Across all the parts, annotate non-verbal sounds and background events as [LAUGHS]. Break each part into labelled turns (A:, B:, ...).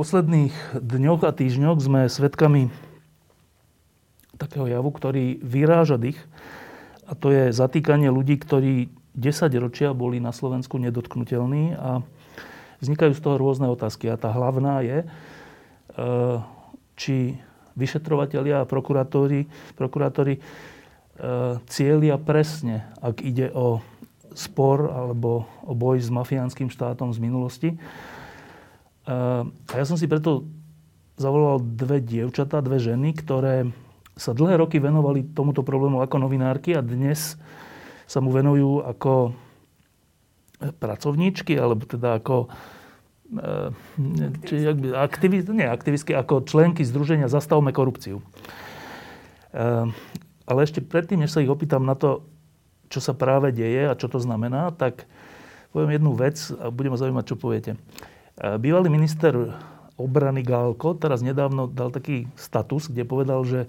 A: Posledných dňoch a týždňoch sme svedkami takého javu, ktorý vyráža dých. A to je zatýkanie ľudí, ktorí 10 ročia boli na Slovensku nedotknutelní a vznikajú z toho rôzne otázky. A tá hlavná je, e, či vyšetrovatelia a prokurátori, prokurátori e, cieľia presne, ak ide o spor alebo o boj s mafiánskym štátom z minulosti a ja som si preto zavolal dve dievčatá, dve ženy, ktoré sa dlhé roky venovali tomuto problému ako novinárky a dnes sa mu venujú ako pracovníčky, alebo teda ako či, aktivist, nie, aktivistky, ako členky Združenia Zastavme korupciu. Ale ešte predtým, než sa ich opýtam na to, čo sa práve deje a čo to znamená, tak poviem jednu vec a budem ma zaujímať, čo poviete. Bývalý minister obrany Gálko teraz nedávno dal taký status, kde povedal, že e,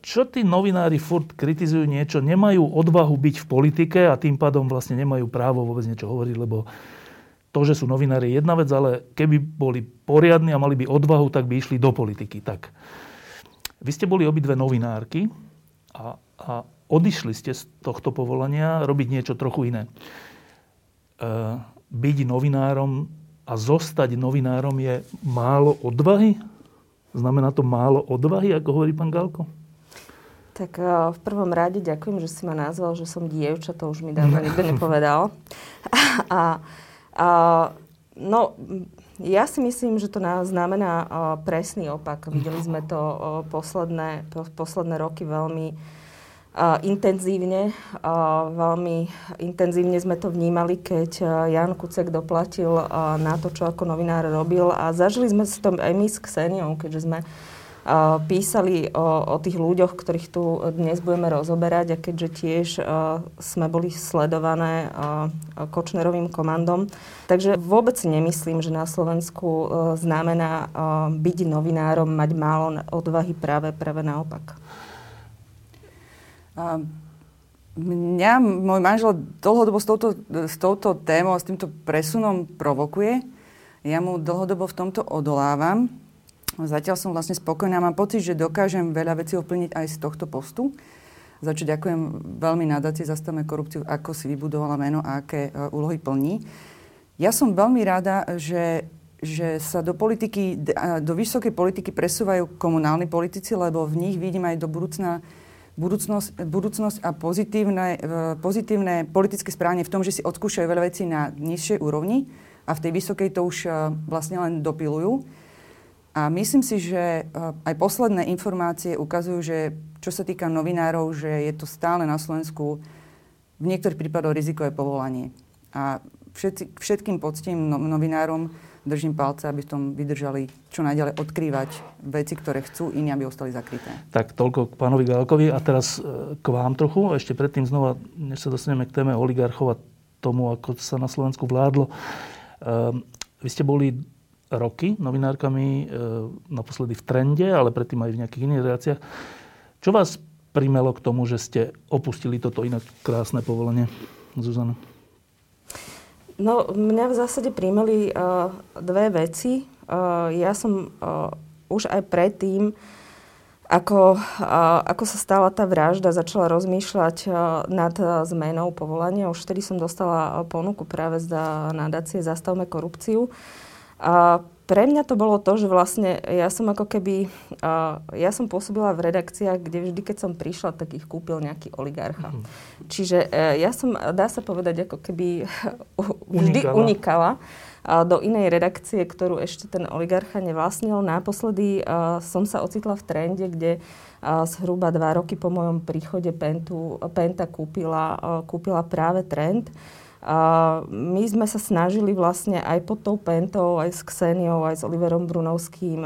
A: čo tí novinári furt kritizujú niečo, nemajú odvahu byť v politike a tým pádom vlastne nemajú právo vôbec niečo hovoriť, lebo to, že sú novinári je jedna vec, ale keby boli poriadni a mali by odvahu, tak by išli do politiky. Tak. Vy ste boli obidve novinárky a, a odišli ste z tohto povolania robiť niečo trochu iné. E, byť novinárom a zostať novinárom je málo odvahy? Znamená to málo odvahy, ako hovorí pán Galko?
B: Tak eh, v prvom rade ďakujem, že si ma nazval, že som dievča, to už mi dávno [LAUGHS] nikto nepovedal. A, a, no, ja si myslím, že to znamená eh, presný opak. Videli sme to eh, posledné, posledné roky veľmi intenzívne. Veľmi intenzívne sme to vnímali, keď Jan Kucek doplatil na to, čo ako novinár robil. A zažili sme si to aj my s Kseniou, keďže sme písali o, o tých ľuďoch, ktorých tu dnes budeme rozoberať a keďže tiež sme boli sledované Kočnerovým komandom. Takže vôbec nemyslím, že na Slovensku znamená byť novinárom, mať málo odvahy, práve, práve naopak.
C: Mňa môj manžel dlhodobo s touto, s touto témou, s týmto presunom provokuje. Ja mu dlhodobo v tomto odolávam. Zatiaľ som vlastne spokojná. Mám pocit, že dokážem veľa vecí ovplyvniť aj z tohto postu. Za čo ďakujem veľmi nadácie Zastavme korupciu, ako si vybudovala meno a aké uh, úlohy plní. Ja som veľmi rada, že, že sa do politiky, do vysokej politiky presúvajú komunálni politici, lebo v nich vidím aj do budúcna budúcnosť, budúcnosť a pozitívne, e, pozitívne politické správanie v tom, že si odskúšajú veľa vecí na nižšej úrovni a v tej vysokej to už e, vlastne len dopilujú. A myslím si, že e, aj posledné informácie ukazujú, že čo sa týka novinárov, že je to stále na Slovensku v niektorých prípadoch rizikové povolanie. A všetci, všetkým poctím no, novinárom držím palce, aby v tom vydržali čo najďalej odkrývať veci, ktoré chcú, iní, aby ostali zakryté.
A: Tak toľko k pánovi Galkovi. A teraz e, k vám trochu. Ešte predtým znova, než sa dostaneme k téme oligarchov a tomu, ako sa na Slovensku vládlo. Ehm, vy ste boli roky novinárkami, e, naposledy v Trende, ale predtým aj v nejakých iných reláciách. Čo vás primelo k tomu, že ste opustili toto inak krásne povolenie, Zuzana?
B: No, mňa v zásade príjmali uh, dve veci. Uh, ja som uh, už aj predtým, ako, uh, ako sa stala tá vražda, začala rozmýšľať uh, nad uh, zmenou povolania. Už vtedy som dostala uh, ponuku práve za nadácie Zastavme korupciu. Uh, pre mňa to bolo to, že vlastne ja som ako keby, uh, ja som pôsobila v redakciách, kde vždy, keď som prišla, tak ich kúpil nejaký oligarcha. Mm. Čiže uh, ja som, dá sa povedať, ako keby [LAUGHS] vždy unikala, unikala uh, do inej redakcie, ktorú ešte ten oligarcha nevlastnil. Naposledy uh, som sa ocitla v trende, kde uh, zhruba dva roky po mojom príchode Pentu, Penta kúpila, uh, kúpila práve trend. My sme sa snažili vlastne aj pod tou Pentou, aj s Kseniou, aj s Oliverom Brunovským,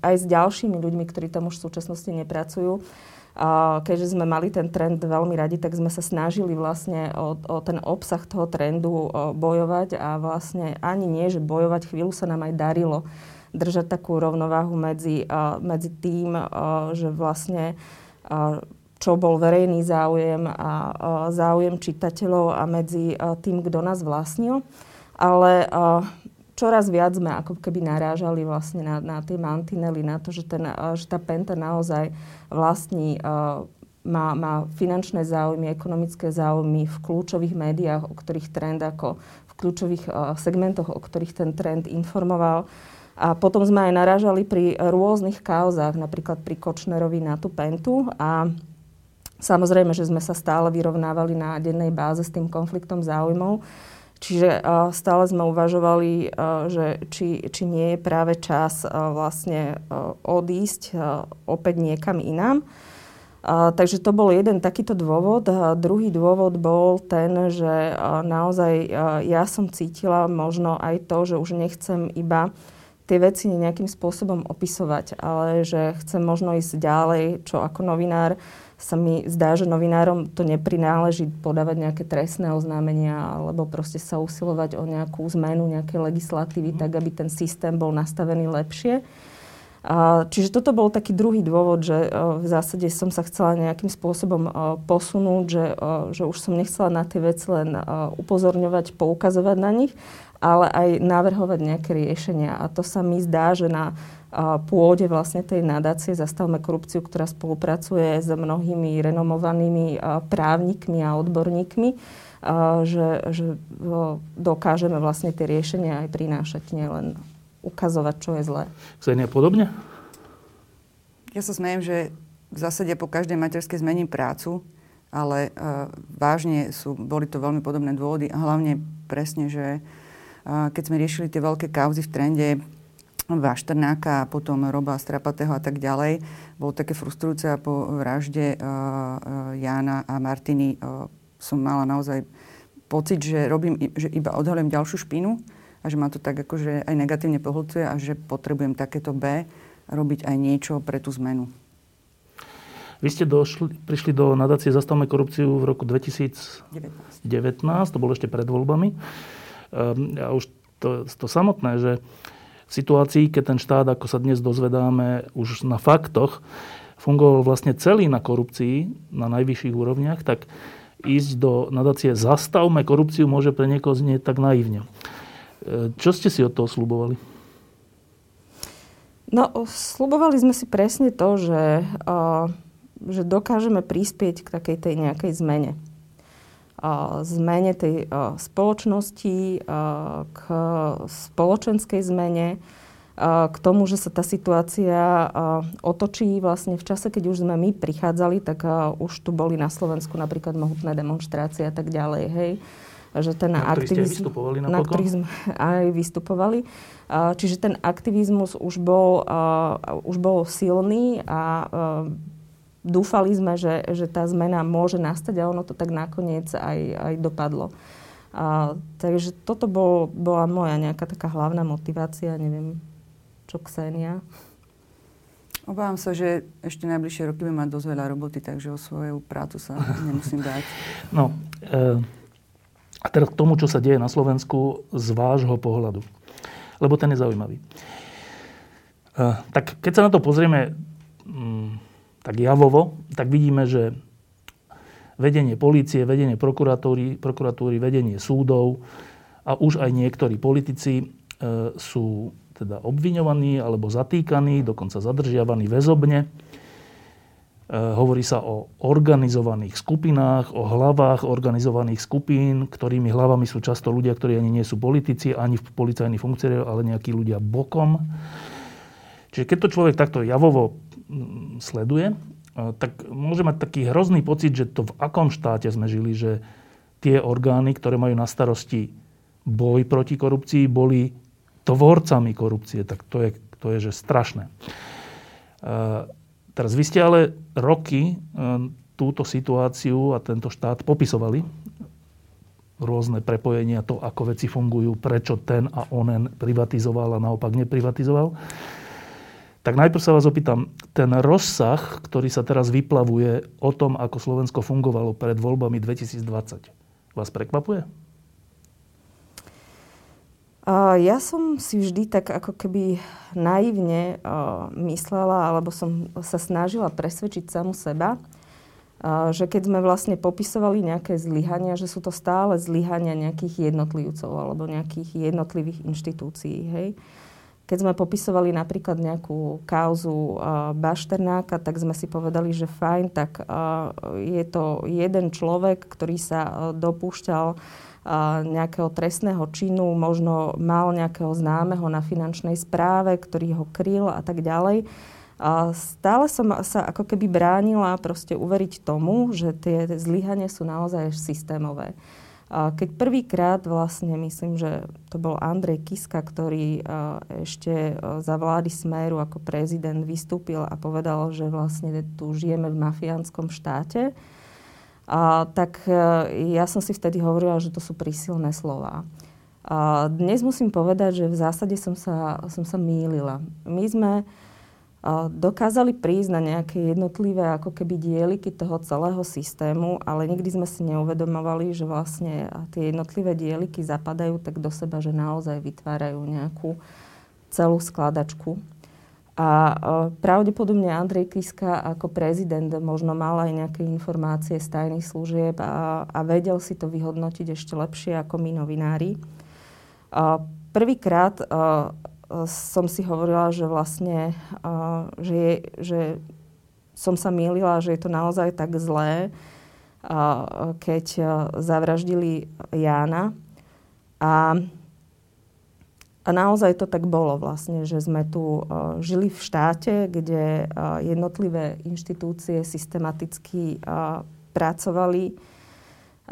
B: aj s ďalšími ľuďmi, ktorí tam už v súčasnosti nepracujú, keďže sme mali ten trend veľmi radi, tak sme sa snažili vlastne o, o ten obsah toho trendu bojovať. A vlastne ani nie, že bojovať, chvíľu sa nám aj darilo držať takú rovnováhu medzi, medzi tým, že vlastne čo bol verejný záujem a záujem čitateľov a medzi tým, kto nás vlastnil. Ale čoraz viac sme ako keby narážali vlastne na, na tie mantinely, na to, že, ten, že tá Penta naozaj vlastní má, má finančné záujmy, ekonomické záujmy v kľúčových médiách, o ktorých trend ako v kľúčových segmentoch, o ktorých ten trend informoval. A potom sme aj narážali pri rôznych kauzách, napríklad pri Kočnerovi na tú pentu a Samozrejme, že sme sa stále vyrovnávali na dennej báze s tým konfliktom záujmov. Čiže stále sme uvažovali, že či, či nie je práve čas vlastne odísť opäť niekam inám. takže to bol jeden takýto dôvod. Druhý dôvod bol ten, že naozaj ja som cítila možno aj to, že už nechcem iba tie veci nejakým spôsobom opisovať, ale že chcem možno ísť ďalej, čo ako novinár sa mi zdá, že novinárom to neprináleží podávať nejaké trestné oznámenia alebo proste sa usilovať o nejakú zmenu nejakej legislatívy, mm. tak aby ten systém bol nastavený lepšie. čiže toto bol taký druhý dôvod, že v zásade som sa chcela nejakým spôsobom posunúť, že, že už som nechcela na tie veci len upozorňovať, poukazovať na nich, ale aj navrhovať nejaké riešenia. A to sa mi zdá, že na pôde vlastne tej nadácie Zastavme korupciu, ktorá spolupracuje s mnohými renomovanými právnikmi a odborníkmi, že, že dokážeme vlastne tie riešenia aj prinášať, nielen ukazovať, čo je zlé.
A: Ksenia, podobne?
C: Ja sa smejem, že v zásade po každej materskej zmením prácu, ale uh, vážne sú, boli to veľmi podobné dôvody a hlavne presne, že uh, keď sme riešili tie veľké kauzy v trende, Vaštrnáka a potom Roba Strapatého a tak ďalej. Bolo také frustrujúce a po vražde uh, uh, Jána a Martiny uh, som mala naozaj pocit, že robím, že iba odhalujem ďalšiu špinu a že ma to tak akože aj negatívne pohlcuje a že potrebujem takéto B robiť aj niečo pre tú zmenu.
A: Vy ste došli, prišli do nadácie Zastavme korupciu v roku 2019. 19. to bolo ešte pred voľbami. Um, a už to, to samotné, že v situácii, keď ten štát, ako sa dnes dozvedáme už na faktoch, fungoval vlastne celý na korupcii na najvyšších úrovniach, tak ísť do nadácie Zastavme korupciu môže pre niekoho znieť tak naivne. E, čo ste si od toho slubovali?
B: No, slubovali sme si presne to, že, že dokážeme prispieť k takej tej nejakej zmene zmene tej spoločnosti, k spoločenskej zmene, k tomu, že sa tá situácia otočí vlastne v čase, keď už sme my prichádzali, tak už tu boli na Slovensku napríklad mohutné demonstrácie a tak ďalej, hej.
A: Že ten na aktivizmus, na ktorých sme
B: aj vystupovali. Čiže ten aktivizmus už bol, už bol silný a dúfali sme, že, že tá zmena môže nastať a ono to tak nakoniec aj, aj dopadlo. A, takže toto bol, bola moja nejaká taká hlavná motivácia, neviem, čo Ksenia.
C: Obávam sa, že ešte najbližšie roky by mať dosť veľa roboty, takže o svoju prácu sa nemusím dať.
A: No, e, a teraz k tomu, čo sa deje na Slovensku z vášho pohľadu. Lebo ten je zaujímavý. E, tak keď sa na to pozrieme mm, tak javovo, tak vidíme, že vedenie polície, vedenie prokuratúry, prokuratúry, vedenie súdov a už aj niektorí politici e, sú teda obviňovaní alebo zatýkaní, dokonca zadržiavaní väzobne. E, hovorí sa o organizovaných skupinách, o hlavách organizovaných skupín, ktorými hlavami sú často ľudia, ktorí ani nie sú politici, ani policajní funkcionári, ale nejakí ľudia bokom. Čiže keď to človek takto javovo sleduje, tak môže mať taký hrozný pocit, že to v akom štáte sme žili, že tie orgány, ktoré majú na starosti boj proti korupcii, boli tvorcami korupcie. Tak to je, to je že strašné. Teraz vy ste ale roky túto situáciu a tento štát popisovali rôzne prepojenia, to, ako veci fungujú, prečo ten a onen privatizoval a naopak neprivatizoval. Tak najprv sa vás opýtam, ten rozsah, ktorý sa teraz vyplavuje o tom, ako Slovensko fungovalo pred voľbami 2020, vás prekvapuje?
B: Ja som si vždy tak ako keby naivne myslela, alebo som sa snažila presvedčiť samu seba, že keď sme vlastne popisovali nejaké zlyhania, že sú to stále zlyhania nejakých jednotlivcov alebo nejakých jednotlivých inštitúcií. Hej? Keď sme popisovali napríklad nejakú kauzu uh, Bašternáka, tak sme si povedali, že fajn, tak uh, je to jeden človek, ktorý sa uh, dopúšťal nejakého trestného činu, možno mal nejakého známeho na finančnej správe, ktorý ho kryl a tak ďalej. A stále som sa ako keby bránila proste uveriť tomu, že tie zlyhania sú naozaj systémové. Keď prvýkrát vlastne, myslím, že to bol Andrej Kiska, ktorý ešte za vlády Smeru ako prezident vystúpil a povedal, že vlastne tu žijeme v mafiánskom štáte, a, tak e, ja som si vtedy hovorila, že to sú prísilné slova. A dnes musím povedať, že v zásade som sa, som sa mýlila. My sme dokázali prísť na nejaké jednotlivé ako keby dieliky toho celého systému, ale nikdy sme si neuvedomovali, že vlastne tie jednotlivé dieliky zapadajú tak do seba, že naozaj vytvárajú nejakú celú skladačku. A pravdepodobne Andrej Kiska ako prezident možno mal aj nejaké informácie z tajných služieb a, a vedel si to vyhodnotiť ešte lepšie ako my novinári. Prvýkrát som si hovorila, že vlastne, že, je, že som sa mýlila, že je to naozaj tak zlé, keď zavraždili Jána. A, a naozaj to tak bolo vlastne, že sme tu žili v štáte, kde jednotlivé inštitúcie systematicky pracovali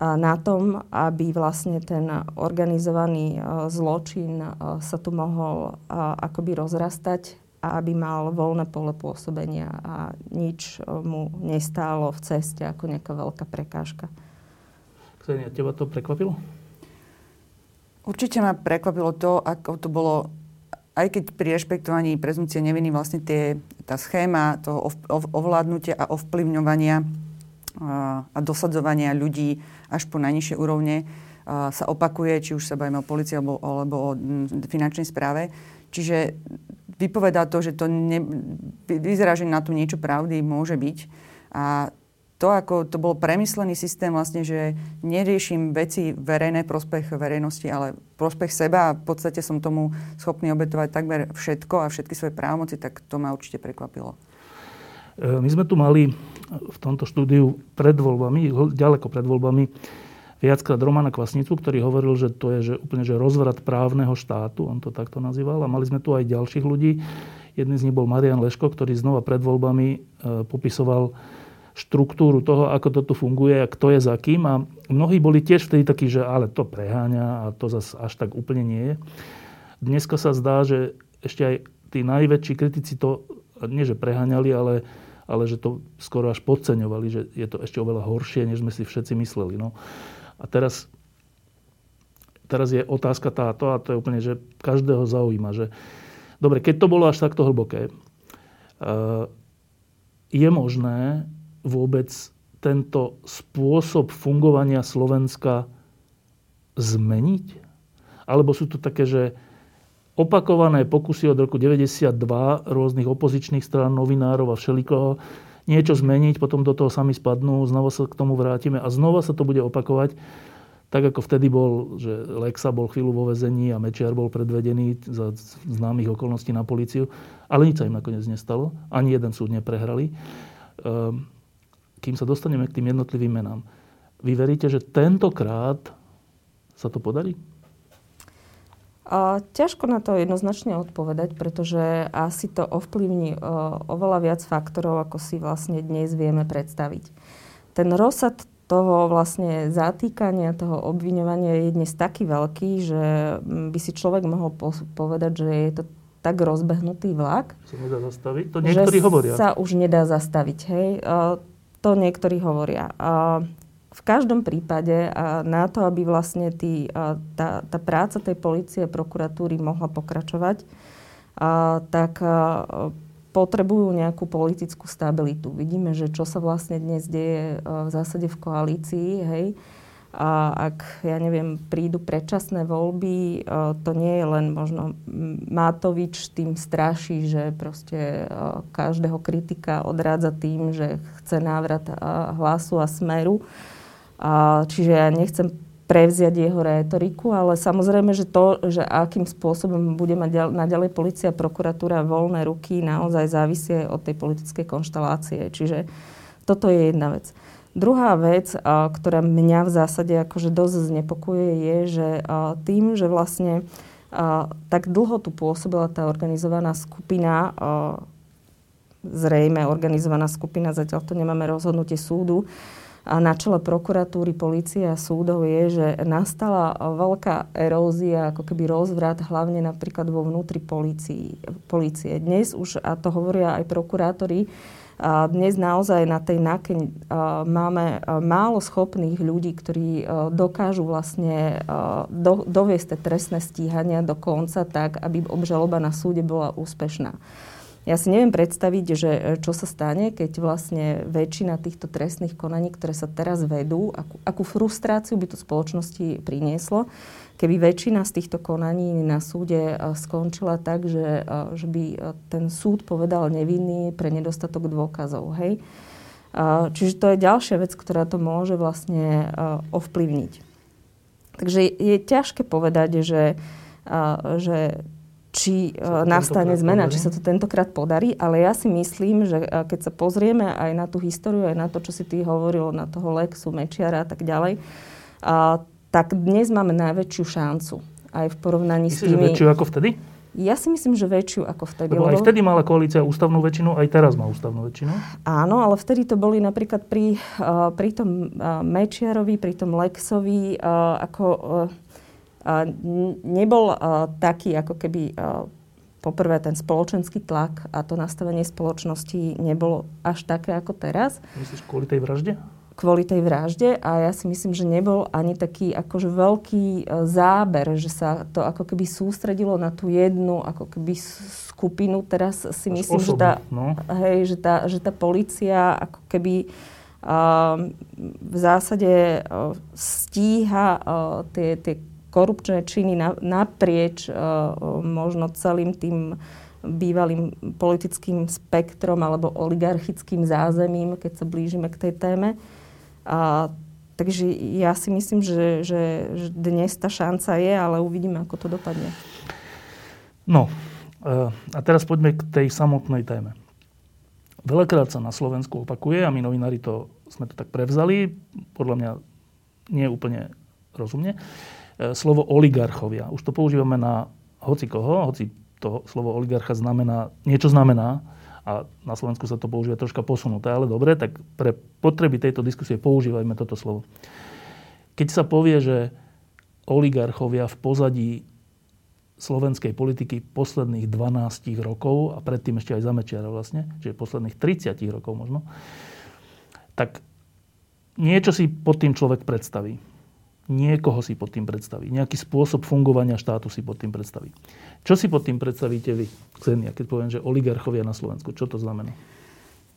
B: na tom, aby vlastne ten organizovaný zločin sa tu mohol akoby rozrastať a aby mal voľné pole pôsobenia a nič mu nestálo v ceste ako nejaká veľká prekážka.
A: Ksenia, teba to prekvapilo?
C: Určite ma prekvapilo to, ako to bolo aj keď pri rešpektovaní prezumcie neviny vlastne tie, tá schéma toho ovládnutia a ovplyvňovania a dosadzovania ľudí až po najnižšie úrovne sa opakuje, či už sa bavíme o policii alebo, alebo o finančnej správe. Čiže vypovedá to, že to ne, vyzerá, že na to niečo pravdy môže byť. A to, ako to bol premyslený systém, vlastne, že neriešim veci verejné prospech verejnosti, ale prospech seba a v podstate som tomu schopný obetovať takmer všetko a všetky svoje právomoci, tak to ma určite prekvapilo.
A: E, my sme tu mali v tomto štúdiu pred voľbami, ďaleko pred voľbami, viackrát Romana Kvasnicu, ktorý hovoril, že to je že úplne že rozvrat právneho štátu, on to takto nazýval. A mali sme tu aj ďalších ľudí. Jedný z nich bol Marian Leško, ktorý znova pred voľbami e, popisoval štruktúru toho, ako to tu funguje a kto je za kým. A mnohí boli tiež vtedy takí, že ale to preháňa a to zase až tak úplne nie je. Dneska sa zdá, že ešte aj tí najväčší kritici to nie že preháňali, ale ale že to skoro až podceňovali, že je to ešte oveľa horšie, než sme si všetci mysleli. No. A teraz, teraz je otázka táto, a to je úplne, že každého zaujíma, že dobre, keď to bolo až takto hlboké, eh, je možné vôbec tento spôsob fungovania Slovenska zmeniť? Alebo sú to také, že opakované pokusy od roku 92 rôznych opozičných strán, novinárov a všelikoho niečo zmeniť, potom do toho sami spadnú, znova sa k tomu vrátime a znova sa to bude opakovať. Tak ako vtedy bol, že Lexa bol chvíľu vo vezení a Mečiar bol predvedený za známych okolností na policiu, ale nič sa im nakoniec nestalo. Ani jeden súd neprehrali. Ehm, kým sa dostaneme k tým jednotlivým menám. Vy veríte, že tentokrát sa to podarí?
B: A ťažko na to jednoznačne odpovedať, pretože asi to ovplyvní oveľa viac faktorov, ako si vlastne dnes vieme predstaviť. Ten rozsad toho vlastne zatýkania, toho obviňovania je dnes taký veľký, že by si človek mohol povedať, že je to tak rozbehnutý vlak.
A: Sa nedá zastaviť? To niektorí
B: že
A: hovoria.
B: sa už nedá zastaviť, hej. To niektorí hovoria. V každom prípade na to, aby vlastne a, tá, tá práca tej policie a prokuratúry mohla pokračovať, tak potrebujú nejakú politickú stabilitu. Vidíme, že čo sa vlastne dnes deje v zásade v koalícii, hej, a ak, ja neviem, prídu predčasné voľby, to nie je len možno Matovič tým straší, že proste každého kritika odrádza tým, že chce návrat hlasu a smeru. Čiže ja nechcem prevziať jeho rétoriku, ale samozrejme, že to, že akým spôsobom bude mať naďalej policia a prokuratúra voľné ruky, naozaj závisie od tej politickej konštelácie. Čiže toto je jedna vec. Druhá vec, ktorá mňa v zásade akože dosť znepokuje, je, že tým, že vlastne tak dlho tu pôsobila tá organizovaná skupina, zrejme organizovaná skupina, zatiaľ to nemáme rozhodnutie súdu, na čele prokuratúry, policie a súdov je, že nastala veľká erózia, ako keby rozvrat, hlavne napríklad vo vnútri polície. Dnes už, a to hovoria aj prokurátori, a dnes naozaj na tej NAKE máme málo schopných ľudí, ktorí dokážu vlastne do, doviesť trestné stíhania do konca tak, aby obžaloba na súde bola úspešná. Ja si neviem predstaviť, že čo sa stane, keď vlastne väčšina týchto trestných konaní, ktoré sa teraz vedú, akú, akú frustráciu by to spoločnosti prinieslo, keby väčšina z týchto konaní na súde skončila tak, že, že by ten súd povedal nevinný pre nedostatok dôkazov. Hej? Čiže to je ďalšia vec, ktorá to môže vlastne ovplyvniť. Takže je ťažké povedať, že, že či nastane zmena, podarí? či sa to tentokrát podarí, ale ja si myslím, že keď sa pozrieme aj na tú históriu, aj na to, čo si ty hovoril, na toho Lexu, Mečiara a tak ďalej, tak dnes máme najväčšiu šancu. Aj v porovnaní
A: Myslíš, s tými... väčšiu ako vtedy?
B: Ja si myslím, že väčšiu ako vtedy.
A: Lebo aj vtedy mala koalícia ústavnú väčšinu, aj teraz má ústavnú väčšinu.
B: Áno, ale vtedy to boli napríklad pri, uh, pri tom Mečiarovi, pri tom Lexovi, ako nebol taký, ako keby poprvé ten spoločenský tlak a to nastavenie spoločnosti nebolo až také ako teraz.
A: Myslíš kvôli tej vražde?
B: kvôli tej vražde a ja si myslím, že nebol ani taký akože veľký e, záber, že sa to ako keby sústredilo na tú jednu ako keby skupinu. Teraz si Až myslím, že tá, no. hej, že, tá, že tá policia ako keby uh, v zásade uh, stíha uh, tie, tie korupčné činy na, naprieč uh, možno celým tým bývalým politickým spektrom alebo oligarchickým zázemím, keď sa blížime k tej téme. A, takže ja si myslím, že, že, že dnes tá šanca je, ale uvidíme, ako to dopadne.
A: No, e, a teraz poďme k tej samotnej téme. Veľakrát sa na Slovensku opakuje, a my novinári to, sme to tak prevzali, podľa mňa nie úplne rozumne, e, slovo oligarchovia. Už to používame na hoci koho, hoci to slovo oligarcha znamená, niečo znamená, a na Slovensku sa to používa troška posunuté, ale dobre, tak pre potreby tejto diskusie používajme toto slovo. Keď sa povie, že oligarchovia v pozadí slovenskej politiky posledných 12 rokov a predtým ešte aj zamečiara vlastne, čiže posledných 30 rokov možno, tak niečo si pod tým človek predstaví. Niekoho si pod tým predstaví. Nejaký spôsob fungovania štátu si pod tým predstaví. Čo si pod tým predstavíte vy, Ksenia, keď poviem, že oligarchovia na Slovensku? Čo to znamená?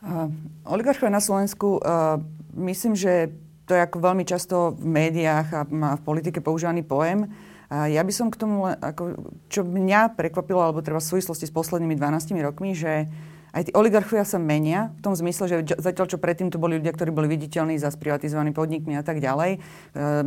C: Uh, oligarchovia na Slovensku, uh, myslím, že to je ako veľmi často v médiách a v politike používaný pojem. Uh, ja by som k tomu, ako, čo mňa prekvapilo, alebo treba v súvislosti s poslednými 12 rokmi, že uh, aj tí oligarchovia sa menia v tom zmysle, že zatiaľ čo predtým to boli ľudia, ktorí boli viditeľní za sprivatizovanými podnikmi a tak ďalej, e,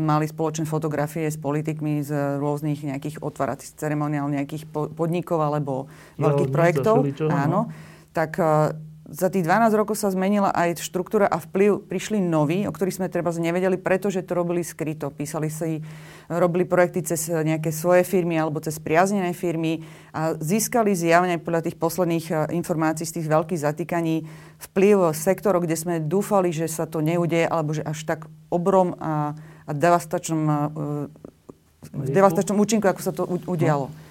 C: mali spoločné fotografie s politikmi z rôznych nejakých otváracích ceremoniál nejakých podnikov alebo veľkých projektov. Áno. Tak e, za tých 12 rokov sa zmenila aj štruktúra a vplyv. Prišli noví, o ktorých sme treba nevedeli, pretože to robili skryto. Písali si, robili projekty cez nejaké svoje firmy alebo cez priaznené firmy a získali zjavne podľa tých posledných e, informácií z tých veľkých zatýkaní vplyv sektorov, kde sme dúfali, že sa to neudeje alebo že až tak obrom a, a devastačnom, uh, devastačnom účinku, ako sa to udialo. No.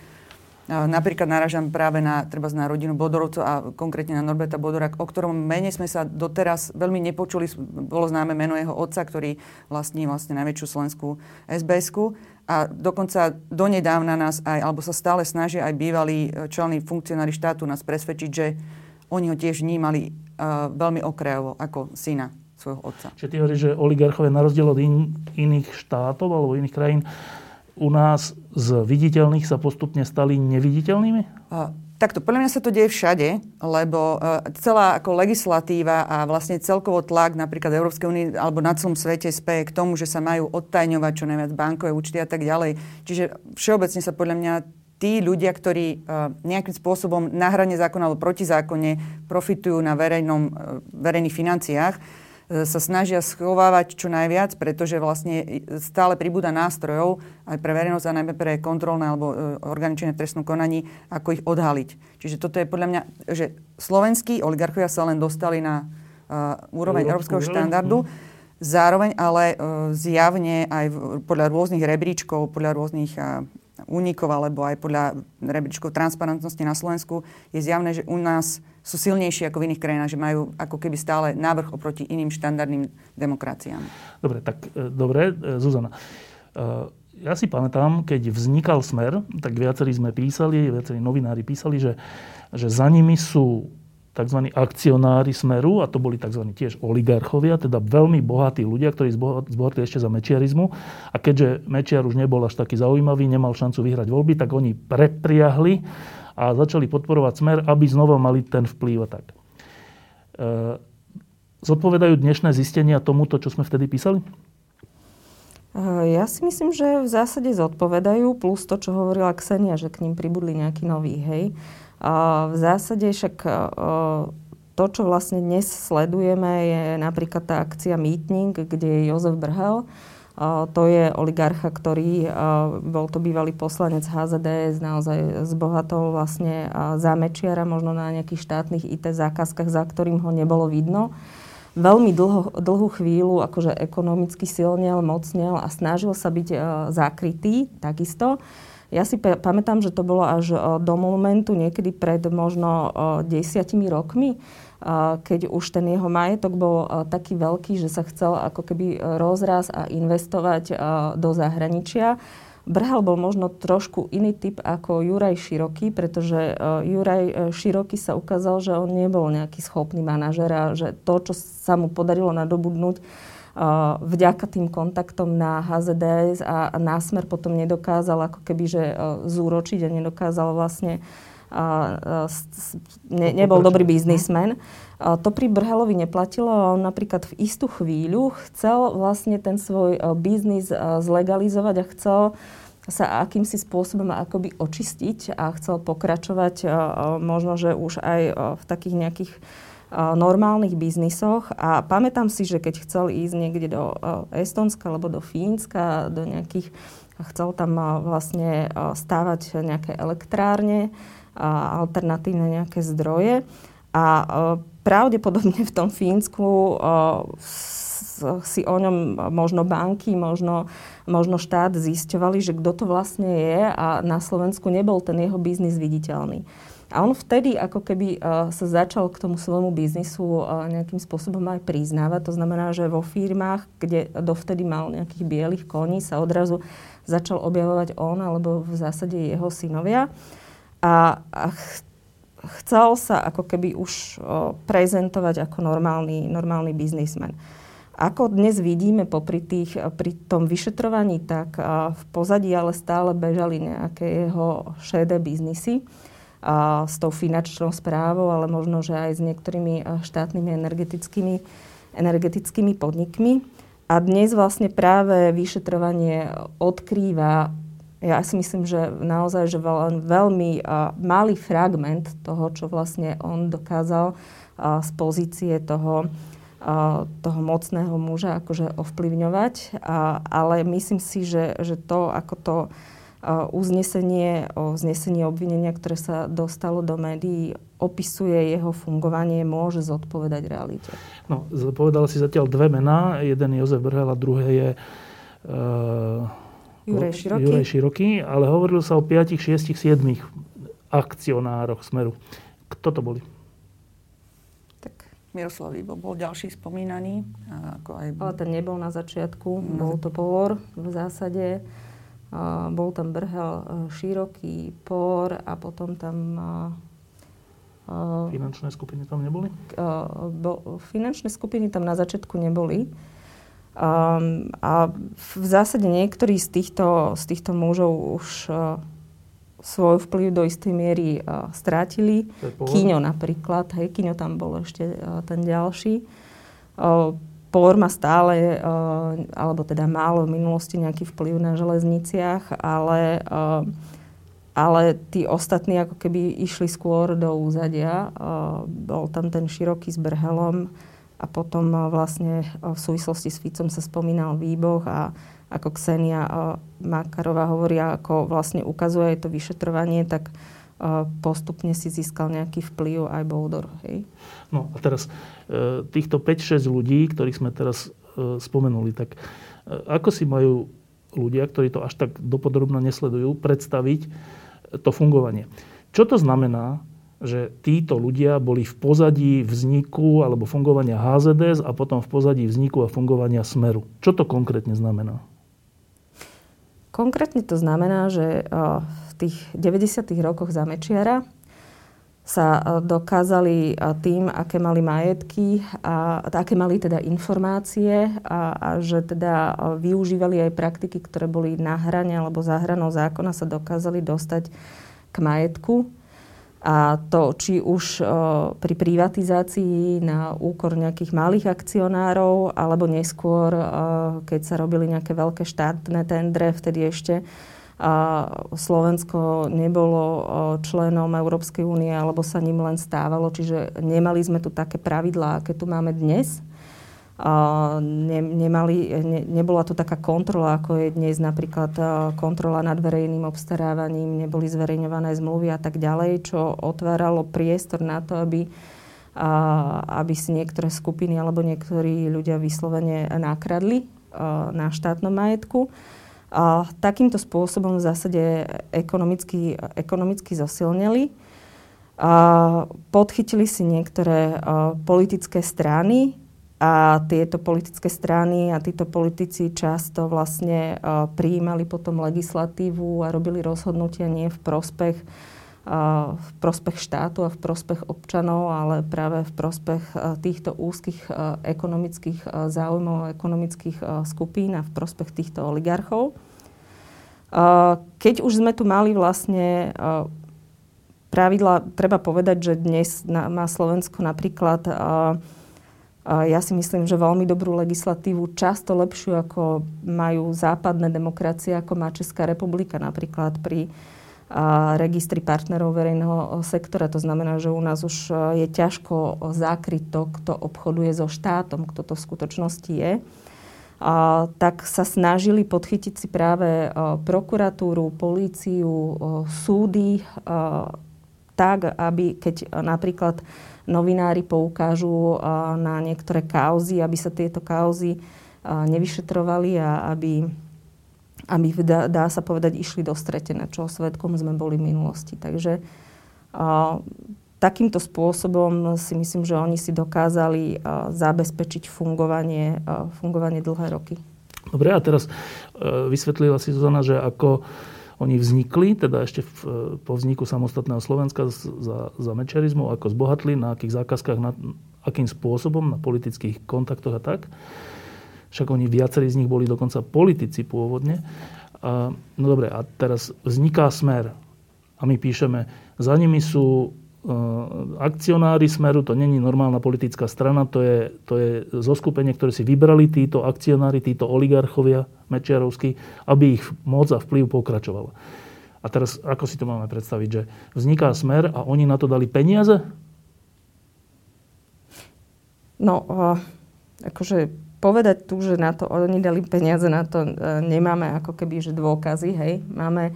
C: Napríklad naražam práve na, treba na rodinu Bodorovcov a konkrétne na Norberta Bodora, o ktorom mene sme sa doteraz veľmi nepočuli. Bolo známe meno jeho otca, ktorý vlastní vlastne najväčšiu slovenskú sbs A dokonca donedávna nás aj, alebo sa stále snažia aj bývalí e, čelní funkcionári štátu nás presvedčiť, že oni ho tiež vnímali uh, veľmi okrajovo ako syna svojho otca.
A: Čiže ty hovoríš, že oligarchovia na rozdiel od in, iných štátov alebo iných krajín u nás z viditeľných sa postupne stali neviditeľnými?
C: Takto, podľa mňa sa to deje všade, lebo uh, celá ako legislatíva a vlastne celkovo tlak napríklad Európskej únie alebo na celom svete speje k tomu, že sa majú odtajňovať čo najviac bankové účty a tak ďalej. Čiže všeobecne sa podľa mňa tí ľudia, ktorí uh, nejakým spôsobom na hrane zákona alebo protizákonne profitujú na verejnom, uh, verejných financiách, E, sa snažia schovávať čo najviac, pretože vlastne stále pribúda nástrojov aj pre verejnosť a najmä pre kontrolné alebo e, organičné v trestnom konaní, ako ich odhaliť. Čiže toto je podľa mňa, že slovenskí oligarchovia sa len dostali na uh, úroveň Európskeho štandardu, zároveň ale uh, zjavne aj v, podľa rôznych rebríčkov, podľa rôznych uh, únikov alebo aj podľa rebríčkov transparentnosti na Slovensku je zjavné, že u nás sú silnejší ako v iných krajinách, že majú ako keby stále návrh oproti iným štandardným demokraciám.
A: Dobre, tak e, dobre, e, Zuzana. E, ja si pamätám, keď vznikal Smer, tak viacerí sme písali, viacerí novinári písali, že, že za nimi sú tzv. akcionári Smeru, a to boli tzv. tiež oligarchovia, teda veľmi bohatí ľudia, ktorí zbohatli ešte za mečiarizmu. A keďže Mečiar už nebol až taký zaujímavý, nemal šancu vyhrať voľby, tak oni prepriahli a začali podporovať smer, aby znova mali ten vplyv a tak. E, zodpovedajú dnešné zistenia tomuto, čo sme vtedy písali?
B: E, ja si myslím, že v zásade zodpovedajú, plus to, čo hovorila Ksenia, že k ním pribudli nejaký nový, hej. V zásade však e, to, čo vlastne dnes sledujeme, je napríklad tá akcia Meeting, kde je Jozef Brhel, to je oligarcha, ktorý bol to bývalý poslanec HZDS, naozaj zbohatol vlastne za Mečiara, možno na nejakých štátnych IT zákazkách, za ktorým ho nebolo vidno. Veľmi dlho, dlhú chvíľu akože ekonomicky silnel, mocnel a snažil sa byť zakrytý takisto. Ja si pamätám, že to bolo až do momentu, niekedy pred možno desiatimi rokmi, keď už ten jeho majetok bol taký veľký, že sa chcel ako keby rozraz a investovať do zahraničia. Brhal bol možno trošku iný typ ako Juraj Široký, pretože Juraj e, Široký sa ukázal, že on nebol nejaký schopný manažer a že to, čo sa mu podarilo nadobudnúť vďaka tým kontaktom na HZDS a na Smer potom nedokázal ako keby, že e, zúročiť a nedokázal vlastne ne, nebol dobrý biznismen. To pri Brhelovi neplatilo a on napríklad v istú chvíľu chcel vlastne ten svoj biznis zlegalizovať a chcel sa akýmsi spôsobom akoby očistiť a chcel pokračovať možno, že už aj v takých nejakých normálnych biznisoch a pamätám si, že keď chcel ísť niekde do Estonska alebo do Fínska, do nejakých, chcel tam vlastne stávať nejaké elektrárne, alternatívne nejaké zdroje. A pravdepodobne v tom Fínsku si o ňom možno banky, možno, možno štát zisťovali, že kto to vlastne je a na Slovensku nebol ten jeho biznis viditeľný. A on vtedy ako keby uh, sa začal k tomu svojmu biznisu uh, nejakým spôsobom aj priznávať. To znamená, že vo firmách, kde dovtedy mal nejakých bielých koní, sa odrazu začal objavovať on alebo v zásade jeho synovia a, a ch- chcel sa ako keby už o, prezentovať ako normálny, normálny biznismen. Ako dnes vidíme popri tých, pri tom vyšetrovaní, tak v pozadí ale stále bežali nejaké jeho šédé biznisy s tou finančnou správou, ale možno, že aj s niektorými štátnymi energetickými, energetickými podnikmi. A dnes vlastne práve vyšetrovanie odkrýva ja si myslím, že naozaj, že veľ, veľmi malý fragment toho, čo vlastne on dokázal z pozície toho, toho mocného muža akože ovplyvňovať. Ale myslím si, že, že to, ako to uznesenie o znesení obvinenia, ktoré sa dostalo do médií, opisuje jeho fungovanie, môže zodpovedať realite.
A: No, povedal si zatiaľ dve mená. Jeden je Jozef Brhel a druhé je uh
B: Juraj Široký.
A: Juraj Široký, ale hovorilo sa o 5, 6, 7 akcionároch Smeru. Kto to boli?
C: Tak Miroslav Ibo bol ďalší spomínaný.
B: Ako aj... Ale ten nebol na začiatku, bol to Por v zásade. Bol tam Brhel uh, široký por a potom tam...
A: Uh, finančné skupiny tam neboli?
B: Bo, finančné skupiny tam na začiatku neboli. Um, a v zásade niektorí z týchto, z týchto mužov už uh, svoj vplyv do istej miery uh, strátili. Kino napríklad, hej, Kino tam bol ešte uh, ten ďalší. Uh, Por má stále, uh, alebo teda málo v minulosti nejaký vplyv na železniciach, ale, uh, ale tí ostatní ako keby išli skôr do úzadia. Uh, bol tam ten široký s Brhelom a potom vlastne v súvislosti s Ficom sa spomínal výboh a ako Ksenia Makarová hovoria, ako vlastne ukazuje to vyšetrovanie, tak postupne si získal nejaký vplyv aj Boldor. Hej?
A: No a teraz e, týchto 5-6 ľudí, ktorých sme teraz e, spomenuli, tak e, ako si majú ľudia, ktorí to až tak dopodrobne nesledujú, predstaviť to fungovanie? Čo to znamená, že títo ľudia boli v pozadí vzniku alebo fungovania HZDS a potom v pozadí vzniku a fungovania Smeru? Čo to konkrétne znamená?
B: Konkrétne to znamená, že v tých 90. rokoch za Mečiara sa dokázali tým, aké mali majetky a aké mali teda informácie a, a že teda využívali aj praktiky, ktoré boli na hrane alebo za hranou zákona, sa dokázali dostať k majetku a to, či už pri privatizácii na úkor nejakých malých akcionárov, alebo neskôr, keď sa robili nejaké veľké štátne tendre, vtedy ešte Slovensko nebolo členom Európskej únie, alebo sa ním len stávalo. Čiže nemali sme tu také pravidlá, aké tu máme dnes ne, nemali, ne, nebola to taká kontrola, ako je dnes napríklad kontrola nad verejným obstarávaním, neboli zverejňované zmluvy a tak ďalej, čo otváralo priestor na to, aby, a, aby si niektoré skupiny alebo niektorí ľudia vyslovene nakradli a, na štátnom majetku. A takýmto spôsobom v zásade ekonomicky, ekonomicky zosilnili. A podchytili si niektoré politické strany, a tieto politické strany a títo politici často vlastne prijímali potom legislatívu a robili rozhodnutia nie v prospech, v prospech štátu a v prospech občanov, ale práve v prospech týchto úzkých ekonomických záujmov, ekonomických skupín a v prospech týchto oligarchov. Uh, keď už sme tu mali vlastne uh, pravidla, treba povedať, že dnes má Slovensko napríklad uh, ja si myslím, že veľmi dobrú legislatívu, často lepšiu ako majú západné demokracie, ako má Česká republika napríklad pri registri partnerov verejného sektora. To znamená, že u nás už je ťažko zakryť to, kto obchoduje so štátom, kto to v skutočnosti je. Tak sa snažili podchytiť si práve a, prokuratúru, políciu, a, súdy a, tak, aby keď napríklad novinári poukážu na niektoré kauzy, aby sa tieto kauzy nevyšetrovali a aby, aby dá, dá sa povedať, išli do stretené, čo svetkom sme boli v minulosti. Takže takýmto spôsobom si myslím, že oni si dokázali a, zabezpečiť fungovanie, a, fungovanie dlhé roky.
A: Dobre, a teraz e, vysvetlila si Zuzana, že ako oni vznikli, teda ešte v, po vzniku samostatného Slovenska za, za mečerizmu, ako zbohatli, na akých zákazkách, na, akým spôsobom, na politických kontaktoch a tak. Však oni viacerí z nich boli dokonca politici pôvodne. A, no dobre, a teraz vzniká smer. A my píšeme, za nimi sú Eh, akcionári Smeru, to není normálna politická strana, to je, to je zoskupenie, ktoré si vybrali títo akcionári, títo oligarchovia Mečiarovskí, aby ich moc a vplyv pokračovala. A teraz, ako si to máme predstaviť, že vzniká Smer a oni na to dali peniaze?
B: No, uh, akože povedať tu, že na to oni dali peniaze, na to uh, nemáme ako keby, že dôkazy, hej. Máme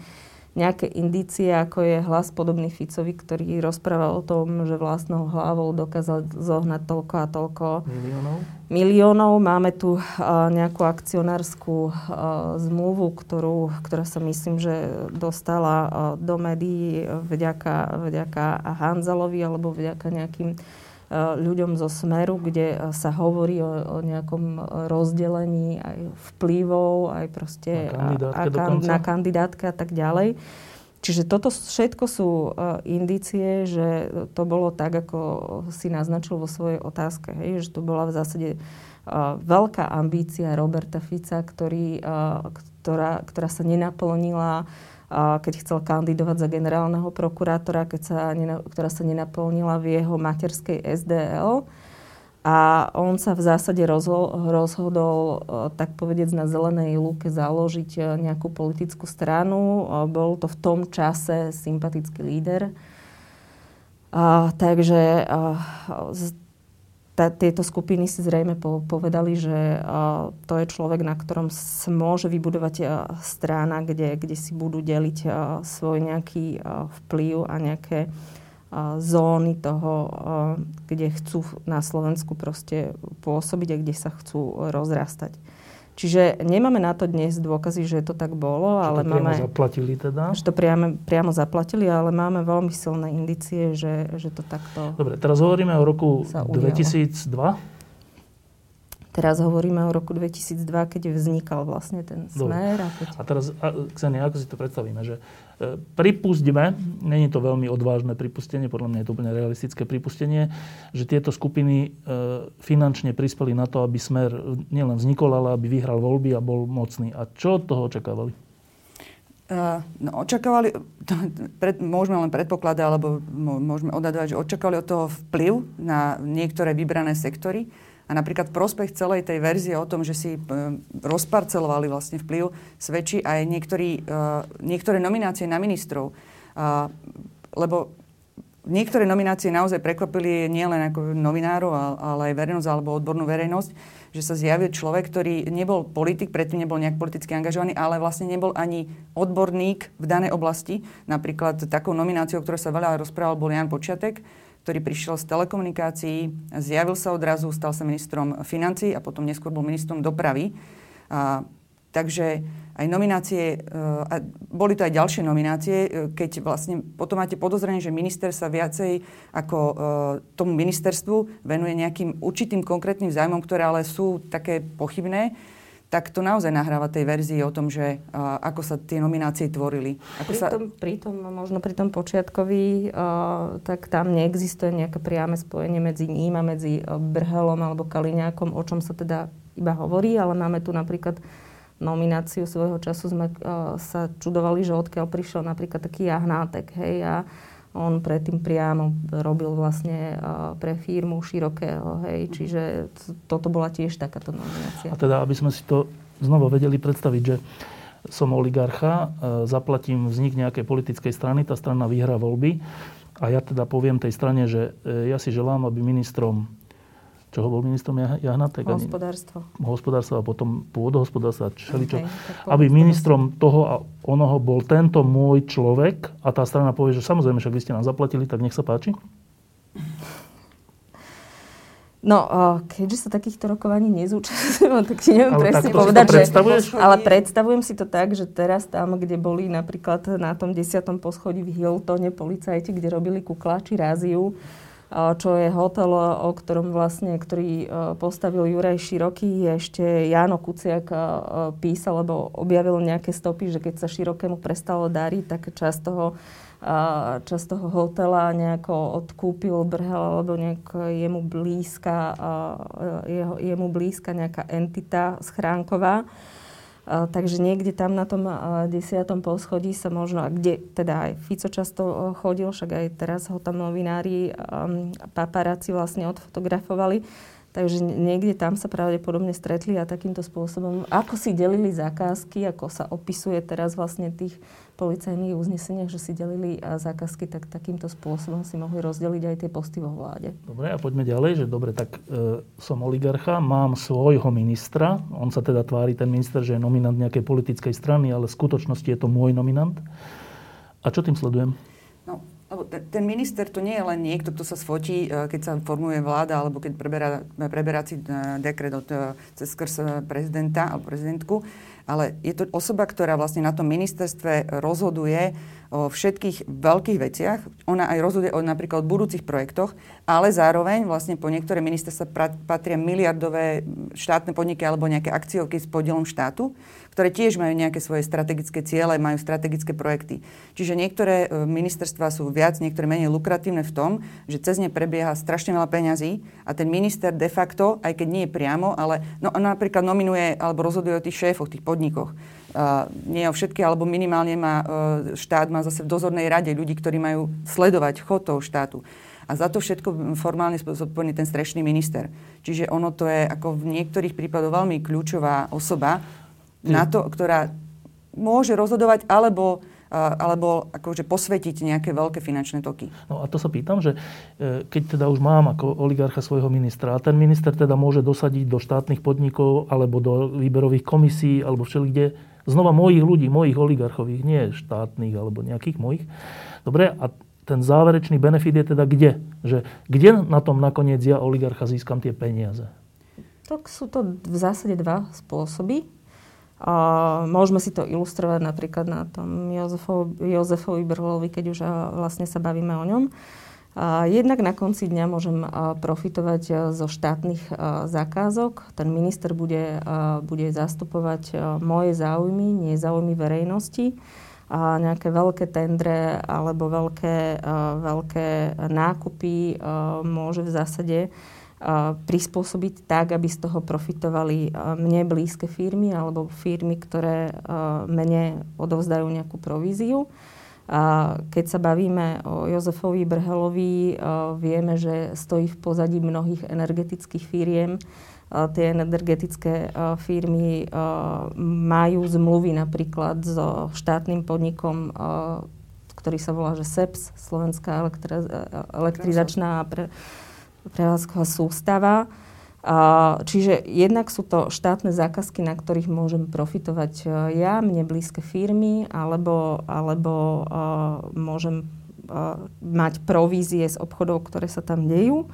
B: nejaké indície, ako je hlas podobný Ficovi, ktorý rozprával o tom, že vlastnou hlavou dokázal zohnať toľko a toľko
A: miliónov.
B: miliónov. Máme tu uh, nejakú akcionárskú uh, zmluvu, ktorú, ktorá sa myslím, že dostala uh, do médií vďaka, vďaka Hanzalovi alebo vďaka nejakým ľuďom zo Smeru, kde sa hovorí o, o nejakom rozdelení aj vplyvov, aj proste
A: na kandidátke,
B: a, a, na kandidátke a tak ďalej. Čiže toto všetko sú uh, indície, že to bolo tak, ako si naznačil vo svojej otázke. Hej? Že to bola v zásade veľká ambícia Roberta Fica, ktorý, ktorá, ktorá sa nenaplnila keď chcel kandidovať za generálneho prokurátora, keď sa, ktorá sa nenaplnila v jeho materskej SDL. A on sa v zásade rozhodol, e, tak povedec, na zelenej lúke založiť e, nejakú politickú stranu. E, bol to v tom čase sympatický líder. A, takže a, tá, tieto skupiny si zrejme po, povedali, že a, to je človek, na ktorom môže vybudovať a, strana, kde, kde si budú deliť a, svoj nejaký a, vplyv a nejaké a, zóny toho, a, kde chcú na Slovensku proste pôsobiť a kde sa chcú rozrastať. Čiže nemáme na to dnes dôkazy, že to tak bolo,
A: že
B: ale
A: to
B: máme...
A: zaplatili teda?
B: Že to priamo, priamo zaplatili, ale máme veľmi silné indície, že, že to takto...
A: Dobre, teraz hovoríme o roku 2002.
B: Teraz hovoríme o roku 2002, keď vznikal vlastne ten smer. A, keď...
A: a teraz, Ksenia, ako si to predstavíme? Že e, pripustíme, není to veľmi odvážne pripustenie, podľa mňa je to úplne realistické pripustenie, že tieto skupiny e, finančne prispeli na to, aby smer nielen vznikol, ale aby vyhral voľby a bol mocný. A čo od toho očakávali?
C: Uh, no, očakávali, to, pred, môžeme len predpokladať, alebo môžeme odhadovať, že očakávali od toho vplyv na niektoré vybrané sektory a napríklad prospech celej tej verzie o tom, že si e, rozparcelovali vlastne vplyv, svedčí aj niektorý, e, niektoré nominácie na ministrov. Lebo niektoré nominácie naozaj prekvapili nielen ako novinárov, ale aj verejnosť alebo odbornú verejnosť, že sa zjavil človek, ktorý nebol politik, predtým nebol nejak politicky angažovaný, ale vlastne nebol ani odborník v danej oblasti. Napríklad takou nomináciou, o ktorej sa veľa rozprával, bol Jan Počiatek, ktorý prišiel z telekomunikácií, zjavil sa odrazu, stal sa ministrom financí a potom neskôr bol ministrom dopravy. A, takže aj nominácie, e, a boli to aj ďalšie nominácie, e, keď vlastne potom máte podozrenie, že minister sa viacej ako e, tomu ministerstvu venuje nejakým určitým konkrétnym zájmom, ktoré ale sú také pochybné, tak to naozaj nahráva tej verzii o tom, že uh, ako sa tie nominácie tvorili. Ako
B: pri, sa... tom, pri tom, možno pri tom počiatkovi, uh, tak tam neexistuje nejaké priame spojenie medzi ním a medzi uh, Brhelom alebo Kaliňákom, o čom sa teda iba hovorí, ale máme tu napríklad nomináciu svojho času sme uh, sa čudovali, že odkiaľ prišiel napríklad taký jahnátek, hej, a on predtým priamo robil vlastne pre firmu Širokého, hej, čiže toto bola tiež takáto nominácia.
A: A teda, aby sme si to znova vedeli predstaviť, že som oligarcha, zaplatím vznik nejakej politickej strany, tá strana vyhrá voľby a ja teda poviem tej strane, že e, ja si želám, aby ministrom čoho bol ministrom Jahnatek?
B: Hospodárstvo.
A: Hospodárstvo a potom pôdohospodárstvo a všeličo. Okay, aby ministrom toho a onoho bol tento môj človek a tá strana povie, že samozrejme, však vy ste nám zaplatili, tak nech sa páči.
B: No, keďže sa takýchto rokovaní nezúčastňujem, [LAUGHS] tak ti neviem ale presne povedať, že... Ale predstavujem si to tak, že teraz tam, kde boli napríklad na tom desiatom poschodí v Hiltone policajti, kde robili kukláči ráziu, čo je hotel, o ktorom vlastne, ktorý postavil Juraj Široký. Ešte Jano Kuciak písal, lebo objavil nejaké stopy, že keď sa Širokému prestalo dariť, tak časť toho časť toho hotela nejako odkúpil Brhel alebo nejak jemu blízka, jeho, jemu blízka nejaká entita schránková takže niekde tam na tom desiatom poschodí sa možno, kde teda aj Fico často chodil, však aj teraz ho tam novinári paparáci vlastne odfotografovali, Takže niekde tam sa pravdepodobne stretli a takýmto spôsobom, ako si delili zákazky, ako sa opisuje teraz vlastne tých policajných uzneseniach, že si delili zákazky, tak takýmto spôsobom si mohli rozdeliť aj tie posty vo vláde.
A: Dobre, a poďme ďalej, že dobre, tak e, som oligarcha, mám svojho ministra, on sa teda tvári, ten minister, že je nominant nejakej politickej strany, ale v skutočnosti je to môj nominant. A čo tým sledujem?
C: Ten minister to nie je len niekto, kto sa sfotí, e, keď sa formuje vláda, alebo keď preberá, preberá si e, dekret od, e, cez skrz prezidenta alebo prezidentku, ale je to osoba, ktorá vlastne na tom ministerstve rozhoduje o všetkých veľkých veciach. Ona aj rozhoduje o napríklad budúcich projektoch, ale zároveň vlastne po niektoré ministerstva patria miliardové štátne podniky alebo nejaké akciovky s podielom štátu, ktoré tiež majú nejaké svoje strategické ciele, majú strategické projekty. Čiže niektoré e, ministerstva sú viac, niektoré menej lukratívne v tom, že cez ne prebieha strašne veľa peňazí a ten minister de facto, aj keď nie je priamo, ale no, napríklad nominuje alebo rozhoduje o tých šéfoch, tých podnikoch nie o všetky, alebo minimálne má uh, štát má zase v dozornej rade ľudí, ktorí majú sledovať chod toho štátu. A za to všetko formálne zodpovedný ten strešný minister. Čiže ono to je ako v niektorých prípadoch veľmi kľúčová osoba hmm. na to, ktorá môže rozhodovať alebo alebo akože posvetiť nejaké veľké finančné toky.
A: No a to sa pýtam, že e, keď teda už mám ako oligarcha svojho ministra a ten minister teda môže dosadiť do štátnych podnikov alebo do výberových komisí alebo všelikde Znova mojich ľudí, mojich oligarchových, nie štátnych alebo nejakých mojich. Dobre, a ten záverečný benefit je teda kde? Že kde na tom nakoniec ja oligarcha získam tie peniaze?
B: Tak sú to v zásade dva spôsoby. A môžeme si to ilustrovať napríklad na tom Jozefovi, Jozefovi Brlovi, keď už vlastne sa bavíme o ňom. Jednak na konci dňa môžem profitovať zo štátnych zakázok. Ten minister bude, bude zastupovať moje záujmy, nie záujmy verejnosti. A nejaké veľké tendre alebo veľké, veľké nákupy môže v zásade prispôsobiť tak, aby z toho profitovali mne blízke firmy alebo firmy, ktoré mene odovzdajú nejakú províziu. A keď sa bavíme o Jozefovi Brhelovi, vieme, že stojí v pozadí mnohých energetických firiem. Tie energetické firmy majú zmluvy napríklad so štátnym podnikom, ktorý sa volá že SEPS, Slovenská elektrizačná pre, prevádzková sústava. Čiže jednak sú to štátne zákazky, na ktorých môžem profitovať e, ja, mne blízke firmy, alebo, alebo môžem mať provízie z obchodov, ktoré sa tam dejú.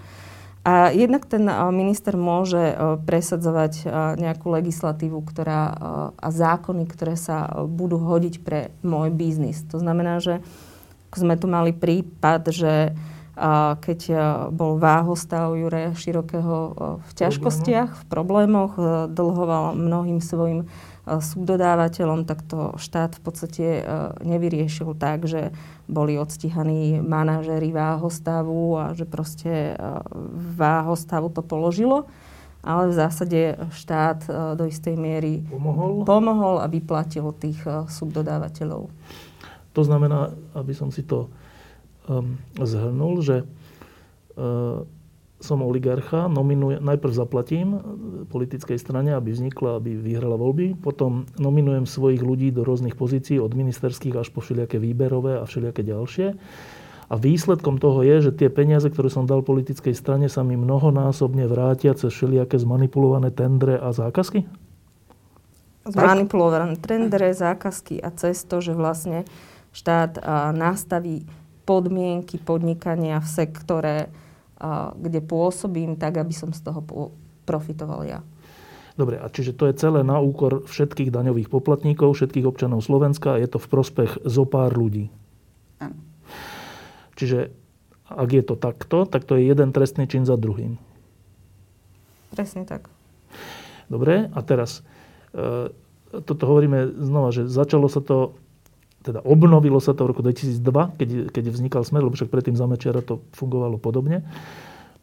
B: A jednak ten minister môže e, presadzovať nejakú legislatívu ktorá, a zákony, ktoré sa budú hodiť pre môj biznis. To znamená, že sme tu mali prípad, že keď e, bol váhostav Jure Širokého e, v ťažkostiach, v problémoch, e, dlhoval mnohým svojim subdodávateľom, tak to štát v podstate nevyriešil tak, že boli odstíhaní manažéri váhostavu a že proste váhostavu to položilo. Ale v zásade štát do istej miery
A: pomohol,
B: pomohol a vyplatil tých subdodávateľov.
A: To znamená, aby som si to zhrnul, že uh, som oligarcha, nominuje, najprv zaplatím politickej strane, aby vznikla, aby vyhrala voľby, potom nominujem svojich ľudí do rôznych pozícií, od ministerských až po všelijaké výberové a všelijaké ďalšie. A výsledkom toho je, že tie peniaze, ktoré som dal politickej strane, sa mi mnohonásobne vrátia cez všelijaké zmanipulované tendre a zákazky?
B: Zmanipulované tendre, zákazky a cez to, že vlastne štát nastaví podmienky podnikania v sektore, kde pôsobím, tak aby som z toho profitoval ja.
A: Dobre, a čiže to je celé na úkor všetkých daňových poplatníkov, všetkých občanov Slovenska a je to v prospech zo pár ľudí.
C: Áno.
A: Čiže ak je to takto, tak to je jeden trestný čin za druhým.
B: Presne tak.
A: Dobre, a teraz e, toto hovoríme znova, že začalo sa to teda obnovilo sa to v roku 2002, keď, keď vznikal Smer, lebo však predtým za Mečiara to fungovalo podobne.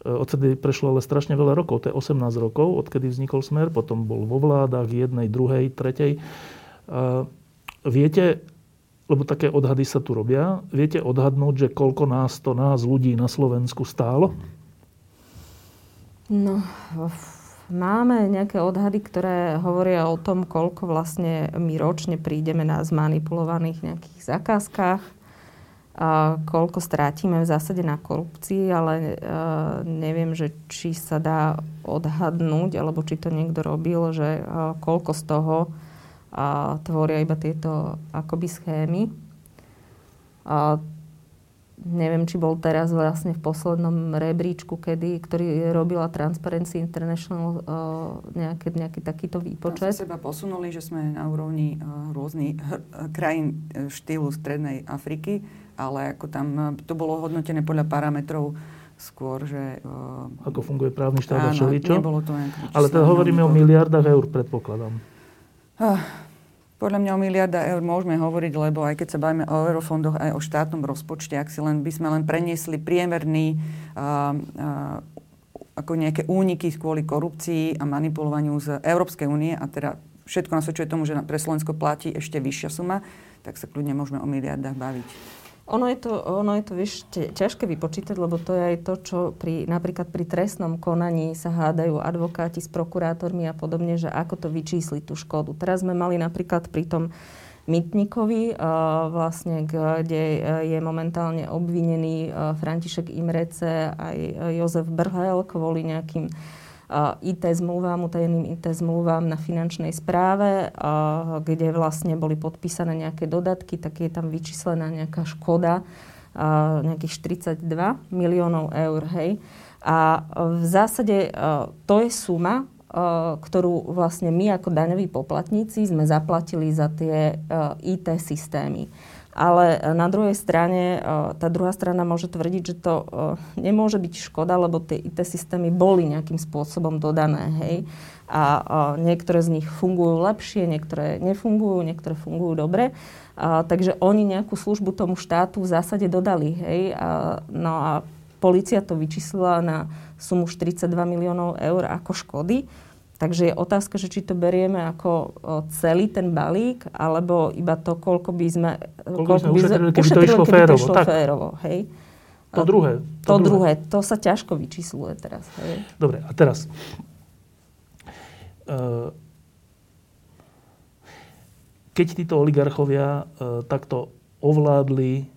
A: E, odtedy prešlo ale strašne veľa rokov, to je 18 rokov, odkedy vznikol Smer, potom bol vo vládach jednej, druhej, tretej. A viete, lebo také odhady sa tu robia, viete odhadnúť, že koľko nás to, nás ľudí na Slovensku stálo?
B: No, Máme nejaké odhady, ktoré hovoria o tom, koľko vlastne my ročne prídeme na zmanipulovaných nejakých zakázkach, a koľko strátime v zásade na korupcii, ale uh, neviem, že či sa dá odhadnúť, alebo či to niekto robil, že uh, koľko z toho uh, tvoria iba tieto akoby schémy. Neviem, či bol teraz vlastne v poslednom rebríčku, kedy, ktorý robila Transparency International nejaký, nejaký takýto výpočet.
C: Tam seba posunuli, že sme na úrovni rôznych krajín e, štýlu Strednej Afriky, ale ako tam to bolo hodnotené podľa parametrov skôr, že...
A: Uh, Ako funguje právny štát a všeličo?
C: nebolo to nejak...
A: Ale teda hovoríme o miliardách eur, predpokladám.
C: Uh, podľa mňa o miliarda eur môžeme hovoriť, lebo aj keď sa bavíme o eurofondoch, aj o štátnom rozpočte, ak si len, by sme len preniesli priemerný uh, uh, ako nejaké úniky kvôli korupcii a manipulovaniu z Európskej únie a teda všetko nasvedčuje tomu, že pre Slovensko platí ešte vyššia suma, tak sa kľudne môžeme o miliardách baviť.
B: Ono je to, ono je to vieš, ťažké vypočítať, lebo to je aj to, čo pri, napríklad pri trestnom konaní sa hádajú advokáti s prokurátormi a podobne, že ako to vyčísliť tú škodu. Teraz sme mali napríklad pri tom Mytnikovi, vlastne, kde je momentálne obvinený František Imrece aj Jozef Brhel kvôli nejakým IT zmluvám, utajeným IT zmluvám na finančnej správe, kde vlastne boli podpísané nejaké dodatky, tak je tam vyčíslená nejaká škoda, nejakých 42 miliónov eur, hej. A v zásade to je suma, ktorú vlastne my ako daňoví poplatníci sme zaplatili za tie IT systémy. Ale e, na druhej strane, e, tá druhá strana môže tvrdiť, že to e, nemôže byť škoda, lebo tie IT systémy boli nejakým spôsobom dodané, hej. A niektoré z nich fungujú lepšie, niektoré nefungujú, niektoré fungujú dobre. Takže oni nejakú službu tomu štátu v zásade dodali, hej. A, no a policia to vyčíslila na sumu 42 miliónov eur ako škody. Takže je otázka, že či to berieme ako celý ten balík, alebo iba to, koľko by sme,
A: koľko koľko by sme ušetrili, keby to išlo
B: keby
A: férovo.
B: To, išlo férovo hej?
A: to druhé.
B: To, to druhé. druhé. To sa ťažko vyčísluje teraz. Hej?
A: Dobre, a teraz. Uh, keď títo oligarchovia uh, takto ovládli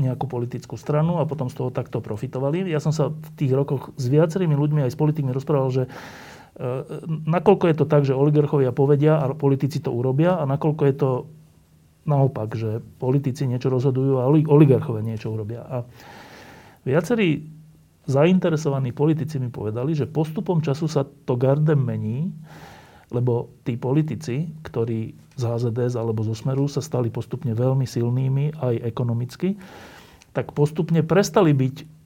A: nejakú politickú stranu a potom z toho takto profitovali. Ja som sa v tých rokoch s viacerými ľuďmi aj s politikmi rozprával, že E, nakoľko je to tak, že oligarchovia povedia a politici to urobia a nakoľko je to naopak, že politici niečo rozhodujú a oligarchovia niečo urobia. A viacerí zainteresovaní politici mi povedali, že postupom času sa to gardem mení, lebo tí politici, ktorí z HZDS alebo zo Smeru sa stali postupne veľmi silnými aj ekonomicky, tak postupne prestali byť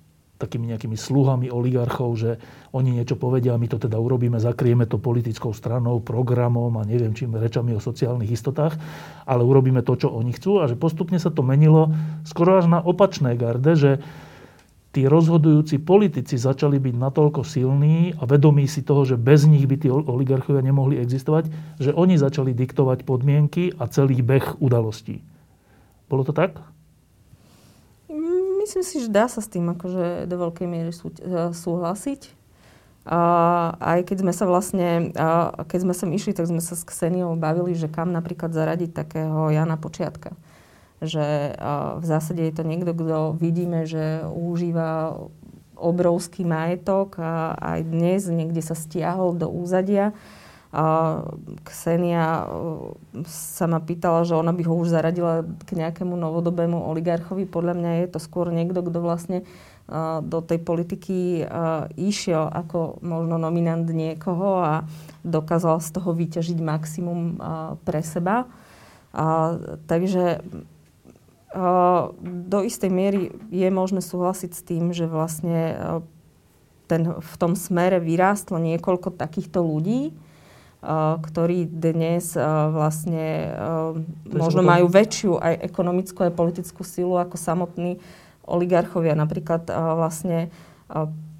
A: takými nejakými sluhami oligarchov, že oni niečo povedia a my to teda urobíme, zakrieme to politickou stranou, programom a neviem čím, rečami o sociálnych istotách, ale urobíme to, čo oni chcú a že postupne sa to menilo skoro až na opačné garde, že tí rozhodujúci politici začali byť natoľko silní a vedomí si toho, že bez nich by tí oligarchovia nemohli existovať, že oni začali diktovať podmienky a celý beh udalostí. Bolo to tak?
B: Myslím si, že dá sa s tým akože do veľkej miery sú, e, súhlasiť. A aj keď sme sa vlastne, a keď sme sem išli, tak sme sa s Kseniou bavili, že kam napríklad zaradiť takého Jana Počiatka. Že v zásade je to niekto, kto vidíme, že užíva obrovský majetok a aj dnes niekde sa stiahol do úzadia Ksenia e, sa ma pýtala, že ona by ho už zaradila k nejakému novodobému oligarchovi. Podľa mňa je to skôr niekto, kto vlastne e, do tej politiky e, išiel ako možno nominant niekoho a dokázal z toho vyťažiť maximum pre seba. Takže do istej miery je možné súhlasiť s tým, že vlastne ten, v tom smere vyrástlo niekoľko takýchto ľudí, ktorí dnes vlastne možno majú väčšiu aj ekonomickú, aj politickú silu ako samotní oligarchovia. Napríklad vlastne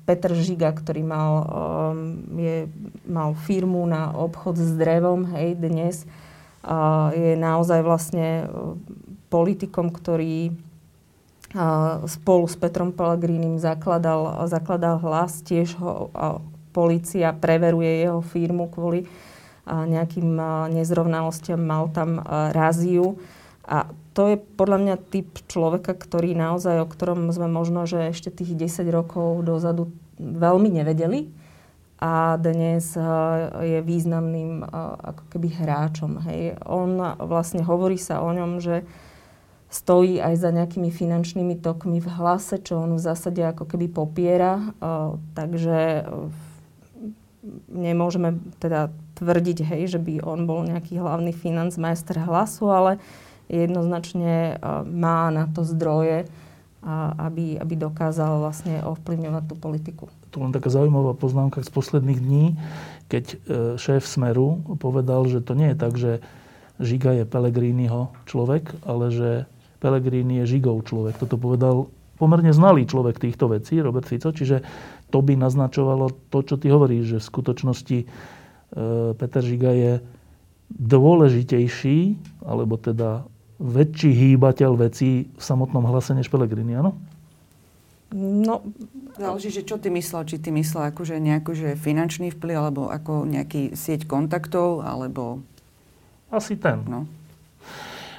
B: Petr Žiga, ktorý mal, je, mal firmu na obchod s drevom, hej, dnes je naozaj vlastne politikom, ktorý spolu s Petrom Pellegrinim zakladal, zakladal hlas, tiež ho policia preveruje jeho firmu kvôli nejakým nezrovnalostiam, mal tam raziu. A to je podľa mňa typ človeka, ktorý naozaj, o ktorom sme možno, že ešte tých 10 rokov dozadu veľmi nevedeli a dnes je významným ako keby hráčom. Hej. On vlastne hovorí sa o ňom, že stojí aj za nejakými finančnými tokmi v hlase, čo on v zásade ako keby popiera. Takže nemôžeme teda tvrdiť, hej, že by on bol nejaký hlavný financmajster hlasu, ale jednoznačne má na to zdroje, aby, aby dokázal vlastne ovplyvňovať tú politiku.
A: Tu len taká zaujímavá poznámka z posledných dní, keď e, šéf Smeru povedal, že to nie je tak, že Žiga je Pelegriniho človek, ale že Pelegrini je Žigov človek. Toto povedal pomerne znalý človek týchto vecí, Robert Fico, čiže to by naznačovalo to, čo ty hovoríš, že v skutočnosti e, Peter Žiga je dôležitejší, alebo teda väčší hýbateľ vecí v samotnom hlase než Pelegrini, áno?
C: No, záleží, že čo ty myslel. Či ty myslel akože nejaký že finančný vplyv, alebo ako nejaký sieť kontaktov, alebo...
A: Asi ten. No.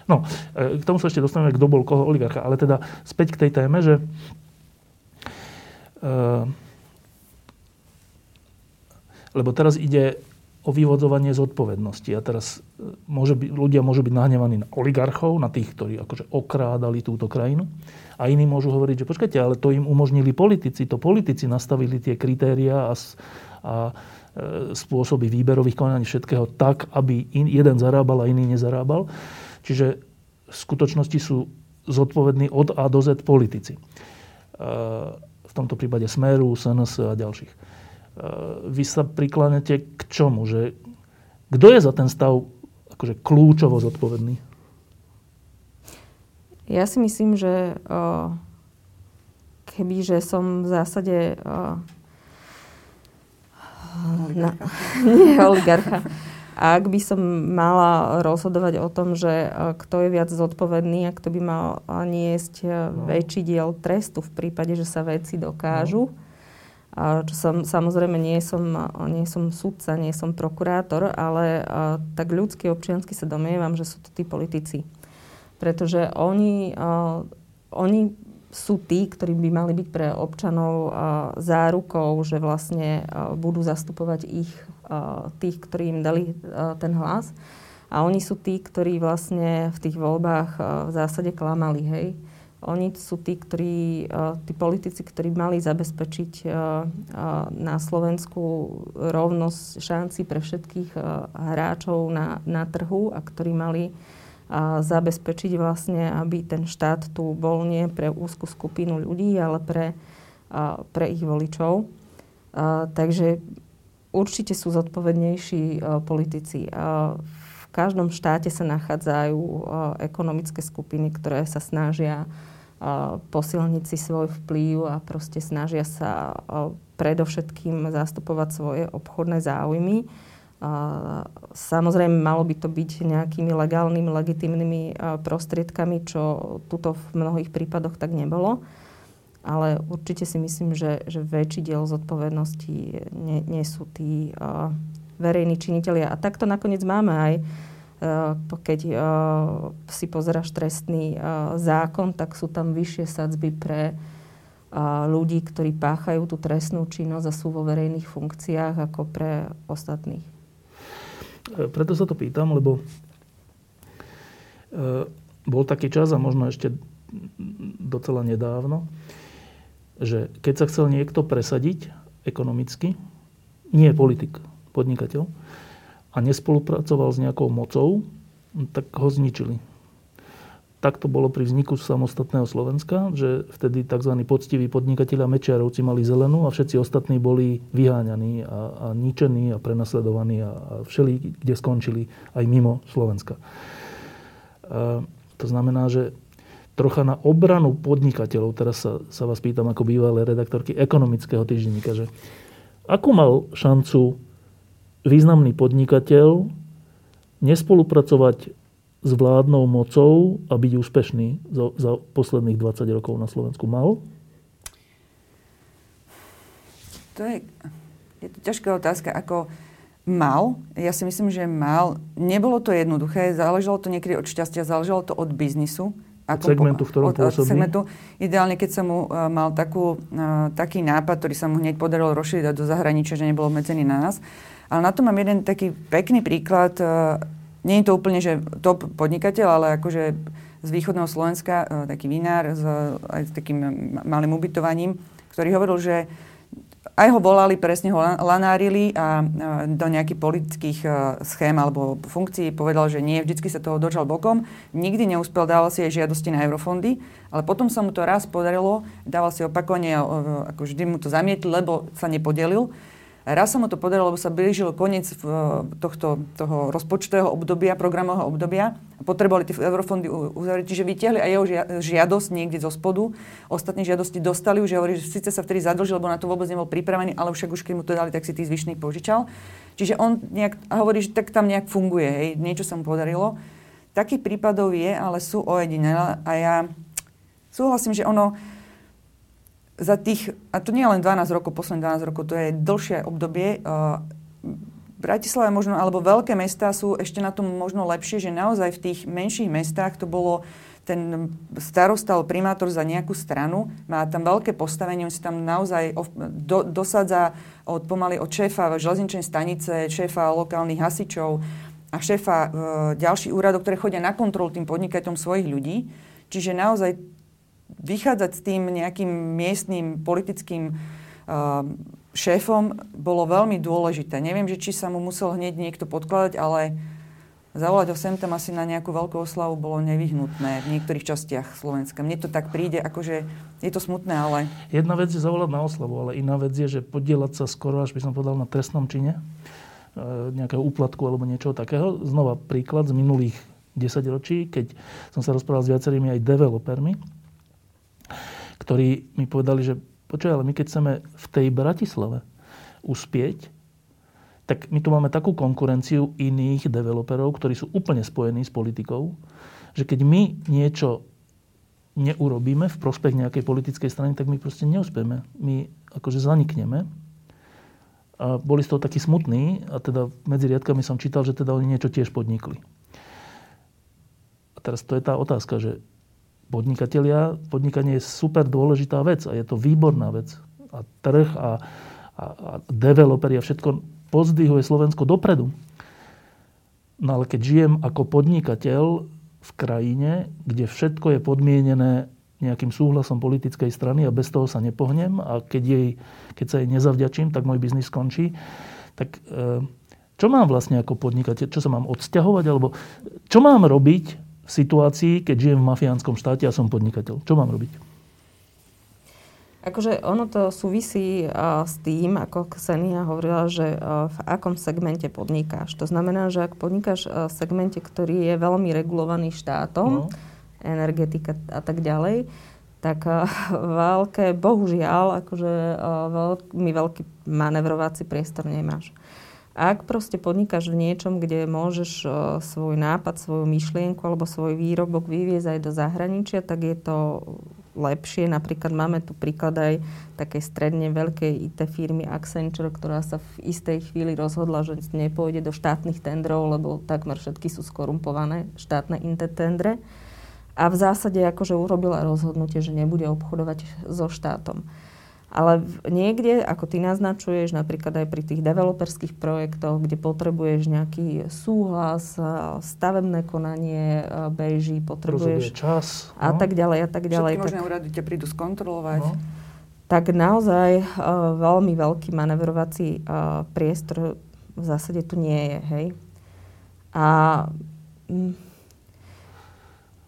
A: No, e, k tomu sa ešte dostaneme, kto bol koho oligarcha. Ale teda späť k tej téme, že uh, lebo teraz ide o vyvodzovanie zodpovednosti. A teraz e, môže byť, ľudia môžu byť nahnevaní na oligarchov, na tých, ktorí akože okrádali túto krajinu. A iní môžu hovoriť, že počkajte, ale to im umožnili politici. To politici nastavili tie kritéria a, a e, spôsoby výberových konaní všetkého tak, aby in, jeden zarábal a iný nezarábal. Čiže v skutočnosti sú zodpovední od A do Z politici. E, v tomto prípade Smeru, SNS a ďalších. Eh, vy sa prikláňate k čomu? Že, kto je za ten stav akože kľúčovo zodpovedný?
B: Ja si myslím, že uh, keby, že som v zásade uh,
C: na, [LAUGHS]
B: nie oligarcha. A ak by som mala rozhodovať o tom, že kto je viac zodpovedný a kto by mal niesť no. väčší diel trestu v prípade, že sa veci dokážu, no čo som, samozrejme nie som, nie som sudca, nie som prokurátor, ale tak ľudský občiansky sa domnievam, že sú to tí politici. Pretože oni, oni sú tí, ktorí by mali byť pre občanov zárukou, že vlastne budú zastupovať ich, tých, ktorí im dali ten hlas. A oni sú tí, ktorí vlastne v tých voľbách v zásade klamali, hej. Oni sú tí, ktorí, e, tí politici, ktorí mali zabezpečiť e, e, na Slovensku rovnosť šanci pre všetkých hráčov na, na trhu a ktorí mali zabezpečiť vlastne, aby ten štát tu bol nie pre úzku skupinu ľudí, ale pre, pre ich voličov. Takže určite sú zodpovednejší politici. V každom štáte sa nachádzajú ekonomické skupiny, ktoré sa snažia posilniť si svoj vplyv a proste snažia sa predovšetkým zastupovať svoje obchodné záujmy. Samozrejme, malo by to byť nejakými legálnymi, legitimnými prostriedkami, čo tuto v mnohých prípadoch tak nebolo. Ale určite si myslím, že, že väčší diel zodpovednosti nie, nie sú tí uh, verejní činitelia. A takto nakoniec máme aj Eh, keď eh, si pozeráš trestný eh, zákon, tak sú tam vyššie sadzby pre ľudí, ktorí páchajú tú trestnú činnosť a sú vo verejných funkciách ako pre ostatných.
A: Preto sa to pýtam, lebo bol taký čas a možno ešte docela nedávno, že keď sa chcel niekto presadiť ekonomicky, nie politik, podnikateľ, a nespolupracoval s nejakou mocou, tak ho zničili. Tak to bolo pri vzniku samostatného Slovenska, že vtedy tzv. poctiví podnikatelia Mečiarovci mali zelenú a všetci ostatní boli vyháňaní a, a ničení a prenasledovaní a, a všeli, kde skončili aj mimo Slovenska. A to znamená, že trocha na obranu podnikateľov, teraz sa, sa vás pýtam ako bývalé redaktorky ekonomického týždenníka, že akú mal šancu významný podnikateľ nespolupracovať s vládnou mocou a byť úspešný za, za posledných 20 rokov na Slovensku mal?
C: To je, je to ťažká otázka. Ako mal, ja si myslím, že mal. Nebolo to jednoduché, záležalo to niekedy od šťastia, záležalo to od biznisu.
A: Ako od segmentu, v ktorom od, pôsobí? Od segmentu.
C: Ideálne, keď som mu uh, mal takú, uh, taký nápad, ktorý sa mu hneď podarilo rozšíriť do zahraničia, že nebolo obmedzený na nás. Ale na to mám jeden taký pekný príklad. E, nie je to úplne, že top podnikateľ, ale akože z východného Slovenska, taký vinár s, aj s takým malým ubytovaním, ktorý hovoril, že aj ho volali, presne ho lanárili a do nejakých politických e, schém alebo funkcií povedal, že nie, vždycky sa toho dočal bokom. Nikdy neúspel, dával si aj žiadosti na eurofondy, ale potom sa mu to raz podarilo, dával si opakovane, ako vždy mu to zamietli, lebo sa nepodelil. Raz sa mu to podarilo, lebo sa blížil koniec e, tohto toho rozpočtového obdobia, programového obdobia potrebovali tie eurofondy uzavrieť. Čiže vytiahli aj jeho žiadosť niekde zo spodu. Ostatní žiadosti dostali už, hovorí, že síce sa vtedy zadlžil, lebo na to vôbec nebol pripravený, ale však už keď mu to dali, tak si tých zvyšných požičal. Čiže on nejak, hovorí, že tak tam nejak funguje, hej, niečo sa mu podarilo. Takých prípadov je, ale sú ojedinelé a ja súhlasím, že ono, za tých, a to nie je len 12 rokov, posledných 12 rokov, to je dlhšie obdobie, uh, Bratislava možno, alebo veľké mestá sú ešte na tom možno lepšie, že naozaj v tých menších mestách to bolo ten starosta alebo primátor za nejakú stranu, má tam veľké postavenie, on si tam naozaj do, dosadza od, pomaly od šéfa železničnej stanice, šéfa lokálnych hasičov a šéfa e, ďalších úradov, ktoré chodia na kontrolu tým podnikateľom svojich ľudí. Čiže naozaj vychádzať s tým nejakým miestnym politickým uh, šéfom bolo veľmi dôležité. Neviem, že či sa mu musel hneď niekto podkladať, ale zavolať ho sem tam asi na nejakú veľkú oslavu bolo nevyhnutné v niektorých častiach Slovenska. Mne to tak príde, akože je to smutné, ale...
A: Jedna vec je zavolať na oslavu, ale iná vec je, že podielať sa skoro, až by som povedal, na trestnom čine, uh, nejakého úplatku alebo niečoho takého. Znova príklad z minulých 10 ročí, keď som sa rozprával s viacerými aj developermi, ktorí mi povedali, že počuj, ale my keď chceme v tej Bratislave uspieť, tak my tu máme takú konkurenciu iných developerov, ktorí sú úplne spojení s politikou, že keď my niečo neurobíme v prospech nejakej politickej strany, tak my proste neúspieme. My akože zanikneme. A boli z toho takí smutní a teda medzi riadkami som čítal, že teda oni niečo tiež podnikli. A teraz to je tá otázka, že podnikatelia, podnikanie je super dôležitá vec a je to výborná vec. A trh a, a, a developeri a všetko pozdvihuje Slovensko dopredu. No ale keď žijem ako podnikateľ v krajine, kde všetko je podmienené nejakým súhlasom politickej strany a bez toho sa nepohnem a keď, jej, keď sa jej nezavďačím, tak môj biznis skončí, tak e, čo mám vlastne ako podnikateľ? Čo sa mám odsťahovať? Alebo čo mám robiť, v situácii, keď žijem v mafiánskom štáte a som podnikateľ? Čo mám robiť?
B: Akože ono to súvisí uh, s tým, ako Ksenia hovorila, že uh, v akom segmente podnikáš. To znamená, že ak podnikáš uh, v segmente, ktorý je veľmi regulovaný štátom, no. energetika a tak ďalej, tak veľké, bohužiaľ, akože veľmi veľký manevrovací priestor nemáš. Ak proste podnikáš v niečom, kde môžeš svoj nápad, svoju myšlienku alebo svoj výrobok vyviezť aj do zahraničia, tak je to lepšie. Napríklad máme tu príklad aj takej stredne veľkej IT firmy Accenture, ktorá sa v istej chvíli rozhodla, že nepôjde do štátnych tendrov, lebo takmer všetky sú skorumpované štátne IT tendre. A v zásade akože urobila rozhodnutie, že nebude obchodovať so štátom. Ale niekde, ako ty naznačuješ, napríklad aj pri tých developerských projektoch, kde potrebuješ nejaký súhlas, stavebné konanie beží, potrebuješ...
A: čas.
B: No? A tak ďalej, a tak ďalej.
C: Všetky možné tak, úrady ťa prídu skontrolovať. No.
B: Tak naozaj uh, veľmi veľký manevrovací uh, priestor v zásade tu nie je, hej. A... Mm,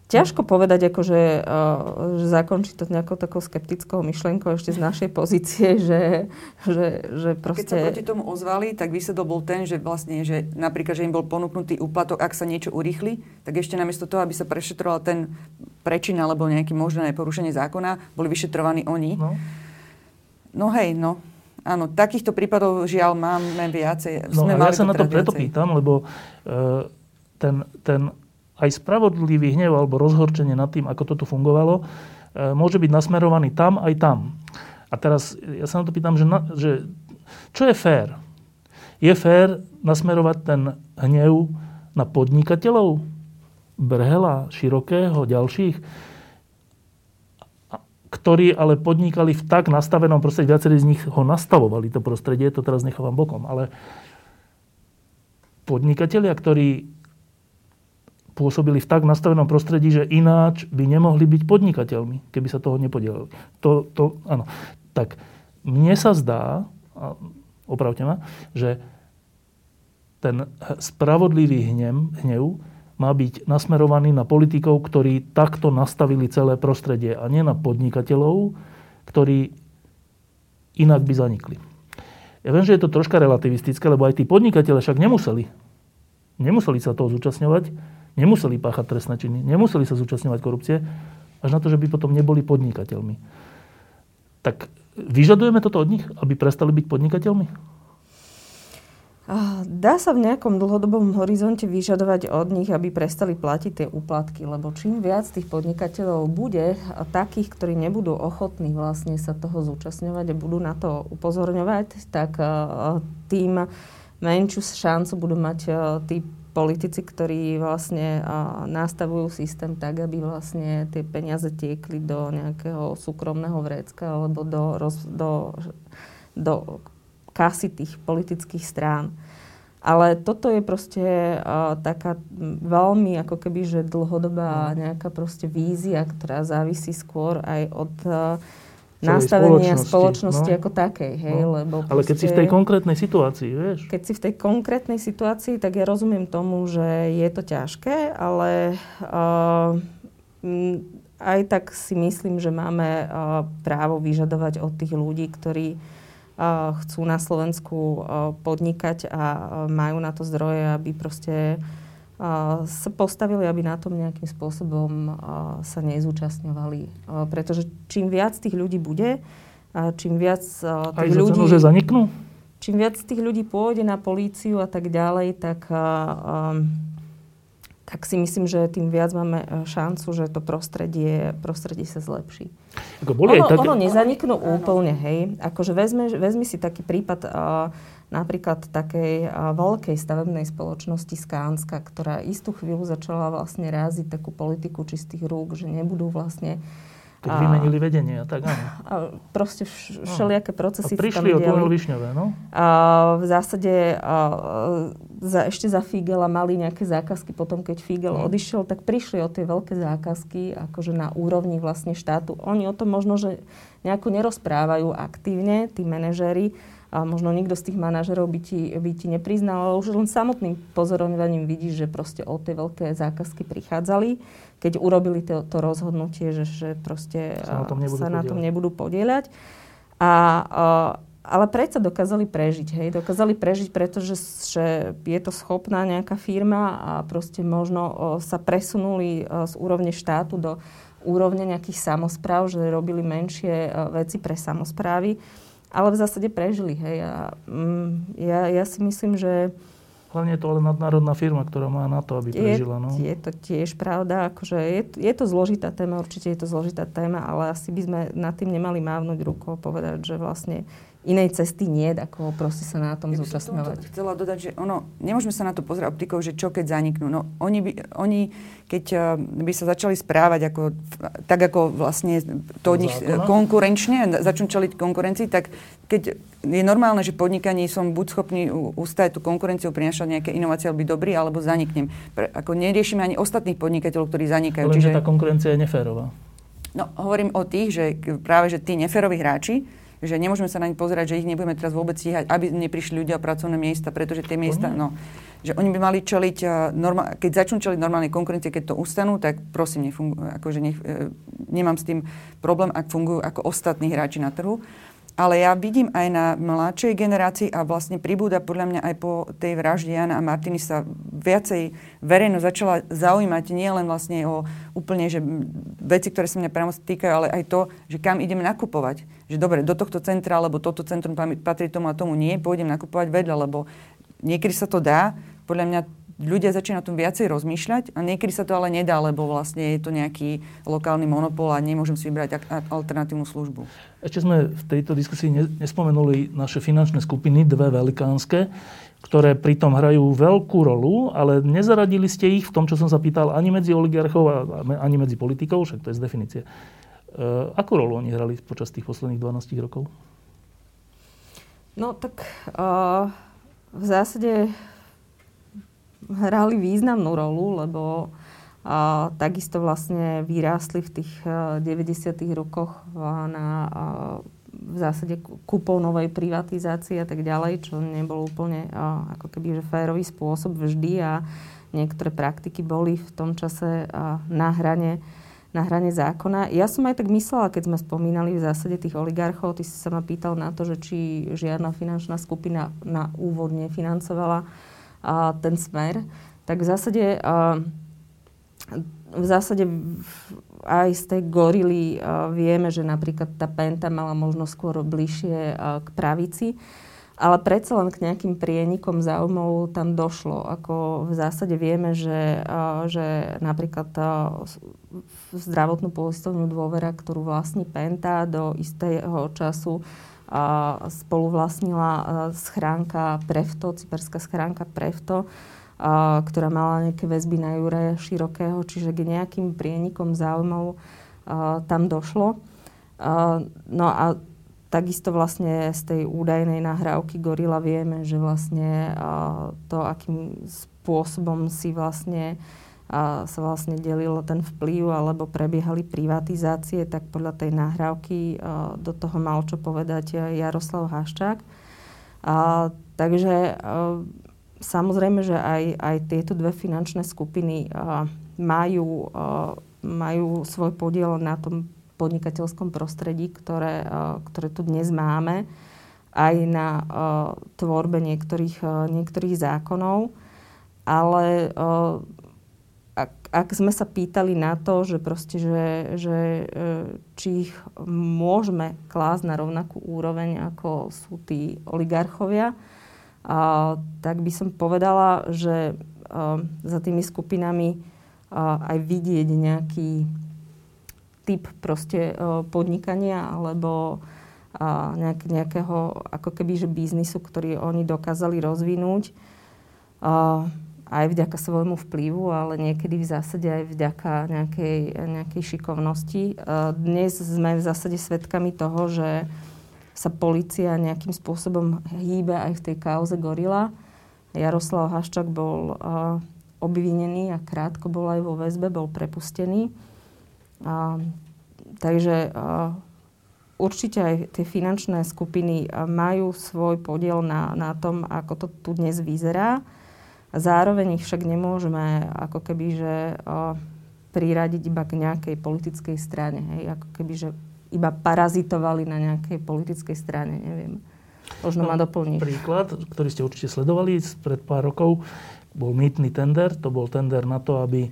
B: Ťažko povedať, akože, uh, že zakončiť to nejakou takou skeptickou myšlienkou ešte z našej pozície, [LAUGHS] že, že, že proste...
C: Keď sa proti tomu ozvali, tak výsledok bol ten, že vlastne, že napríklad, že im bol ponúknutý úplatok, ak sa niečo urýchli, tak ešte namiesto toho, aby sa prešetroval ten prečin alebo nejaké možné porušenie zákona, boli vyšetrovaní oni. No, no hej, no. Áno, takýchto prípadov žiaľ máme viacej.
A: No Sme ja sa na to preto viacej. pýtam, lebo uh, ten, ten aj spravodlivý hnev alebo rozhorčenie nad tým, ako to tu fungovalo, e, môže byť nasmerovaný tam aj tam. A teraz ja sa na to pýtam, že, na, že čo je fér? Je fér nasmerovať ten hnev na podnikateľov? Brhela, Širokého, ďalších? ktorí ale podnikali v tak nastavenom prostredí, viacerí z nich ho nastavovali, to prostredie, to teraz nechávam bokom, ale podnikatelia, ktorí pôsobili v tak nastavenom prostredí, že ináč by nemohli byť podnikateľmi, keby sa toho nepodielali. To, to, áno. Tak mne sa zdá, opravte ma, že ten spravodlivý hnev, hnev má byť nasmerovaný na politikov, ktorí takto nastavili celé prostredie a nie na podnikateľov, ktorí inak by zanikli. Ja viem, že je to troška relativistické, lebo aj tí podnikatelia však nemuseli. Nemuseli sa toho zúčastňovať, nemuseli páchať trestné činy, nemuseli sa zúčastňovať korupcie, až na to, že by potom neboli podnikateľmi. Tak vyžadujeme toto od nich, aby prestali byť podnikateľmi?
B: Dá sa v nejakom dlhodobom horizonte vyžadovať od nich, aby prestali platiť tie úplatky, lebo čím viac tých podnikateľov bude takých, ktorí nebudú ochotní vlastne sa toho zúčastňovať a budú na to upozorňovať, tak tým menšiu šancu budú mať tí politici, ktorí vlastne nastavujú systém tak, aby vlastne tie peniaze tiekli do nejakého súkromného vrecka alebo do, do, do kasy tých politických strán. Ale toto je proste uh, taká veľmi ako keby, že dlhodobá no. nejaká proste vízia, ktorá závisí skôr aj od uh, nastavenia spoločnosti, spoločnosti no. ako takej. Hej, no. lebo
A: Ale keď si v tej konkrétnej situácii, vieš.
B: Keď si v tej konkrétnej situácii, tak ja rozumiem tomu, že je to ťažké, ale uh, aj tak si myslím, že máme uh, právo vyžadovať od tých ľudí, ktorí chcú na Slovensku podnikať a majú na to zdroje, aby proste sa postavili, aby na tom nejakým spôsobom sa nezúčastňovali. Pretože čím viac tých ľudí bude, čím viac tých
A: Aj
B: ľudí...
A: Cenu, že zaniknú?
B: Čím viac tých ľudí pôjde na políciu a tak ďalej, tak tak si myslím, že tým viac máme e, šancu, že to prostredie, prostredie sa zlepší.
A: Ako boli
B: ono,
A: aj také...
B: ono nezaniknú úplne, hej. Akože vezme, vezmi si taký prípad uh, napríklad takej veľkej stavebnej spoločnosti Skánska, ktorá istú chvíľu začala vlastne ráziť takú politiku čistých rúk, že nebudú vlastne
A: keď a, vymenili vedenie a tak áno.
B: A proste no. všelijaké procesy
A: a prišli o tunel Višňové, no?
B: A v zásade a, za, ešte za Figela mali nejaké zákazky. Potom, keď Figel no. odišiel, tak prišli o tie veľké zákazky akože na úrovni vlastne štátu. Oni o tom možno, že nejako nerozprávajú aktívne, tí manažéri, a možno nikto z tých manažerov by ti, by ti nepriznal, ale už len samotným pozorovaním vidíš, že proste o tie veľké zákazky prichádzali keď urobili to, to rozhodnutie, že, že proste sa na tom nebudú, sa na tom nebudú podieľať. A, ale predsa dokázali prežiť, hej. Dokázali prežiť, pretože že je to schopná nejaká firma a proste možno sa presunuli z úrovne štátu do úrovne nejakých samozpráv, že robili menšie veci pre samozprávy, ale v zásade prežili, hej. A, mm, ja, ja si myslím, že
A: Hlavne je to ale nadnárodná firma, ktorá má na to, aby prežila. No.
B: Je, je to tiež pravda. Akože je, je to zložitá téma, určite je to zložitá téma, ale asi by sme nad tým nemali mávnuť rukou povedať, že vlastne inej cesty nie, ako proste sa na tom ja zúčastňovať.
C: Chcela dodať, že ono, nemôžeme sa na to pozrieť optikou, že čo keď zaniknú. No, oni, by, oni keď uh, by sa začali správať ako, tak, ako vlastne to od nich Zákona? konkurenčne, začnú čeliť konkurencii, tak keď je normálne, že podnikaní som buď schopný ustať tú konkurenciu, prinašať nejaké inovácie, alebo byť dobrý, alebo zaniknem. Pre, ako neriešime ani ostatných podnikateľov, ktorí zanikajú.
A: Lenže čiže... tá konkurencia je neférová.
C: No, hovorím o tých, že práve, že tí neféroví hráči, že nemôžeme sa na nich pozerať, že ich nebudeme teraz vôbec stíhať, aby neprišli ľudia o pracovné miesta, pretože tie miesta, no, že oni by mali čeliť, uh, keď začnú čeliť normálnej konkurencie, keď to ustanú, tak prosím, nefungu, akože nech, uh, nemám s tým problém, ak fungujú ako ostatní hráči na trhu. Ale ja vidím aj na mladšej generácii a vlastne pribúda podľa mňa aj po tej vražde Jana a Martiny sa viacej verejno začala zaujímať nie len vlastne o úplne že veci, ktoré sa mňa priamo týkajú, ale aj to, že kam ideme nakupovať. Že dobre, do tohto centra, alebo toto centrum patrí tomu a tomu nie, pôjdem nakupovať vedľa, lebo niekedy sa to dá. Podľa mňa ľudia začínajú o tom viacej rozmýšľať a niekedy sa to ale nedá, lebo vlastne je to nejaký lokálny monopol a nemôžem si vybrať alternatívnu službu.
A: Ešte sme v tejto diskusii nespomenuli naše finančné skupiny, dve velikánske, ktoré pritom hrajú veľkú rolu, ale nezaradili ste ich v tom, čo som sa pýtal, ani medzi oligarchov, ani medzi politikov, však to je z definície. E, akú rolu oni hrali počas tých posledných 12 rokov?
B: No tak uh, v zásade hrali významnú rolu, lebo a, takisto vlastne vyrástli v tých 90. rokoch na v zásade kúpou novej privatizácie a tak ďalej, čo nebol úplne ako keby že férový spôsob vždy a niektoré praktiky boli v tom čase na hrane na hrane zákona. Ja som aj tak myslela, keď sme spomínali v zásade tých oligarchov, ty si sa ma pýtal na to, že či žiadna finančná skupina na úvod nefinancovala a, ten smer, tak v zásade, a, v zásade aj z tej gorily a, vieme, že napríklad tá Penta mala možno skôr bližšie a, k pravici. Ale predsa len k nejakým prienikom záujmov tam došlo. Ako v zásade vieme, že, že napríklad zdravotnú poistovňu dôvera, ktorú vlastní Penta do istého času spolu vlastnila schránka Prefto, cyperská schránka Prefto, ktorá mala nejaké väzby na Jure Širokého, čiže k nejakým prienikom záujmov tam došlo. No a Takisto vlastne z tej údajnej nahrávky Gorila vieme, že vlastne to, akým spôsobom si vlastne sa vlastne delil ten vplyv alebo prebiehali privatizácie, tak podľa tej nahrávky do toho mal čo povedať Jaroslav Haščák. A, takže a, samozrejme, že aj, aj tieto dve finančné skupiny a, majú, a, majú svoj podiel na tom podnikateľskom prostredí, ktoré, e, ktoré tu dnes máme, aj na uh, tvorbe niektorých, uh, niektorých zákonov. Ale ak, ak sme sa pýtali na to, že, proste, že, že či ich môžeme klásť na rovnakú úroveň, ako sú tí oligarchovia, uh, tak by som povedala, že uh, za tými skupinami uh, aj vidieť nejaký typ proste e, podnikania alebo nejak, nejakého ako keby že biznisu, ktorý oni dokázali rozvinúť aj vďaka svojmu vplyvu, ale niekedy v zásade aj vďaka nejakej, nejakej šikovnosti. Dnes sme v zásade svedkami toho, že sa policia nejakým spôsobom hýbe aj v tej kauze Gorila. Jaroslav Haščák bol obvinený a krátko bol aj vo väzbe, bol prepustený. A, takže a, určite aj tie finančné skupiny majú svoj podiel na, na tom, ako to tu dnes vyzerá. Zároveň ich však nemôžeme ako keby, že a, priradiť iba k nejakej politickej strane. Hej? Ako keby, že iba parazitovali na nejakej politickej strane, neviem. Možno no, ma doplní.
A: Príklad, ktorý ste určite sledovali pred pár rokov, bol mýtny tender. To bol tender na to, aby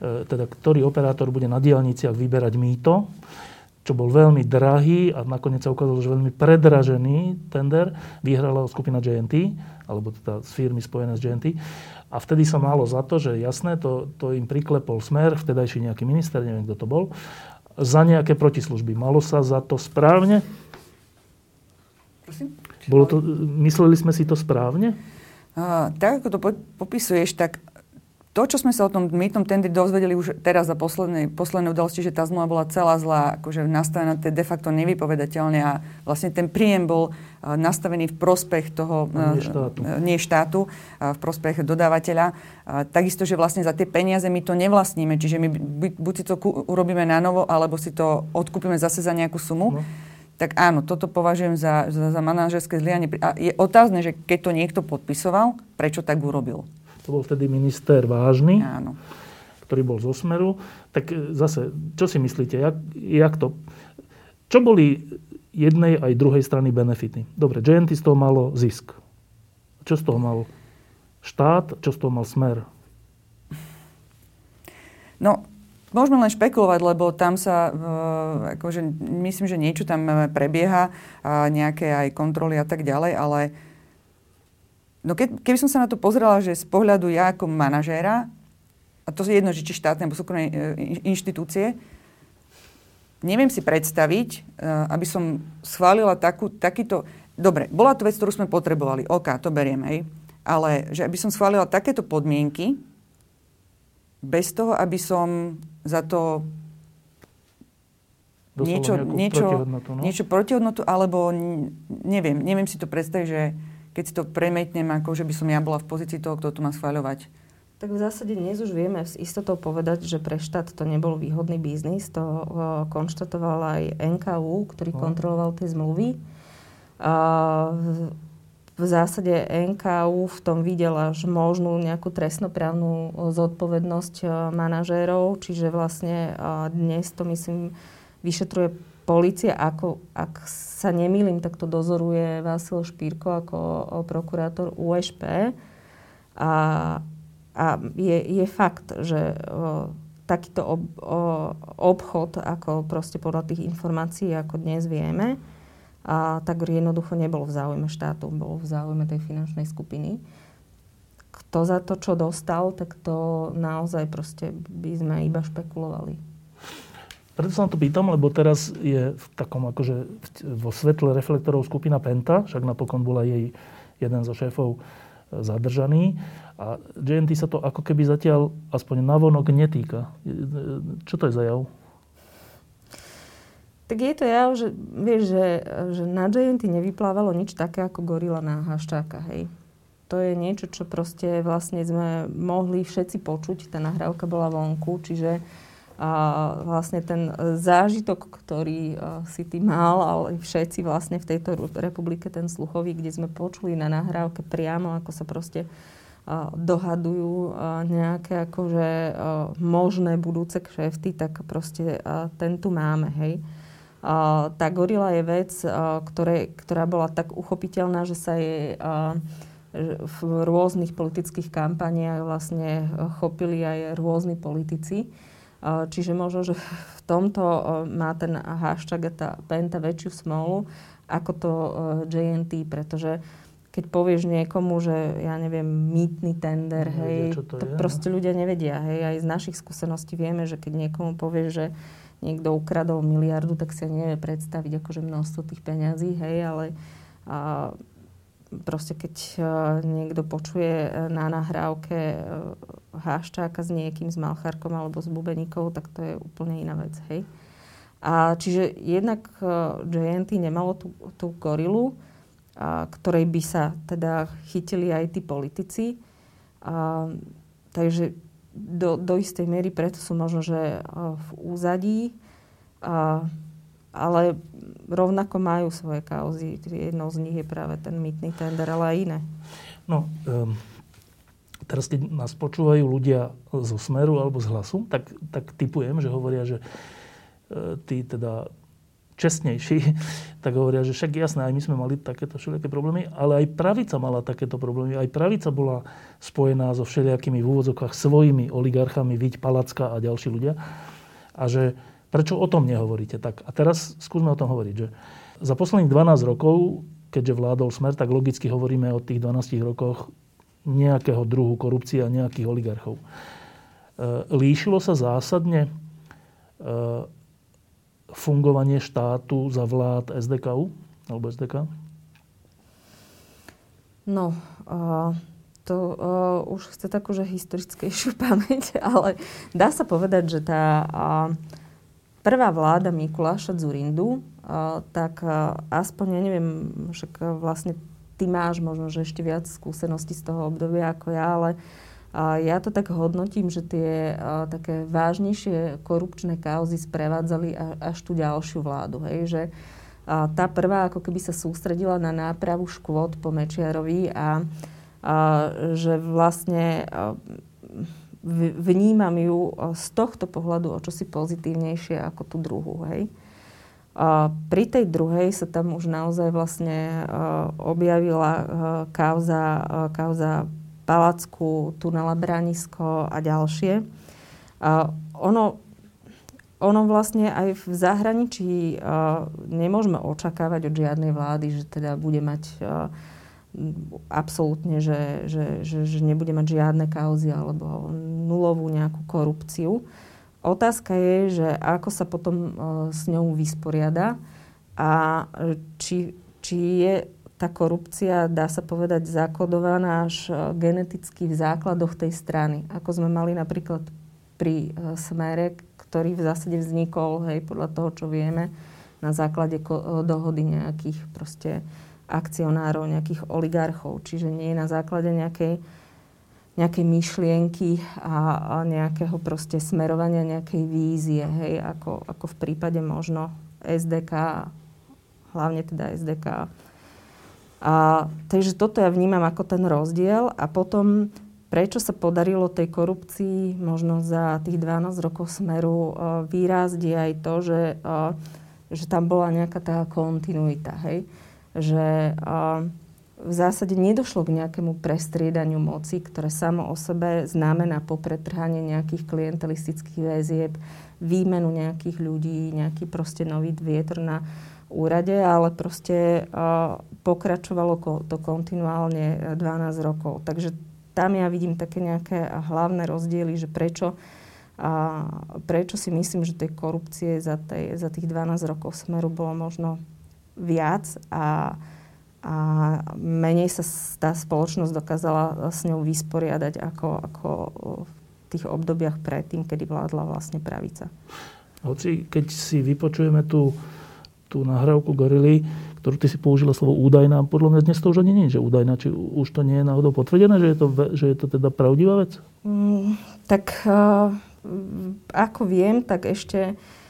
A: teda ktorý operátor bude na diálniciach vyberať mýto, čo bol veľmi drahý a nakoniec sa ukázalo, že veľmi predražený tender. Vyhrala skupina JNT, alebo teda z firmy spojené s JNT. A vtedy sa málo za to, že jasné, to, to im priklepol smer, vtedajší nejaký minister, neviem, kto to bol, za nejaké protislužby. Malo sa za to správne? Prosím? Bolo to, mysleli sme si to správne?
C: Uh, tak ako to popisuješ, tak to, čo sme sa o tom mýtnom tendri dozvedeli už teraz za poslednej, poslednej udalosti, že tá zmluva bola celá zlá, akože nastavená de facto nevypovedateľne a vlastne ten príjem bol uh, nastavený v prospech toho
A: nie štátu, uh,
C: nie štátu v prospech dodávateľa. Takisto, že vlastne za tie peniaze my to nevlastníme, čiže my buď si to ku, urobíme na novo, alebo si to odkúpime zase za nejakú sumu. No. Tak áno, toto považujem za, za, za manažerské zlyhanie. A je otázne, že keď to niekto podpisoval, prečo tak urobil?
A: To bol vtedy minister Vážny,
C: Áno.
A: ktorý bol zo Smeru. Tak e, zase, čo si myslíte, jak, jak to... Čo boli jednej aj druhej strany benefity? Dobre, JNT z toho malo zisk. Čo z toho mal štát, čo z toho mal Smer?
C: No, Môžeme len špekulovať, lebo tam sa, akože, myslím, že niečo tam prebieha, nejaké aj kontroly a tak ďalej, ale No ke, keby som sa na to pozrela, že z pohľadu ja ako manažéra, a to je jedno, že či štátne alebo súkromné e, inštitúcie, neviem si predstaviť, e, aby som schválila takú, takýto... Dobre, bola to vec, ktorú sme potrebovali. OK, to beriem, hej. Ale že aby som schválila takéto podmienky, bez toho, aby som za to niečo, niečo, protihodnotu, no? niečo protihodnotu, alebo neviem, neviem si to predstaviť, že keď si to premietnem, ako že by som ja bola v pozícii toho, kto to má schváľovať.
B: Tak v zásade dnes už vieme s istotou povedať, že pre štát to nebol výhodný biznis. To uh, konštatoval aj NKU, ktorý no. kontroloval tie zmluvy. Uh, v zásade NKU v tom videla že možnú nejakú trestnoprávnu zodpovednosť manažérov, čiže vlastne dnes to myslím vyšetruje policia, ako, ak sa nemýlim, tak to dozoruje Vasil Špírko ako prokurátor USP. A, a je, je fakt, že o, takýto ob, o, obchod, ako proste podľa tých informácií, ako dnes vieme, a tak jednoducho nebol v záujme štátu, bol v záujme tej finančnej skupiny. Kto za to, čo dostal, tak to naozaj proste by sme iba špekulovali.
A: Preto sa na to pýtam, lebo teraz je v takom akože vo svetle reflektorov skupina Penta, však napokon bola jej jeden zo šéfov e, zadržaný. A JNT sa to ako keby zatiaľ aspoň navonok netýka. E, e, čo to je za jav?
B: Tak je to ja, že vieš, že, že na JNT nevyplávalo nič také ako gorila na Haščáka, hej. To je niečo, čo proste vlastne sme mohli všetci počuť. Tá nahrávka bola vonku, čiže a vlastne ten zážitok, ktorý si ty mal, ale všetci vlastne v tejto republike, ten sluchový, kde sme počuli na nahrávke priamo, ako sa proste dohadujú nejaké akože možné budúce kšefty, tak proste ten tu máme, hej tá gorila je vec, ktoré, ktorá bola tak uchopiteľná, že sa jej v rôznych politických kampaniách vlastne chopili aj rôzni politici. Čiže možno, že v tomto má ten hashtag a tá penta väčšiu smolu ako to JNT, pretože keď povieš niekomu, že ja neviem, mýtny tender, hej, tak je, proste no. ľudia nevedia. Hej, aj z našich skúseností vieme, že keď niekomu povieš, že niekto ukradol miliardu, tak si nevie predstaviť akože množstvo tých peňazí, hej, ale a, proste keď a, niekto počuje na nahrávke a, háščáka s niekým, s malchárkom alebo s bubeníkou, tak to je úplne iná vec, hej. A čiže jednak JNT nemalo tú, tú gorilu, a, ktorej by sa teda chytili aj tí politici. A, takže do, do istej miery preto sú možno, že v úzadí, a, ale rovnako majú svoje kauzy. Jednou z nich je práve ten mýtny tender, ale aj iné.
A: No, um, teraz keď nás počúvajú ľudia zo Smeru alebo z Hlasu, tak, tak typujem, že hovoria, že e, tí teda čestnejší, [LAUGHS] tak hovoria, že však jasné, aj my sme mali takéto všelijaké problémy, ale aj pravica mala takéto problémy. Aj pravica bola spojená so všelijakými v úvodzokách svojimi oligarchami, Viď Palacka a ďalší ľudia. A že prečo o tom nehovoríte? Tak a teraz skúsme o tom hovoriť. Že za posledných 12 rokov, keďže vládol Smer, tak logicky hovoríme o tých 12 rokoch nejakého druhu korupcie a nejakých oligarchov. E, líšilo sa zásadne e, fungovanie štátu za vlád SDKU alebo SDK?
B: No, uh, to uh, už chce takú, že historickejšiu [LAUGHS] pamäť, ale dá sa povedať, že tá uh, prvá vláda Mikuláša Zurindu, uh, tak uh, aspoň, ja neviem, však uh, vlastne ty máš možno, že ešte viac skúseností z toho obdobia ako ja, ale ja to tak hodnotím, že tie také vážnejšie korupčné kauzy sprevádzali až tú ďalšiu vládu. Hej, že tá prvá ako keby sa sústredila na nápravu škôd po Mečiarovi a, a že vlastne vnímam ju z tohto pohľadu o čosi pozitívnejšie ako tú druhú. Hej. A pri tej druhej sa tam už naozaj vlastne objavila kauza, kauza Palacku, tunela Branisko a ďalšie. A ono, ono vlastne aj v zahraničí nemôžeme očakávať od žiadnej vlády, že teda bude mať absolútne, že, že, že, že nebude mať žiadne kauzy alebo nulovú nejakú korupciu. Otázka je, že ako sa potom uh, s ňou vysporiada a či, či je tá korupcia, dá sa povedať, zakodovaná až e, geneticky v základoch tej strany. Ako sme mali napríklad pri e, Smere, ktorý v zásade vznikol, hej, podľa toho, čo vieme, na základe ko- e, dohody nejakých proste akcionárov, nejakých oligarchov. Čiže nie na základe nejakej nejakej myšlienky a, a nejakého proste smerovania nejakej vízie, hej, ako, ako v prípade možno SDK, hlavne teda SDK. A, takže toto ja vnímam ako ten rozdiel a potom prečo sa podarilo tej korupcii možno za tých 12 rokov smeru uh, výrazť je aj to, že, uh, že tam bola nejaká tá kontinuita, hej? Že v zásade nedošlo k nejakému prestriedaniu moci, ktoré samo o sebe znamená popretrhanie nejakých klientelistických väzieb, výmenu nejakých ľudí, nejaký proste nový vietor na úrade, ale proste pokračovalo to kontinuálne 12 rokov. Takže tam ja vidím také nejaké hlavné rozdiely, že prečo, a prečo si myslím, že tej korupcie za, tej, za tých 12 rokov smeru bolo možno viac a a menej sa tá spoločnosť dokázala s ňou vysporiadať ako, ako v tých obdobiach predtým, kedy vládla vlastne pravica.
A: Hoci keď si vypočujeme tú, tú nahrávku Gorily, ktorú ty si použila slovo údajná, podľa mňa dnes to už ani nie je, že údajná. Či už to nie je náhodou potvrdené, že je to, že je to teda pravdivá vec?
B: Mm, tak uh, ako viem, tak ešte a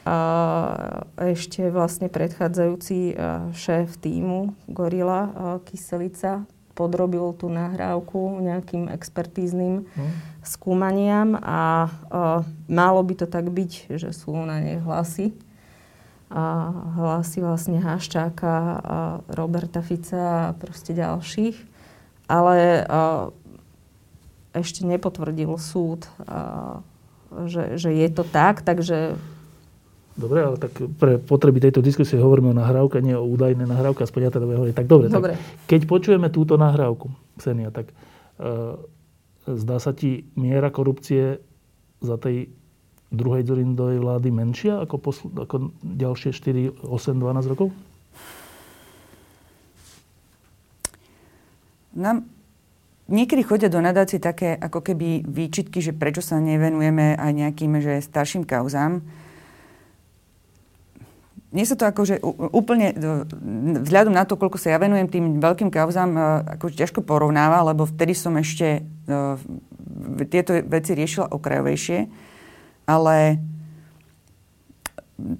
B: ešte vlastne predchádzajúci šéf týmu Gorila Kyselica podrobil tú nahrávku nejakým expertíznym hmm. skúmaniam a, a malo by to tak byť, že sú na nej hlasy. A hlasy vlastne Haščáka, a Roberta Fica a proste ďalších. Ale a, ešte nepotvrdil súd, a, že, že je to tak, takže
A: Dobre, ale tak pre potreby tejto diskusie hovoríme o nahrávke, nie o údajné nahrávke, aspoň ja teda hovorím. Tak dobre, dobre. Tak, keď počujeme túto nahrávku, Ksenia, tak uh, zdá sa ti miera korupcie za tej druhej Zorindovej vlády menšia ako, posl- ako ďalšie 4, 8, 12 rokov?
C: Nám niekedy chodia do nadácie také ako keby výčitky, že prečo sa nevenujeme aj nejakým že starším kauzám mne sa to akože úplne, vzhľadom na to, koľko sa ja venujem tým veľkým kauzám, e, ako ťažko porovnáva, lebo vtedy som ešte e, tieto veci riešila okrajovejšie. Ale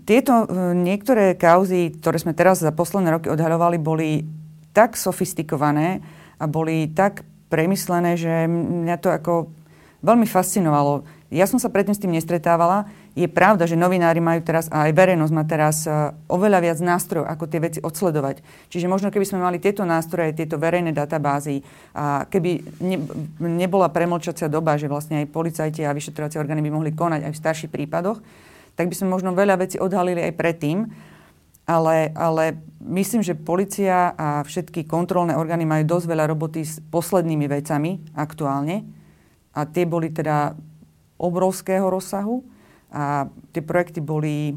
C: tieto e, niektoré kauzy, ktoré sme teraz za posledné roky odhaľovali, boli tak sofistikované a boli tak premyslené, že mňa to ako veľmi fascinovalo. Ja som sa predtým s tým nestretávala je pravda, že novinári majú teraz, a aj verejnosť má teraz e, oveľa viac nástrojov, ako tie veci odsledovať. Čiže možno keby sme mali tieto nástroje, tieto verejné databázy, a keby ne, nebola premlčacia doba, že vlastne aj policajti a vyšetrovacie orgány by mohli konať aj v starších prípadoch, tak by sme možno veľa vecí odhalili aj predtým. Ale, ale myslím, že policia a všetky kontrolné orgány majú dosť veľa roboty s poslednými vecami aktuálne. A tie boli teda obrovského rozsahu a tie projekty boli...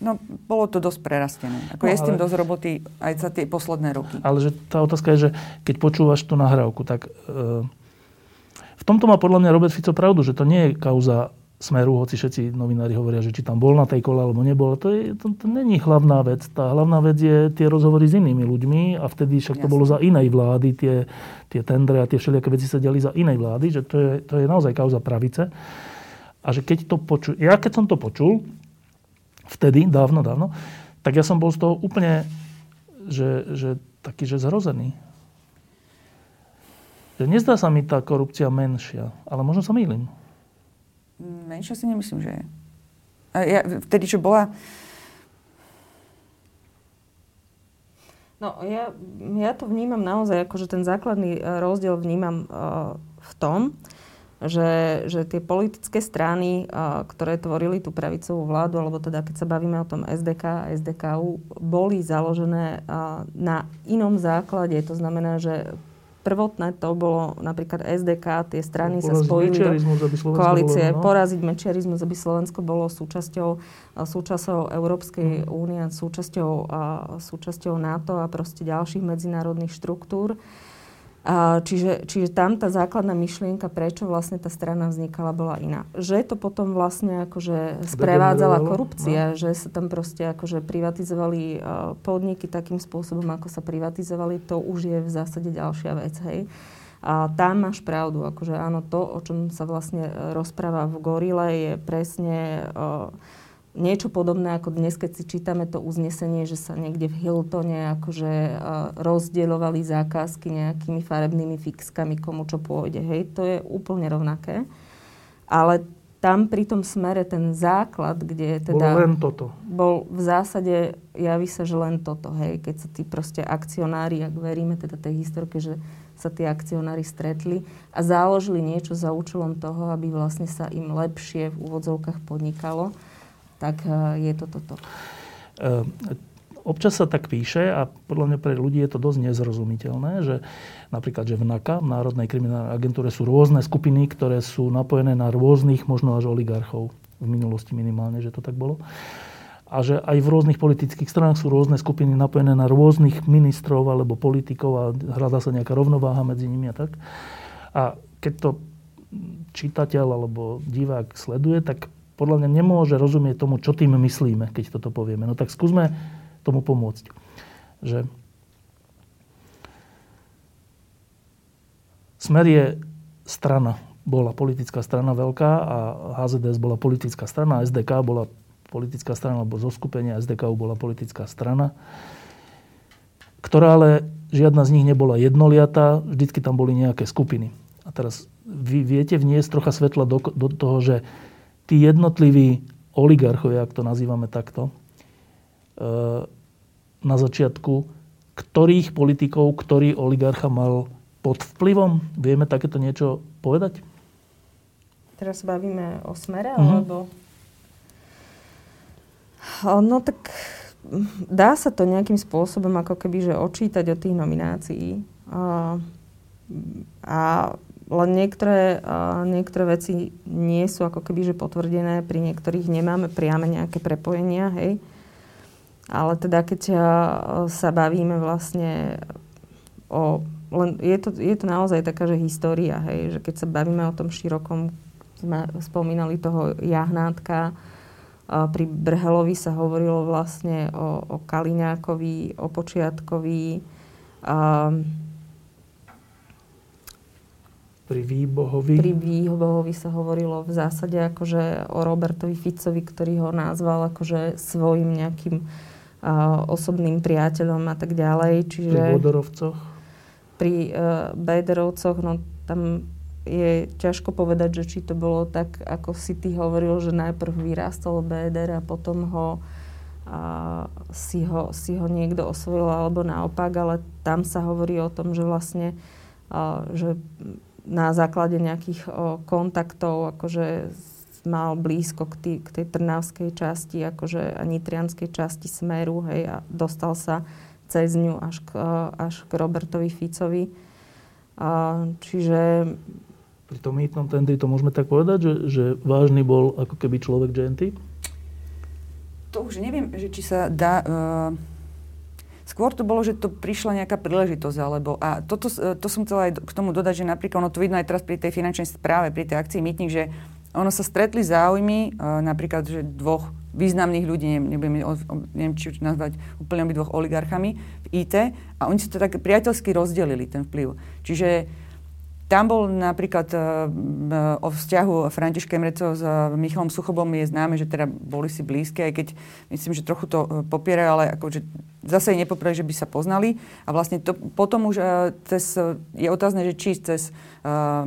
C: No, bolo to dosť prerastené. Ako no, je s tým dosť roboty aj za tie posledné roky.
A: Ale že tá otázka je, že keď počúvaš tú nahrávku, tak e, v tomto má podľa mňa Robert Fico pravdu, že to nie je kauza Smeru, hoci všetci novinári hovoria, že či tam bol na tej kole alebo nebol. To, je, to, to není hlavná vec. Tá hlavná vec je tie rozhovory s inými ľuďmi a vtedy však to Jasne. bolo za inej vlády, tie, tie tendre a tie všelijaké veci sa diali za inej vlády, že to je, to je naozaj kauza pravice. A že keď to počul, ja keď som to počul, vtedy, dávno, dávno, tak ja som bol z toho úplne, že, že taký, že zhrozený. Že nezdá sa mi tá korupcia menšia, ale možno sa mýlim.
C: Menšia si nemyslím, že je. A ja, vtedy, čo bola...
B: No, ja, ja to vnímam naozaj, ako že ten základný eh, rozdiel vnímam uh, v tom, že, že tie politické strany, ktoré tvorili tú pravicovú vládu, alebo teda keď sa bavíme o tom SDK a SDKU, boli založené na inom základe. To znamená, že prvotné to bolo napríklad SDK, tie strany sa spojili do koalície, bolo, no? poraziť mečiarizmus, aby Slovensko bolo súčasťou, súčasťou Európskej mm. únie, súčasťou, súčasťou NATO a proste ďalších medzinárodných štruktúr. Čiže, čiže tam tá základná myšlienka, prečo vlastne tá strana vznikala, bola iná. Že to potom vlastne akože sprevádzala korupcia, no. že sa tam proste akože privatizovali podniky takým spôsobom, ako sa privatizovali, to už je v zásade ďalšia vec, hej. A tam máš pravdu, akože áno, to, o čom sa vlastne e, rozpráva v Gorile, je presne uh, niečo podobné ako dnes, keď si čítame to uznesenie, že sa niekde v Hiltone akože uh, rozdielovali zákazky nejakými farebnými fixkami, komu čo pôjde. Hej, to je úplne rovnaké. Ale tam pri tom smere ten základ, kde teda...
A: Bol len toto.
B: Bol v zásade, javí sa, že len toto, hej. Keď sa tí proste akcionári, ak veríme teda tej historke, že sa tí akcionári stretli a založili niečo za účelom toho, aby vlastne sa im lepšie v úvodzovkách podnikalo, tak e, je to toto.
A: E, občas sa tak píše a podľa mňa pre ľudí je to dosť nezrozumiteľné, že napríklad, že v NAKA, v Národnej kriminálnej agentúre, sú rôzne skupiny, ktoré sú napojené na rôznych, možno až oligarchov. V minulosti minimálne, že to tak bolo. A že aj v rôznych politických stranách sú rôzne skupiny napojené na rôznych ministrov alebo politikov a hľadá sa nejaká rovnováha medzi nimi a tak. A keď to čitateľ alebo divák sleduje, tak podľa mňa nemôže rozumieť tomu, čo tým myslíme, keď toto povieme. No tak skúsme tomu pomôcť. Že Smer je strana, bola politická strana veľká a HZDS bola politická strana, SDK bola politická strana, alebo zo skupenia SDK bola politická strana, ktorá ale žiadna z nich nebola jednoliatá, vždycky tam boli nejaké skupiny. A teraz vy viete vniesť trocha svetla do, do toho, že tí jednotliví oligarchovia, ak to nazývame takto, na začiatku, ktorých politikov, ktorý oligarcha mal pod vplyvom? Vieme takéto niečo povedať?
B: Teraz bavíme o smere, mm-hmm. alebo... No tak dá sa to nejakým spôsobom ako keby, že odčítať od tých nominácií. A, a len niektoré, niektoré veci nie sú ako keby, že potvrdené, pri niektorých nemáme priame nejaké prepojenia, hej. Ale teda keď sa bavíme vlastne o... Len je to, je to naozaj taká, že história, hej, že keď sa bavíme o tom širokom, sme spomínali toho jahnátka, pri Brhelovi sa hovorilo vlastne o, o Kaliňákovi, o Počiatkovi, a,
A: pri Výbohovi?
B: Pri Výbohovi sa hovorilo v zásade akože o Robertovi Ficovi, ktorý ho nazval akože svojim nejakým osobným priateľom a tak ďalej.
A: Čiže pri Bodorovcoch?
B: Pri uh, Bederovcoch, no tam je ťažko povedať, že či to bolo tak, ako si ty hovoril, že najprv vyrástol BDR a potom ho, a, si, ho, si ho niekto osvojil alebo naopak, ale tam sa hovorí o tom, že vlastne a, že na základe nejakých o, kontaktov akože mal blízko k, tý, k tej trnavskej časti, akože a nitrianskej časti Smeru, hej, a dostal sa cez ňu až k, až k Robertovi Ficovi. A, čiže...
A: Pri tom mýtnom tendri to môžeme tak povedať, že, že vážny bol ako keby človek genty?
C: To už neviem, že či sa dá... Uh... Skôr to bolo, že to prišla nejaká príležitosť, alebo... A toto, to som chcela aj k tomu dodať, že napríklad ono to vidno aj teraz pri tej finančnej správe, pri tej akcii Mýtnik, že ono sa stretli záujmy, uh, napríklad, že dvoch významných ľudí, neviem, neviem či nazvať úplne dvoch oligarchami v IT, a oni si to tak priateľsky rozdelili, ten vplyv. Čiže tam bol napríklad uh, o vzťahu Františka Emreco s uh, Michalom Suchobom je známe, že teda boli si blízke, aj keď myslím, že trochu to popierajú, ale akože zase nepopierajú, že by sa poznali. A vlastne to, potom už cez, je otázne, že či cez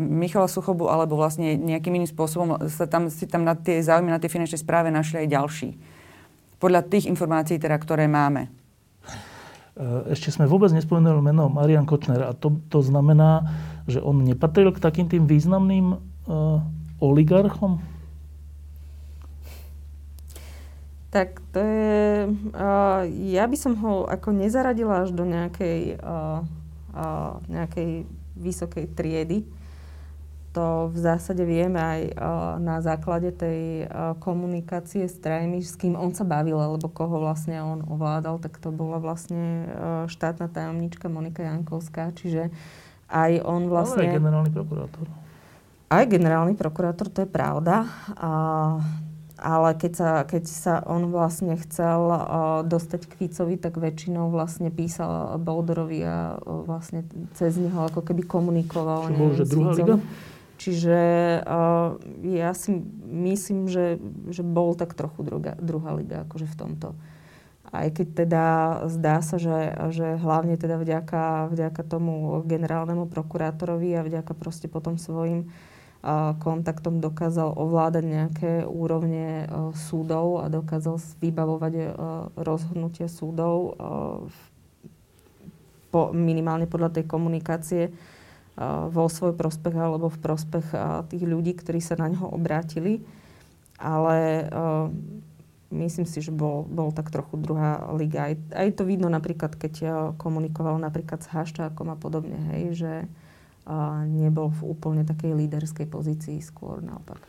C: Michala Suchobu alebo vlastne nejakým iným spôsobom sa tam, si tam na tie záujmy, na tie finančné správe našli aj ďalší. Podľa tých informácií, teda, ktoré máme.
A: Ešte sme vôbec nespomenuli meno Marian Kočner a to, to znamená, že on nepatril k takým tým významným uh, oligarchom?
B: Tak to je... Uh, ja by som ho ako nezaradila až do nejakej, nejakej vysokej triedy. To v zásade vieme aj uh, na základe tej uh, komunikácie s trajmi, s kým on sa bavil, alebo koho vlastne on ovládal, tak to bola vlastne uh, štátna tajomnička Monika Jankovská. Čiže aj on vlastne...
A: Ale aj generálny prokurátor.
B: Aj generálny prokurátor, to je pravda. A, ale keď sa, keď sa on vlastne chcel uh, dostať k Ficovi, tak väčšinou vlastne písal Boldorovi a uh, vlastne cez neho ako keby komunikoval.
A: Čo bol, že druhá liga?
B: Čiže uh, ja si myslím, že, že bol tak trochu druga, druhá liga akože v tomto. Aj keď teda zdá sa, že, že hlavne teda vďaka, vďaka tomu generálnemu prokurátorovi a vďaka proste potom svojim uh, kontaktom dokázal ovládať nejaké úrovne uh, súdov a dokázal vybavovať uh, rozhodnutie súdov po, minimálne podľa tej komunikácie vo svoj prospech alebo v prospech tých ľudí, ktorí sa na neho obrátili. Ale myslím si, že bol, bol tak trochu druhá liga. Aj, aj to vidno napríklad, keď komunikoval napríklad s Haščákom a podobne, hej, že nebol v úplne takej líderskej pozícii, skôr naopak.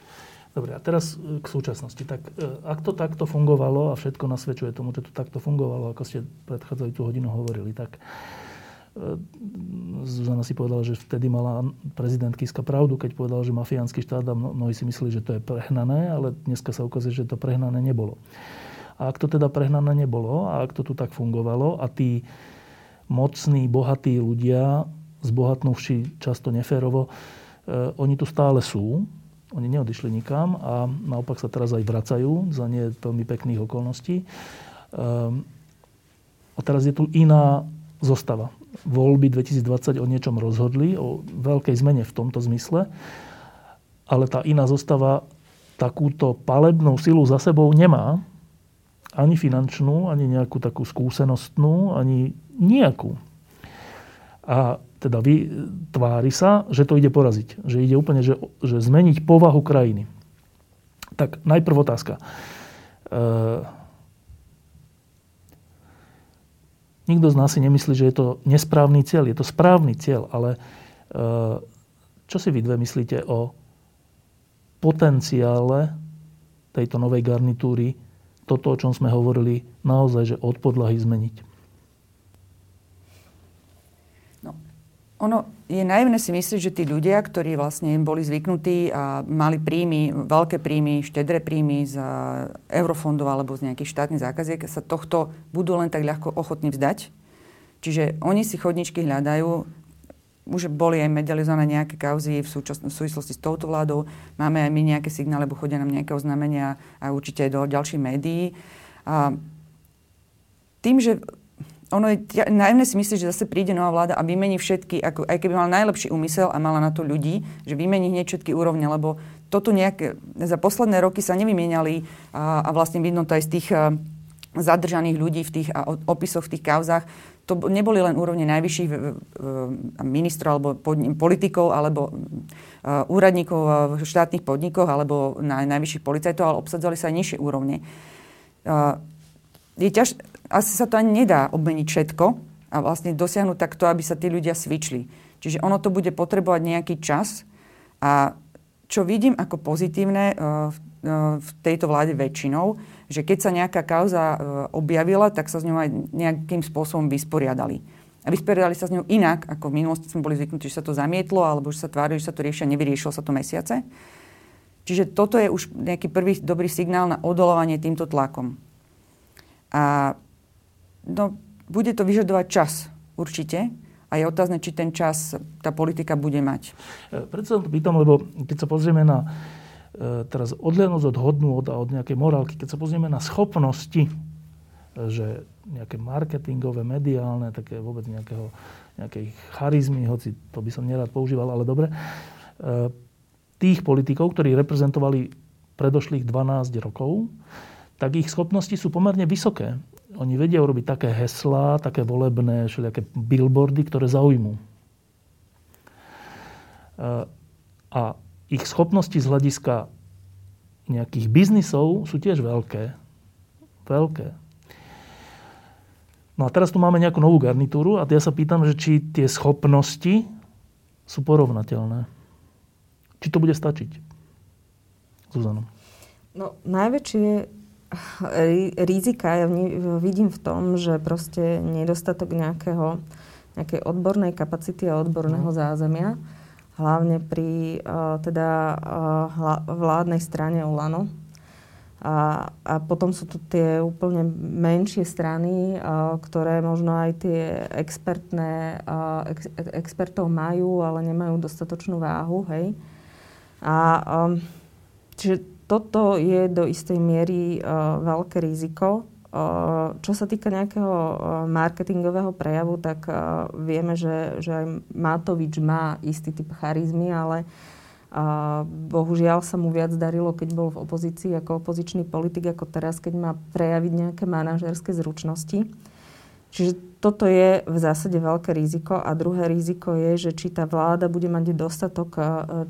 A: Dobre, a teraz e, k súčasnosti. Tak e, ak to takto fungovalo a všetko nasvedčuje tomu, že to takto fungovalo, ako ste predchádzajúcu hodinu hovorili, tak Zuzana si povedala, že vtedy mala prezident Kiska pravdu, keď povedal, že mafiánsky štát a mnohí si mysleli, že to je prehnané, ale dneska sa ukazuje, že to prehnané nebolo. A ak to teda prehnané nebolo a ak to tu tak fungovalo a tí mocní, bohatí ľudia, zbohatnúvši často neférovo, eh, oni tu stále sú, oni neodišli nikam a naopak sa teraz aj vracajú za nie veľmi pekných okolností. Eh, a teraz je tu iná zostava voľby 2020 o niečom rozhodli, o veľkej zmene v tomto zmysle, ale tá iná zostava takúto palebnú silu za sebou nemá, ani finančnú, ani nejakú takú skúsenostnú, ani nejakú. A teda vy, tvári sa, že to ide poraziť. Že ide úplne, že, že zmeniť povahu krajiny. Tak najprv otázka. E- Nikto z nás si nemyslí, že je to nesprávny cieľ. Je to správny cieľ, ale e, čo si vy dve myslíte o potenciále tejto novej garnitúry, toto, o čom sme hovorili, naozaj, že od podlahy zmeniť?
C: Ono je naivné si myslieť, že tí ľudia, ktorí vlastne boli zvyknutí a mali príjmy, veľké príjmy, štedré príjmy z eurofondov alebo z nejakých štátnych zákaziek, sa tohto budú len tak ľahko ochotní vzdať. Čiže oni si chodničky hľadajú, už boli aj medializované nejaké kauzy v, súčas- v súvislosti s touto vládou. Máme aj my nejaké signály, lebo chodia nám nejaké oznámenia a určite aj do ďalších médií. A tým, že ono je najmä si myslíš, že zase príde nová vláda a vymení všetky, ako, aj keby mala najlepší úmysel a mala na to ľudí, že vymení hneď všetky úrovne, lebo toto nejaké, za posledné roky sa nevymieniali a, a vlastne vidno to aj z tých a, zadržaných ľudí v tých a, opisoch v tých kauzách. To neboli len úrovne najvyšších ministrov alebo podni- politikov alebo úradníkov v štátnych podnikoch alebo na najvyšších policajtov, ale obsadzali sa aj nižšie úrovne. Je ťaž, asi sa to ani nedá obmeniť všetko a vlastne dosiahnuť takto, aby sa tí ľudia svičli. Čiže ono to bude potrebovať nejaký čas a čo vidím ako pozitívne uh, v tejto vláde väčšinou, že keď sa nejaká kauza uh, objavila, tak sa s ňou aj nejakým spôsobom vysporiadali. A vysporiadali sa s ňou inak, ako v minulosti sme boli zvyknutí, že sa to zamietlo, alebo že sa tvárili, že sa to riešia, nevyriešilo sa to mesiace. Čiže toto je už nejaký prvý dobrý signál na odolovanie týmto tlakom. A no, bude to vyžadovať čas, určite. A je otázne, či ten čas tá politika bude mať.
A: E, Preto sa to pýtam, lebo keď sa pozrieme na e, teraz odhľadnúť od hodnú a od nejakej morálky, keď sa pozrieme na schopnosti, e, že nejaké marketingové, mediálne, také vôbec nejakého, nejakej charizmy, hoci to by som nerád používal, ale dobre, tých politikov, ktorí reprezentovali predošlých 12 rokov, tak ich schopnosti sú pomerne vysoké. Oni vedia urobiť také heslá, také volebné, všelijaké billboardy, ktoré zaujmú. A ich schopnosti z hľadiska nejakých biznisov sú tiež veľké. Veľké. No a teraz tu máme nejakú novú garnitúru a ja sa pýtam, že či tie schopnosti sú porovnateľné. Či to bude stačiť? Zuzano.
B: No, najväčšie rizika ja vidím v tom, že proste nedostatok nejakého, nejakej odbornej kapacity a odborného no. zázemia, hlavne pri uh, teda uh, vládnej strane Olano. A, a potom sú tu tie úplne menšie strany, a, ktoré možno aj tie expertné, a, ex, expertov majú, ale nemajú dostatočnú váhu, hej. A, a čiže toto je do istej miery a, veľké riziko. A, čo sa týka nejakého marketingového prejavu, tak a, vieme, že, že aj Matovič má istý typ charizmy, ale a bohužiaľ sa mu viac darilo, keď bol v opozícii ako opozičný politik, ako teraz, keď má prejaviť nejaké manažerské zručnosti. Čiže toto je v zásade veľké riziko. A druhé riziko je, že či tá vláda bude mať dostatok e,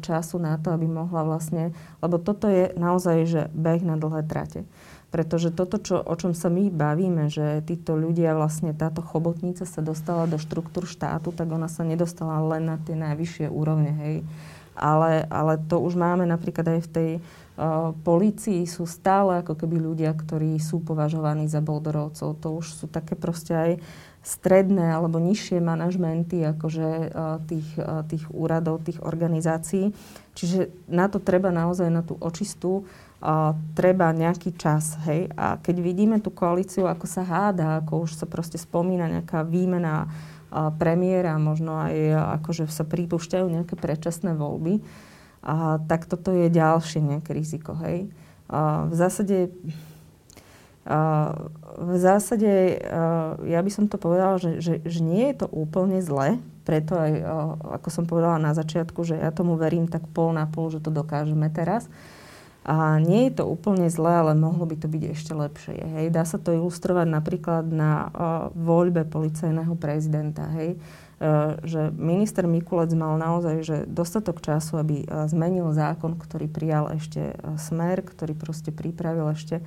B: času na to, aby mohla vlastne... Lebo toto je naozaj, že beh na dlhé trate. Pretože toto, čo, o čom sa my bavíme, že títo ľudia, vlastne táto chobotnica sa dostala do štruktúr štátu, tak ona sa nedostala len na tie najvyššie úrovne, hej ale, ale to už máme napríklad aj v tej uh, polícii sú stále ako keby ľudia, ktorí sú považovaní za boldorovcov. To už sú také proste aj stredné alebo nižšie manažmenty akože uh, tých, uh, tých úradov, tých organizácií. Čiže na to treba naozaj, na tú očistú, uh, treba nejaký čas. Hej? A keď vidíme tú koalíciu, ako sa háda, ako už sa proste spomína nejaká výmena premiéra, možno aj akože sa pripúšťajú nejaké predčasné voľby, a, tak toto je ďalšie nejaké riziko. Hej. A, v zásade v zásade a, ja by som to povedala, že, že, že nie je to úplne zle, preto aj, ako som povedala na začiatku, že ja tomu verím tak pol na pol, že to dokážeme teraz. A nie je to úplne zlé, ale mohlo by to byť ešte lepšie. Hej. Dá sa to ilustrovať napríklad na uh, voľbe policajného prezidenta. Hej. Uh, že minister Mikulec mal naozaj že dostatok času, aby uh, zmenil zákon, ktorý prijal ešte uh, Smer, ktorý proste pripravil ešte,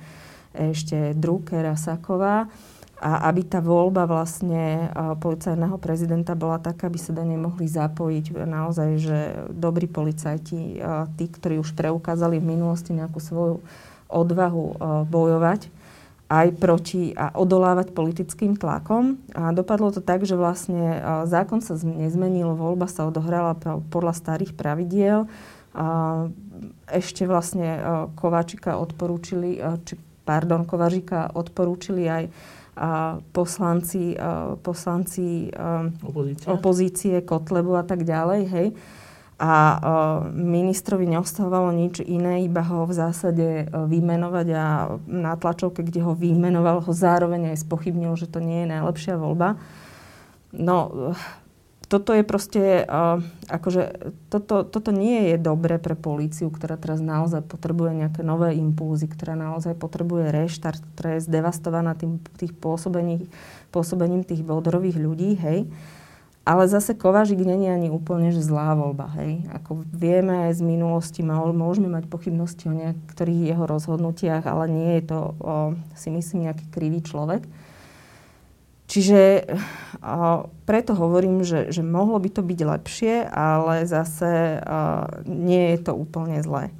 B: ešte Drucker a Saková a aby tá voľba vlastne policajného prezidenta bola taká, aby sa do nej mohli zapojiť naozaj, že dobrí policajti, tí, ktorí už preukázali v minulosti nejakú svoju odvahu bojovať aj proti a odolávať politickým tlakom. A dopadlo to tak, že vlastne zákon sa nezmenil, voľba sa odohrala podľa starých pravidiel. Ešte vlastne Kováčika odporúčili, či, pardon, Kováčika odporúčili aj a poslanci, a poslanci
A: opozície.
B: opozície, Kotlebu a tak ďalej, hej. A ministrovi neostávalo nič iné, iba ho v zásade vymenovať a na tlačovke, kde ho vymenoval, ho zároveň aj spochybnil, že to nie je najlepšia voľba. No, toto je proste, uh, akože, toto, toto nie je dobré pre políciu, ktorá teraz naozaj potrebuje nejaké nové impulzy, ktorá naozaj potrebuje reštart, ktorá je zdevastovaná tým, tých pôsobením, pôsobením tých vodorových ľudí, hej. Ale zase Kovážik není ani úplne že zlá voľba, hej. Ako vieme aj z minulosti, môžeme mať pochybnosti o niektorých jeho rozhodnutiach, ale nie je to, o, si myslím, nejaký krivý človek. Čiže a, preto hovorím, že, že mohlo by to byť lepšie, ale zase a, nie je to úplne zlé.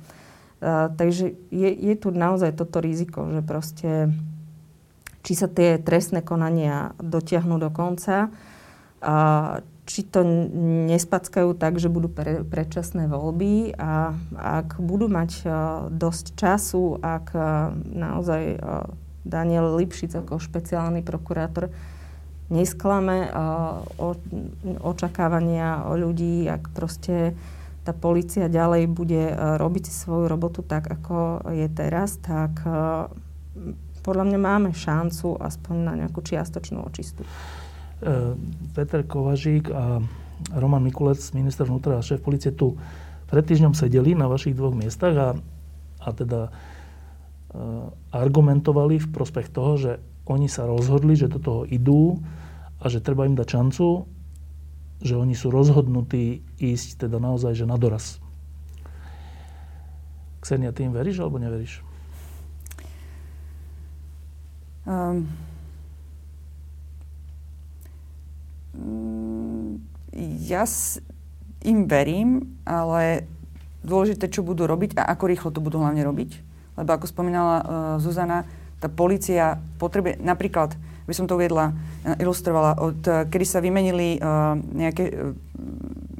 B: A, takže je, je tu naozaj toto riziko, že proste či sa tie trestné konania dotiahnu do konca, a, či to nespackajú tak, že budú pre, predčasné voľby a ak budú mať a, dosť času, ak a, naozaj a, Daniel Lipšic ako špeciálny prokurátor nesklame o, očakávania o ľudí, ak proste tá policia ďalej bude e, robiť svoju robotu tak, ako je teraz, tak e, podľa mňa máme šancu aspoň na nejakú čiastočnú očistu.
A: Peter Kovažík a Roman Mikulec, minister vnútra a šéf policie, tu pred týždňom sedeli na vašich dvoch miestach a, a teda argumentovali v prospech toho, že oni sa rozhodli, že do toho idú a že treba im dať šancu, že oni sú rozhodnutí ísť teda naozaj že na doraz. Ksenia, ty im veríš alebo neveríš? Um,
C: ja im verím, ale dôležité, čo budú robiť a ako rýchlo to budú hlavne robiť. Lebo ako spomínala uh, Zuzana, tá policia potrebuje, napríklad, by som to uviedla, ilustrovala, od kedy sa vymenili uh, nejaké uh,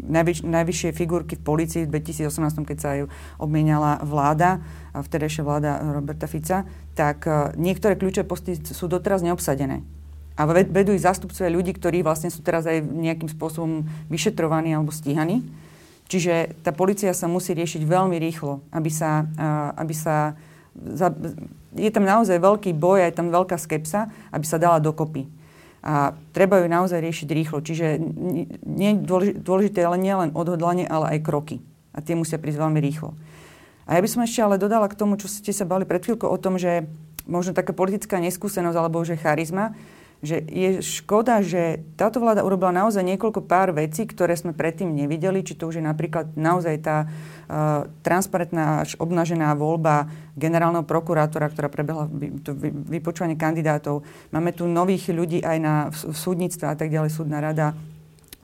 C: najvyš, najvyššie figurky v policii v 2018, keď sa ju obmieniala vláda, vtedajšia vláda Roberta Fica, tak niektoré kľúčové posty sú doteraz neobsadené. A vedú ich zástupcovia ľudí, ktorí vlastne sú teraz aj nejakým spôsobom vyšetrovaní alebo stíhaní. Čiže tá policia sa musí riešiť veľmi rýchlo, aby sa, aby sa za, je tam naozaj veľký boj, aj tam veľká skepsa, aby sa dala dokopy. A treba ju naozaj riešiť rýchlo. Čiže nie dôležité ale nie len odhodlanie, ale aj kroky. A tie musia prísť veľmi rýchlo. A ja by som ešte ale dodala k tomu, čo ste sa bali pred chvíľkou o tom, že možno taká politická neskúsenosť alebo že charizma, že je škoda, že táto vláda urobila naozaj niekoľko pár vecí, ktoré sme predtým nevideli, či to už je napríklad naozaj tá uh, transparentná až obnažená voľba generálneho prokurátora, ktorá prebehla to vypočúvanie kandidátov. Máme tu nových ľudí aj na súdnictve a tak ďalej, súdna rada.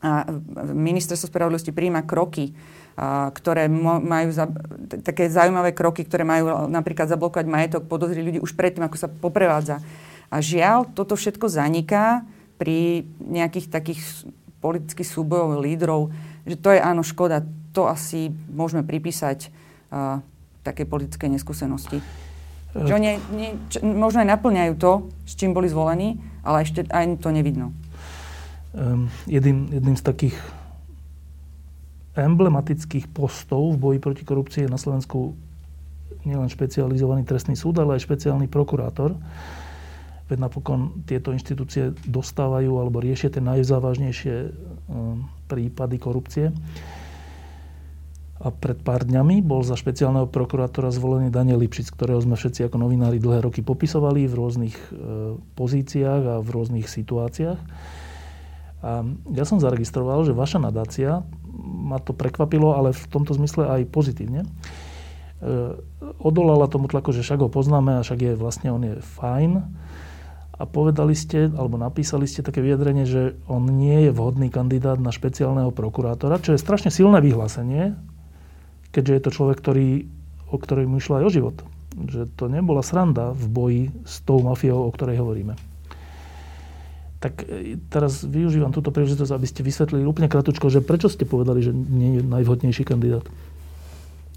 C: A ministerstvo spravodlivosti príjma kroky, a, ktoré majú za, také zaujímavé kroky, ktoré majú napríklad zablokovať majetok podozri ľudí už predtým, ako sa poprevádza. A žiaľ, toto všetko zaniká pri nejakých takých politických súbojov lídrov, že to je áno škoda. To asi môžeme pripísať uh, také politické neskúsenosti. Že oni nie, čo, možno aj naplňajú to, s čím boli zvolení, ale ešte aj to nevidno.
A: Um, jedným, jedným z takých emblematických postov v boji proti korupcii je na Slovensku nielen špecializovaný trestný súd, ale aj špeciálny prokurátor. Veď napokon tieto inštitúcie dostávajú alebo riešia tie najzávažnejšie prípady korupcie. A pred pár dňami bol za špeciálneho prokurátora zvolený Daniel Lipšic, ktorého sme všetci ako novinári dlhé roky popisovali v rôznych e, pozíciách a v rôznych situáciách. A ja som zaregistroval, že vaša nadácia, ma to prekvapilo, ale v tomto zmysle aj pozitívne, e, odolala tomu tlaku, že však ho poznáme a však je vlastne on je fajn a povedali ste, alebo napísali ste také vyjadrenie, že on nie je vhodný kandidát na špeciálneho prokurátora, čo je strašne silné vyhlásenie, keďže je to človek, ktorý, o ktorej mu išlo aj o život. Že to nebola sranda v boji s tou mafiou, o ktorej hovoríme. Tak e, teraz využívam túto príležitosť, aby ste vysvetlili úplne kratučko, že prečo ste povedali, že nie je najvhodnejší kandidát.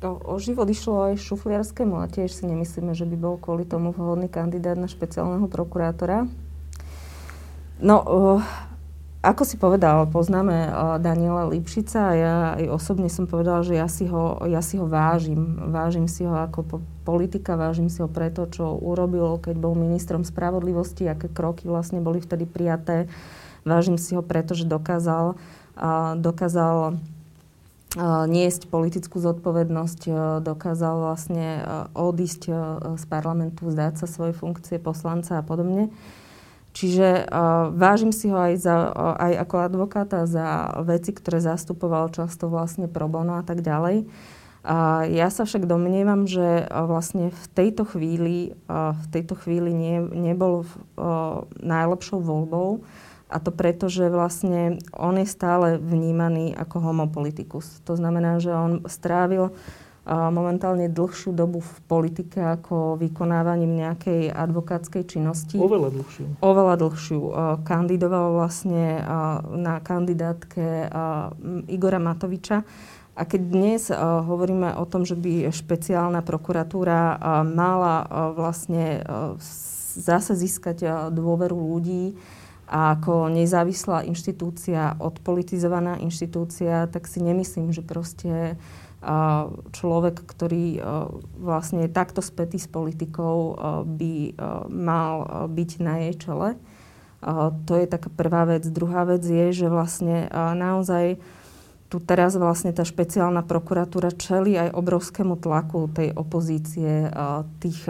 B: O, o život išlo aj šufliarskému a tiež si nemyslíme, že by bol kvôli tomu vhodný kandidát na špeciálneho prokurátora. No, uh, ako si povedal, poznáme uh, Daniela Lipšica a ja aj osobne som povedala, že ja si ho, ja si ho vážim. Vážim si ho ako po, politika, vážim si ho preto, čo urobil, keď bol ministrom spravodlivosti, aké kroky vlastne boli vtedy prijaté. Vážim si ho preto, že dokázal, uh, dokázal niesť politickú zodpovednosť, dokázal vlastne odísť z parlamentu, vzdať sa svojej funkcie poslanca a podobne. Čiže uh, vážim si ho aj, za, uh, aj ako advokáta za veci, ktoré zastupoval často vlastne pro bono a tak ďalej. Uh, ja sa však domnievam, že uh, vlastne v tejto chvíli, uh, v tejto chvíli nie, nebol uh, najlepšou voľbou, a to preto, že vlastne on je stále vnímaný ako homopolitikus. To znamená, že on strávil momentálne dlhšiu dobu v politike ako vykonávaním nejakej advokátskej činnosti.
A: Oveľa dlhšiu.
B: Oveľa dlhšiu. Kandidoval vlastne na kandidátke Igora Matoviča. A keď dnes hovoríme o tom, že by špeciálna prokuratúra mala vlastne zase získať dôveru ľudí, a ako nezávislá inštitúcia, odpolitizovaná inštitúcia, tak si nemyslím, že proste človek, ktorý vlastne je takto spätý s politikou, by mal byť na jej čele. To je taká prvá vec. Druhá vec je, že vlastne naozaj tu teraz vlastne tá špeciálna prokuratúra čeli aj obrovskému tlaku tej opozície, tých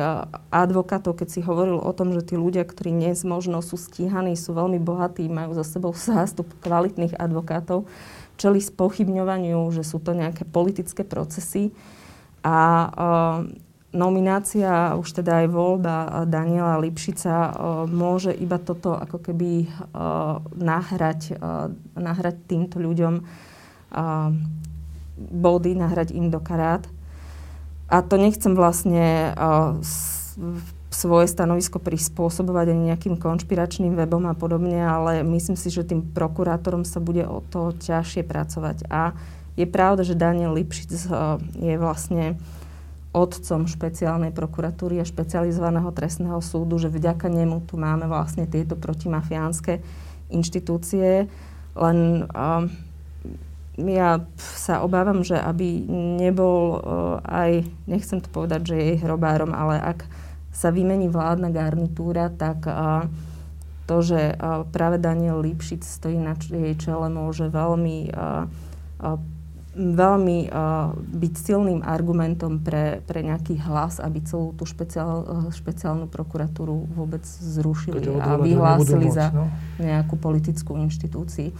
B: advokátov, keď si hovoril o tom, že tí ľudia, ktorí dnes možno sú stíhaní, sú veľmi bohatí, majú za sebou [LAUGHS] zástup kvalitných advokátov, čeli spochybňovaniu, že sú to nejaké politické procesy. A nominácia, už teda aj voľba Daniela Lipšica môže iba toto ako keby nahrať, nahrať týmto ľuďom body, nahrať im do karát. A to nechcem vlastne svoje stanovisko prispôsobovať ani nejakým konšpiračným webom a podobne, ale myslím si, že tým prokurátorom sa bude o to ťažšie pracovať. A je pravda, že Daniel Lipšic eh, je vlastne otcom špeciálnej prokuratúry a špecializovaného trestného súdu, že vďaka nemu tu máme vlastne tieto protimafiánske inštitúcie. Len uh, ja sa obávam, že aby nebol uh, aj, nechcem to povedať, že je hrobárom, ale ak sa vymení vládna garnitúra, tak to, že práve Daniel Lipšic stojí na jej čele, môže veľmi veľmi byť silným argumentom pre, pre nejaký hlas, aby celú tú špeciál, špeciálnu prokuratúru vôbec zrušili a vyhlásili za no? nejakú politickú inštitúciu.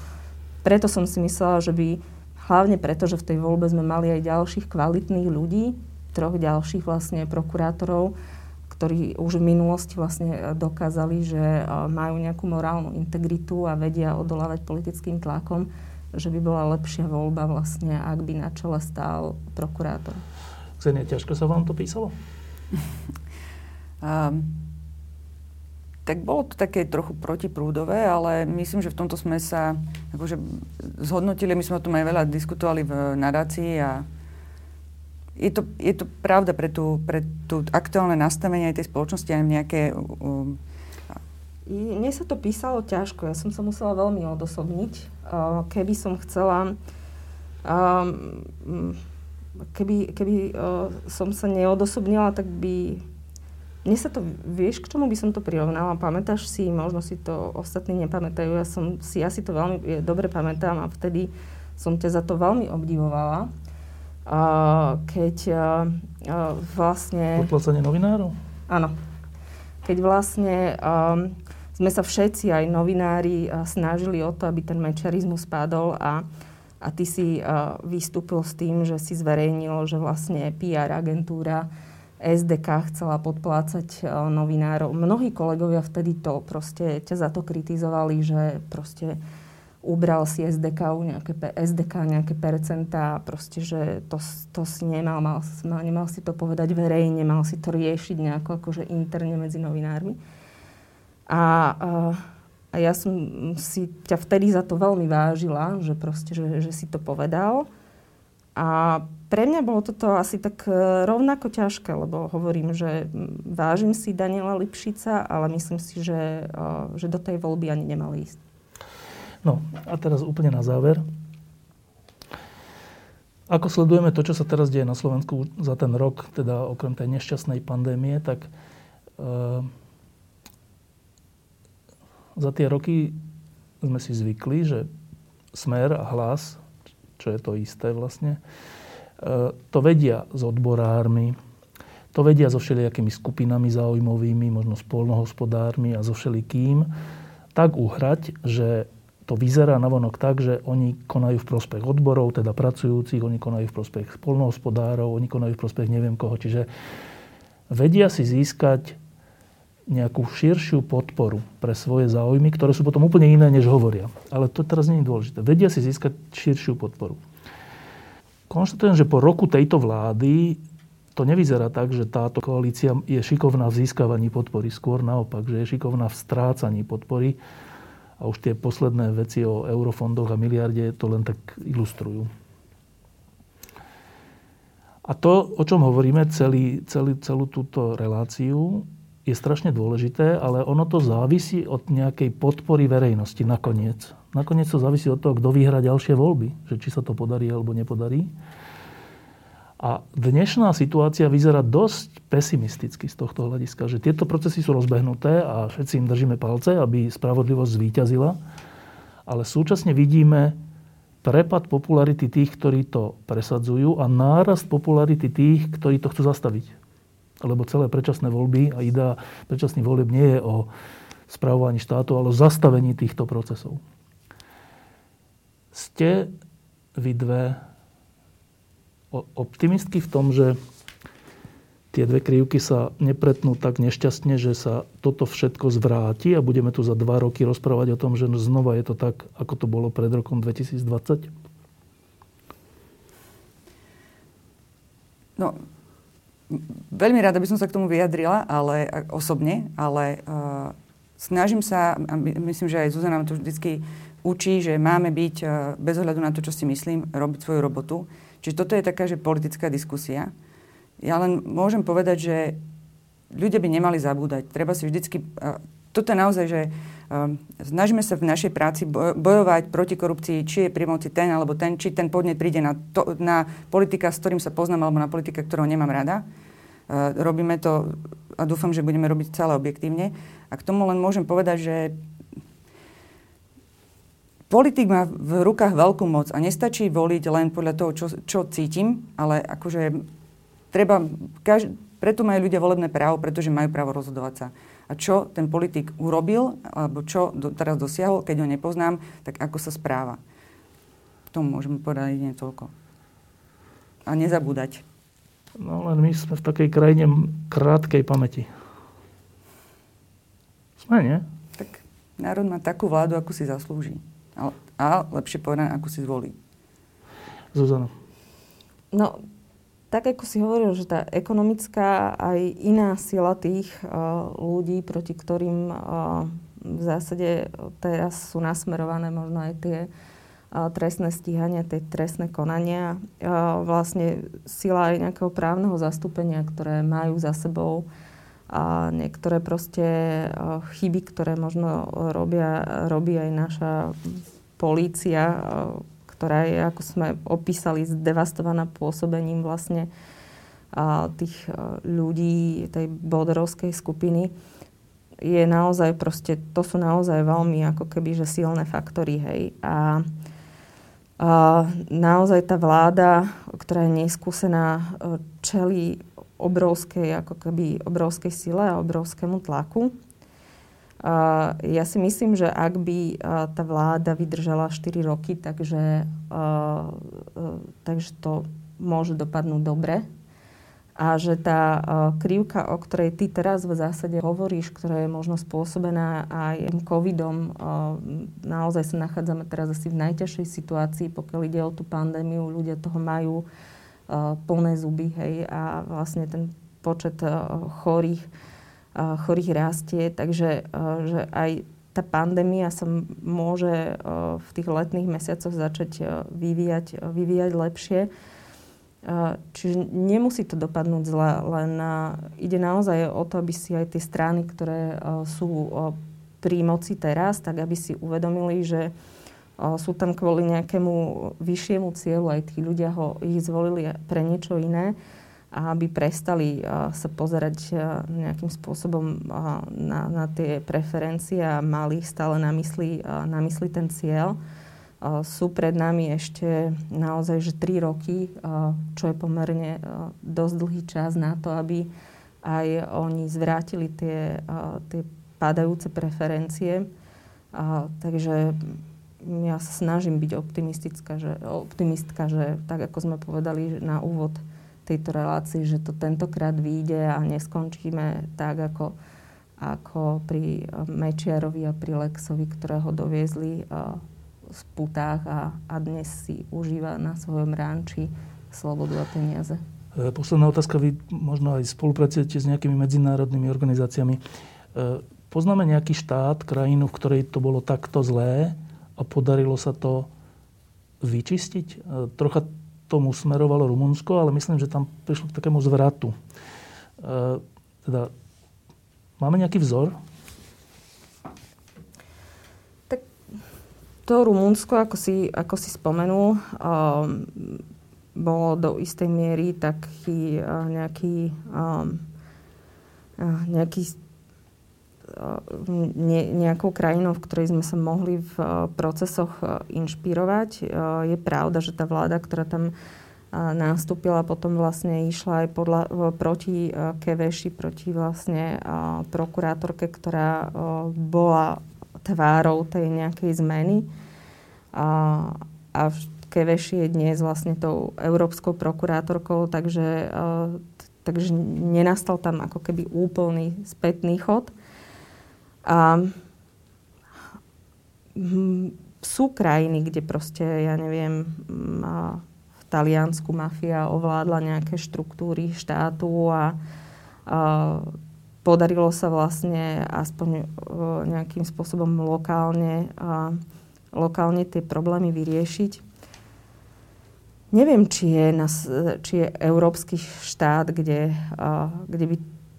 B: Preto som si myslela, že by hlavne preto, že v tej voľbe sme mali aj ďalších kvalitných ľudí, troch ďalších vlastne prokurátorov, ktorí už v minulosti vlastne dokázali, že uh, majú nejakú morálnu integritu a vedia odolávať politickým tlakom, že by bola lepšia voľba vlastne, ak by na čele stál prokurátor.
A: Ksenia, ťažko sa vám to písalo?
C: um, tak bolo to také trochu protiprúdové, ale myslím, že v tomto sme sa akože zhodnotili, my sme o tom aj veľa diskutovali v nadácii a je to, je to pravda pre tú, pre tú aktuálne nastavenie aj tej spoločnosti aj nejaké um,
B: mne sa to písalo ťažko, ja som sa musela veľmi odosobniť. Keby som chcela, keby, keby som sa neodosobnila, tak by... Mne sa to, vieš, k čomu by som to prirovnala? Pamätáš si, možno si to ostatní nepamätajú, ja som si, ja si to veľmi dobre pamätám a vtedy som ťa za to veľmi obdivovala. Keď vlastne...
A: Podplacenie novinárov?
B: Áno. Keď vlastne um, sme sa všetci, aj novinári, snažili o to, aby ten mečarizmus padol a, a ty si vystúpil s tým, že si zverejnil, že vlastne PR agentúra SDK chcela podplácať novinárov. Mnohí kolegovia vtedy to proste ťa za to kritizovali, že proste ubral si SDK, nejaké, SDK nejaké percentá, proste, že to, to si nemal, mal, nemal si to povedať verejne, mal si to riešiť nejako akože interne medzi novinármi. A, a ja som si ťa vtedy za to veľmi vážila, že proste, že, že si to povedal. A pre mňa bolo toto asi tak e, rovnako ťažké, lebo hovorím, že vážim si Daniela Lipšica, ale myslím si, že, e, že do tej voľby ani nemal ísť.
A: No a teraz úplne na záver. Ako sledujeme to, čo sa teraz deje na Slovensku za ten rok, teda okrem tej nešťastnej pandémie, tak e, za tie roky sme si zvykli, že smer a hlas, čo je to isté vlastne, e, to vedia s odborármi, to vedia so všelijakými skupinami záujmovými, možno s polnohospodármi a so všelikým, tak uhrať, že to vyzerá navonok tak, že oni konajú v prospech odborov, teda pracujúcich, oni konajú v prospech polnohospodárov, oni konajú v prospech neviem koho. Čiže vedia si získať nejakú širšiu podporu pre svoje záujmy, ktoré sú potom úplne iné, než hovoria. Ale to teraz nie je dôležité. Vedia si získať širšiu podporu. Konštatujem, že po roku tejto vlády to nevyzerá tak, že táto koalícia je šikovná v získavaní podpory. Skôr naopak, že je šikovná v strácaní podpory. A už tie posledné veci o eurofondoch a miliarde to len tak ilustrujú. A to, o čom hovoríme celý, celý, celú túto reláciu, je strašne dôležité, ale ono to závisí od nejakej podpory verejnosti nakoniec. Nakoniec to závisí od toho, kto vyhrá ďalšie voľby, že či sa to podarí alebo nepodarí. A dnešná situácia vyzerá dosť pesimisticky z tohto hľadiska, že tieto procesy sú rozbehnuté a všetci im držíme palce, aby spravodlivosť zvíťazila. Ale súčasne vidíme prepad popularity tých, ktorí to presadzujú a nárast popularity tých, ktorí to chcú zastaviť lebo celé predčasné voľby a idea predčasných volieb nie je o spravovaní štátu, ale o zastavení týchto procesov. Ste vy dve optimistky v tom, že tie dve krivky sa nepretnú tak nešťastne, že sa toto všetko zvráti a budeme tu za dva roky rozprávať o tom, že znova je to tak, ako to bolo pred rokom 2020?
C: No, veľmi rada by som sa k tomu vyjadrila, ale osobne, ale uh, snažím sa, a myslím, že aj Zuzana to vždycky učí, že máme byť, uh, bez ohľadu na to, čo si myslím, robiť svoju robotu. Čiže toto je taká, že politická diskusia. Ja len môžem povedať, že ľudia by nemali zabúdať. Treba si vždycky... Toto je naozaj, že Um, snažíme sa v našej práci bojovať proti korupcii, či je pri moci ten alebo ten, či ten podnet príde na, to, na politika, s ktorým sa poznám, alebo na politika, ktorého nemám rada. Uh, robíme to a dúfam, že budeme robiť celé objektívne. A k tomu len môžem povedať, že politik má v rukách veľkú moc a nestačí voliť len podľa toho, čo, čo cítim, ale akože treba, kaž, preto majú ľudia volebné právo, pretože majú právo rozhodovať sa a čo ten politik urobil, alebo čo do, teraz dosiahol, keď ho nepoznám, tak ako sa správa. K tomu môžeme povedať jedine toľko. A nezabúdať.
A: No len my sme v takej krajine krátkej pamäti. Sme, nie?
C: Tak národ má takú vládu, ako si zaslúži. A, a lepšie povedané, ako si zvolí.
A: Zuzana.
B: No, tak ako si hovoril, že tá ekonomická aj iná sila tých uh, ľudí, proti ktorým uh, v zásade teraz sú nasmerované možno aj tie uh, trestné stíhania, tie trestné konania, uh, vlastne sila aj nejakého právneho zastúpenia, ktoré majú za sebou a niektoré proste uh, chyby, ktoré možno robia, robí aj naša polícia, uh, ktorá je, ako sme opísali, zdevastovaná pôsobením vlastne a, tých ľudí, tej boderovskej skupiny, je naozaj proste, to sú naozaj veľmi ako keby, že silné faktory, hej. A, a naozaj tá vláda, ktorá je neskúsená, čeli obrovskej, ako keby, obrovskej sile a obrovskému tlaku. Ja si myslím, že ak by tá vláda vydržala 4 roky, takže, takže to môže dopadnúť dobre. A že tá krivka, o ktorej ty teraz v zásade hovoríš, ktorá je možno spôsobená aj covidom, naozaj sa nachádzame teraz asi v najťažšej situácii, pokiaľ ide o tú pandémiu, ľudia toho majú plné zuby, hej, a vlastne ten počet chorých chorých rastie, takže že aj tá pandémia sa môže v tých letných mesiacoch začať vyvíjať, vyvíjať lepšie. Čiže nemusí to dopadnúť zle, len ide naozaj o to, aby si aj tie strany, ktoré sú pri moci teraz, tak aby si uvedomili, že sú tam kvôli nejakému vyššiemu cieľu, aj tí ľudia ho, ich zvolili pre niečo iné aby prestali sa pozerať nejakým spôsobom na, na tie preferencie a mali stále na mysli, na mysli ten cieľ. Sú pred nami ešte naozaj že 3 roky, čo je pomerne dosť dlhý čas na to, aby aj oni zvrátili tie, tie padajúce preferencie. Takže ja sa snažím byť optimistická, že, optimistka, že tak ako sme povedali na úvod, tejto relácii, že to tentokrát vyjde a neskončíme tak, ako, ako pri Mečiarovi a pri Lexovi, ktorého doviezli v putách a, a dnes si užíva na svojom ránči slobodu a peniaze.
A: E, posledná otázka. Vy možno aj spolupracujete s nejakými medzinárodnými organizáciami. E, poznáme nejaký štát, krajinu, v ktorej to bolo takto zlé a podarilo sa to vyčistiť? E, trocha tomu smerovalo Rumunsko, ale myslím, že tam prišlo k takému zvratu. E, teda, máme nejaký vzor?
B: Tak to Rumunsko, ako si, ako si spomenul, um, bolo do istej miery taký uh, nejaký, um, uh, nejaký ne, nejakou krajinou, v ktorej sme sa mohli v procesoch inšpirovať. Je pravda, že tá vláda, ktorá tam nastúpila, potom vlastne išla aj podľa, proti Keveši, proti vlastne prokurátorke, ktorá bola tvárou tej nejakej zmeny. A, a Keveši je dnes vlastne tou európskou prokurátorkou, takže, takže nenastal tam ako keby úplný spätný chod. A hm, sú krajiny, kde proste, ja neviem, Taliansku mafia ovládla nejaké štruktúry štátu a, a podarilo sa vlastne aspoň nejakým spôsobom lokálne, a, lokálne tie problémy vyriešiť. Neviem, či je, nás, či je európsky štát, kde, a, kde by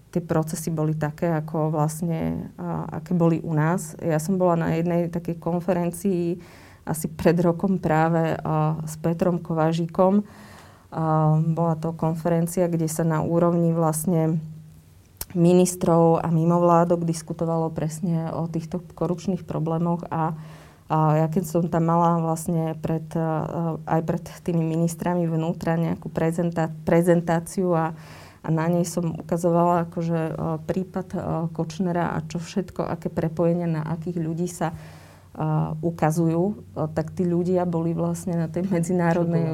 B: tie procesy boli také, ako vlastne, a, aké boli u nás. Ja som bola na jednej takej konferencii asi pred rokom práve a, s Petrom Kovážikom. A, bola to konferencia, kde sa na úrovni vlastne ministrov a mimovládok diskutovalo presne o týchto korupčných problémoch a a ja keď som tam mala vlastne pred, aj pred tými ministrami vnútra nejakú prezentá, prezentáciu a, a na nej som ukazovala akože prípad Kočnera a čo všetko, aké prepojenia na akých ľudí sa ukazujú, tak tí ľudia boli vlastne na tej medzinárodnej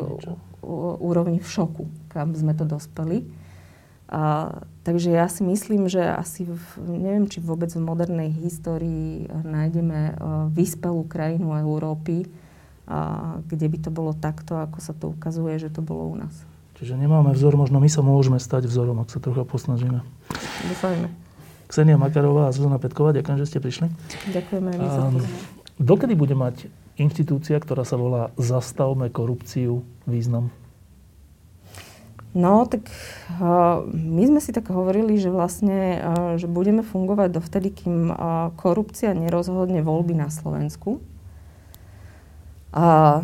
B: úrovni v šoku, kam sme to dospeli. A, takže ja si myslím, že asi, v, neviem, či vôbec v modernej histórii nájdeme uh, vyspelú krajinu Európy, uh, kde by to bolo takto, ako sa to ukazuje, že to bolo u nás.
A: Čiže nemáme vzor, možno my sa môžeme stať vzorom, ak sa trocha posnažíme.
B: Dúfajme.
A: Ksenia Makarová a Zuzana Petková, ďakujem, že ste prišli.
B: Ďakujeme aj my za
A: Dokedy bude mať inštitúcia, ktorá sa volá Zastavme korupciu, význam?
B: No, tak uh, my sme si tak hovorili, že vlastne, uh, že budeme fungovať dovtedy, kým uh, korupcia nerozhodne voľby na Slovensku. A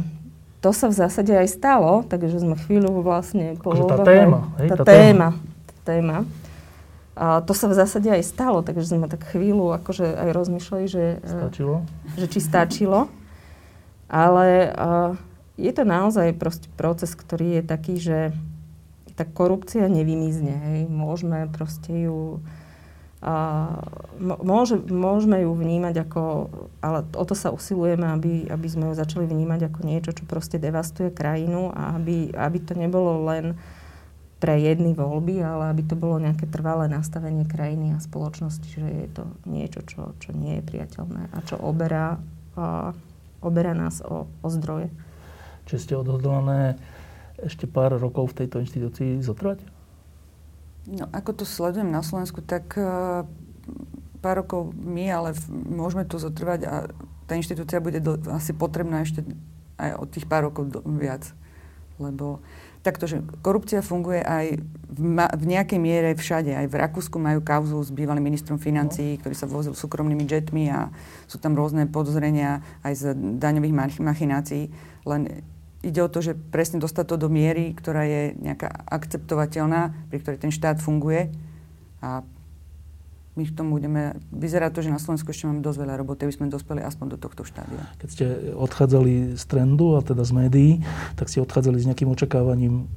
B: to sa v zásade aj stalo, takže sme chvíľu vlastne
A: po akože tá téma, hej,
B: tá, tá téma, tá téma. A to sa v zásade aj stalo, takže sme tak chvíľu akože aj rozmýšľali, že,
A: stačilo?
B: že či stačilo. Ale uh, je to naozaj proces, ktorý je taký, že tá korupcia nevymizne. Hej. Môžeme proste ju... A, môže, môžeme ju vnímať ako... Ale o to sa usilujeme, aby, aby sme ju začali vnímať ako niečo, čo proste devastuje krajinu a aby, aby to nebolo len pre jedny voľby, ale aby to bolo nejaké trvalé nastavenie krajiny a spoločnosti, že je to niečo, čo, čo nie je priateľné a čo oberá, a, oberá nás o, o zdroje.
A: Čiže ste odhodlané ešte pár rokov v tejto inštitúcii zotrvať?
C: No, ako to sledujem na Slovensku, tak uh, pár rokov my, ale v, môžeme tu zotrvať a tá inštitúcia bude do, asi potrebná ešte aj od tých pár rokov do, viac. Lebo takto, že korupcia funguje aj v, ma, v nejakej miere všade. Aj v Rakúsku majú kauzu s bývalým ministrom financií, no. ktorý sa vozil súkromnými jetmi a sú tam rôzne podozrenia aj z daňových machinácií. Len ide o to, že presne dostať to do miery, ktorá je nejaká akceptovateľná, pri ktorej ten štát funguje. A my v tom budeme... Vyzerá to, že na Slovensku ešte máme dosť veľa roboty, aby sme dospeli aspoň do tohto štádia.
A: Keď ste odchádzali z trendu, a teda z médií, tak ste odchádzali s nejakým očakávaním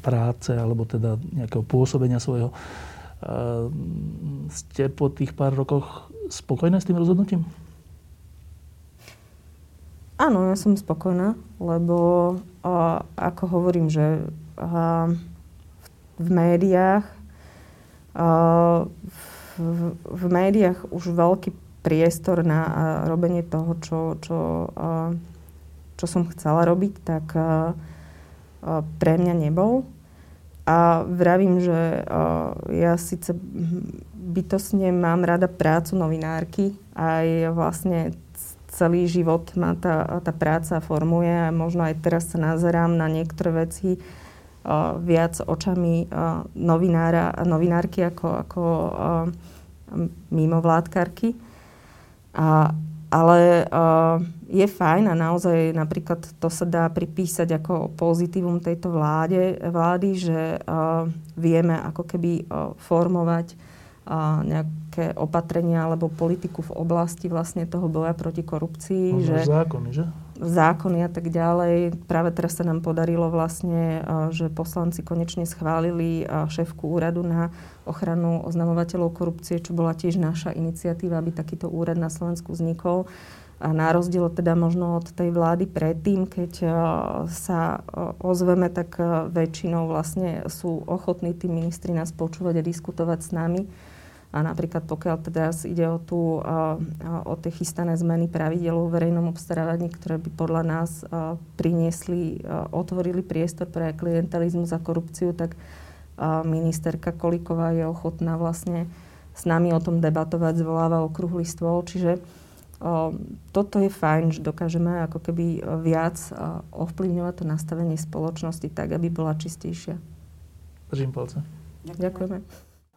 A: práce, alebo teda nejakého pôsobenia svojho. Uh, ste po tých pár rokoch spokojné s tým rozhodnutím?
B: Áno, ja som spokojná, lebo uh, ako hovorím, že uh, v médiách uh, v, v médiách už veľký priestor na uh, robenie toho, čo, čo, uh, čo som chcela robiť, tak uh, uh, pre mňa nebol. A vravím, že uh, ja síce bytosne mám rada prácu novinárky, aj vlastne celý život ma tá, tá práca formuje a možno aj teraz sa nazerám na niektoré veci uh, viac očami uh, novinára, novinárky ako, ako uh, mimovládkarky. A, ale uh, je fajn a naozaj napríklad to sa dá pripísať ako pozitívum tejto vláde, vlády, že uh, vieme ako keby uh, formovať nejaké opatrenia alebo politiku v oblasti vlastne toho boja proti korupcii.
A: Možno že zákony, že?
B: Zákony a tak ďalej. Práve teraz sa nám podarilo vlastne, že poslanci konečne schválili šéfku úradu na ochranu oznamovateľov korupcie, čo bola tiež naša iniciatíva, aby takýto úrad na Slovensku vznikol. A na rozdiel teda možno od tej vlády predtým, keď sa ozveme, tak väčšinou vlastne sú ochotní tí ministri nás počúvať a diskutovať s nami A napríklad pokiaľ teda ide o, tú, o tie chystané zmeny pravidel o verejnom obstarávaní, ktoré by podľa nás priniesli, otvorili priestor pre klientalizmus a korupciu, tak ministerka Koliková je ochotná vlastne s nami o tom debatovať, zvoláva okrúhly stôl. Čiže toto je fajn, že dokážeme ako keby viac ovplyvňovať to nastavenie spoločnosti tak, aby bola čistejšia.
A: Držím palce.
B: Ďakujeme.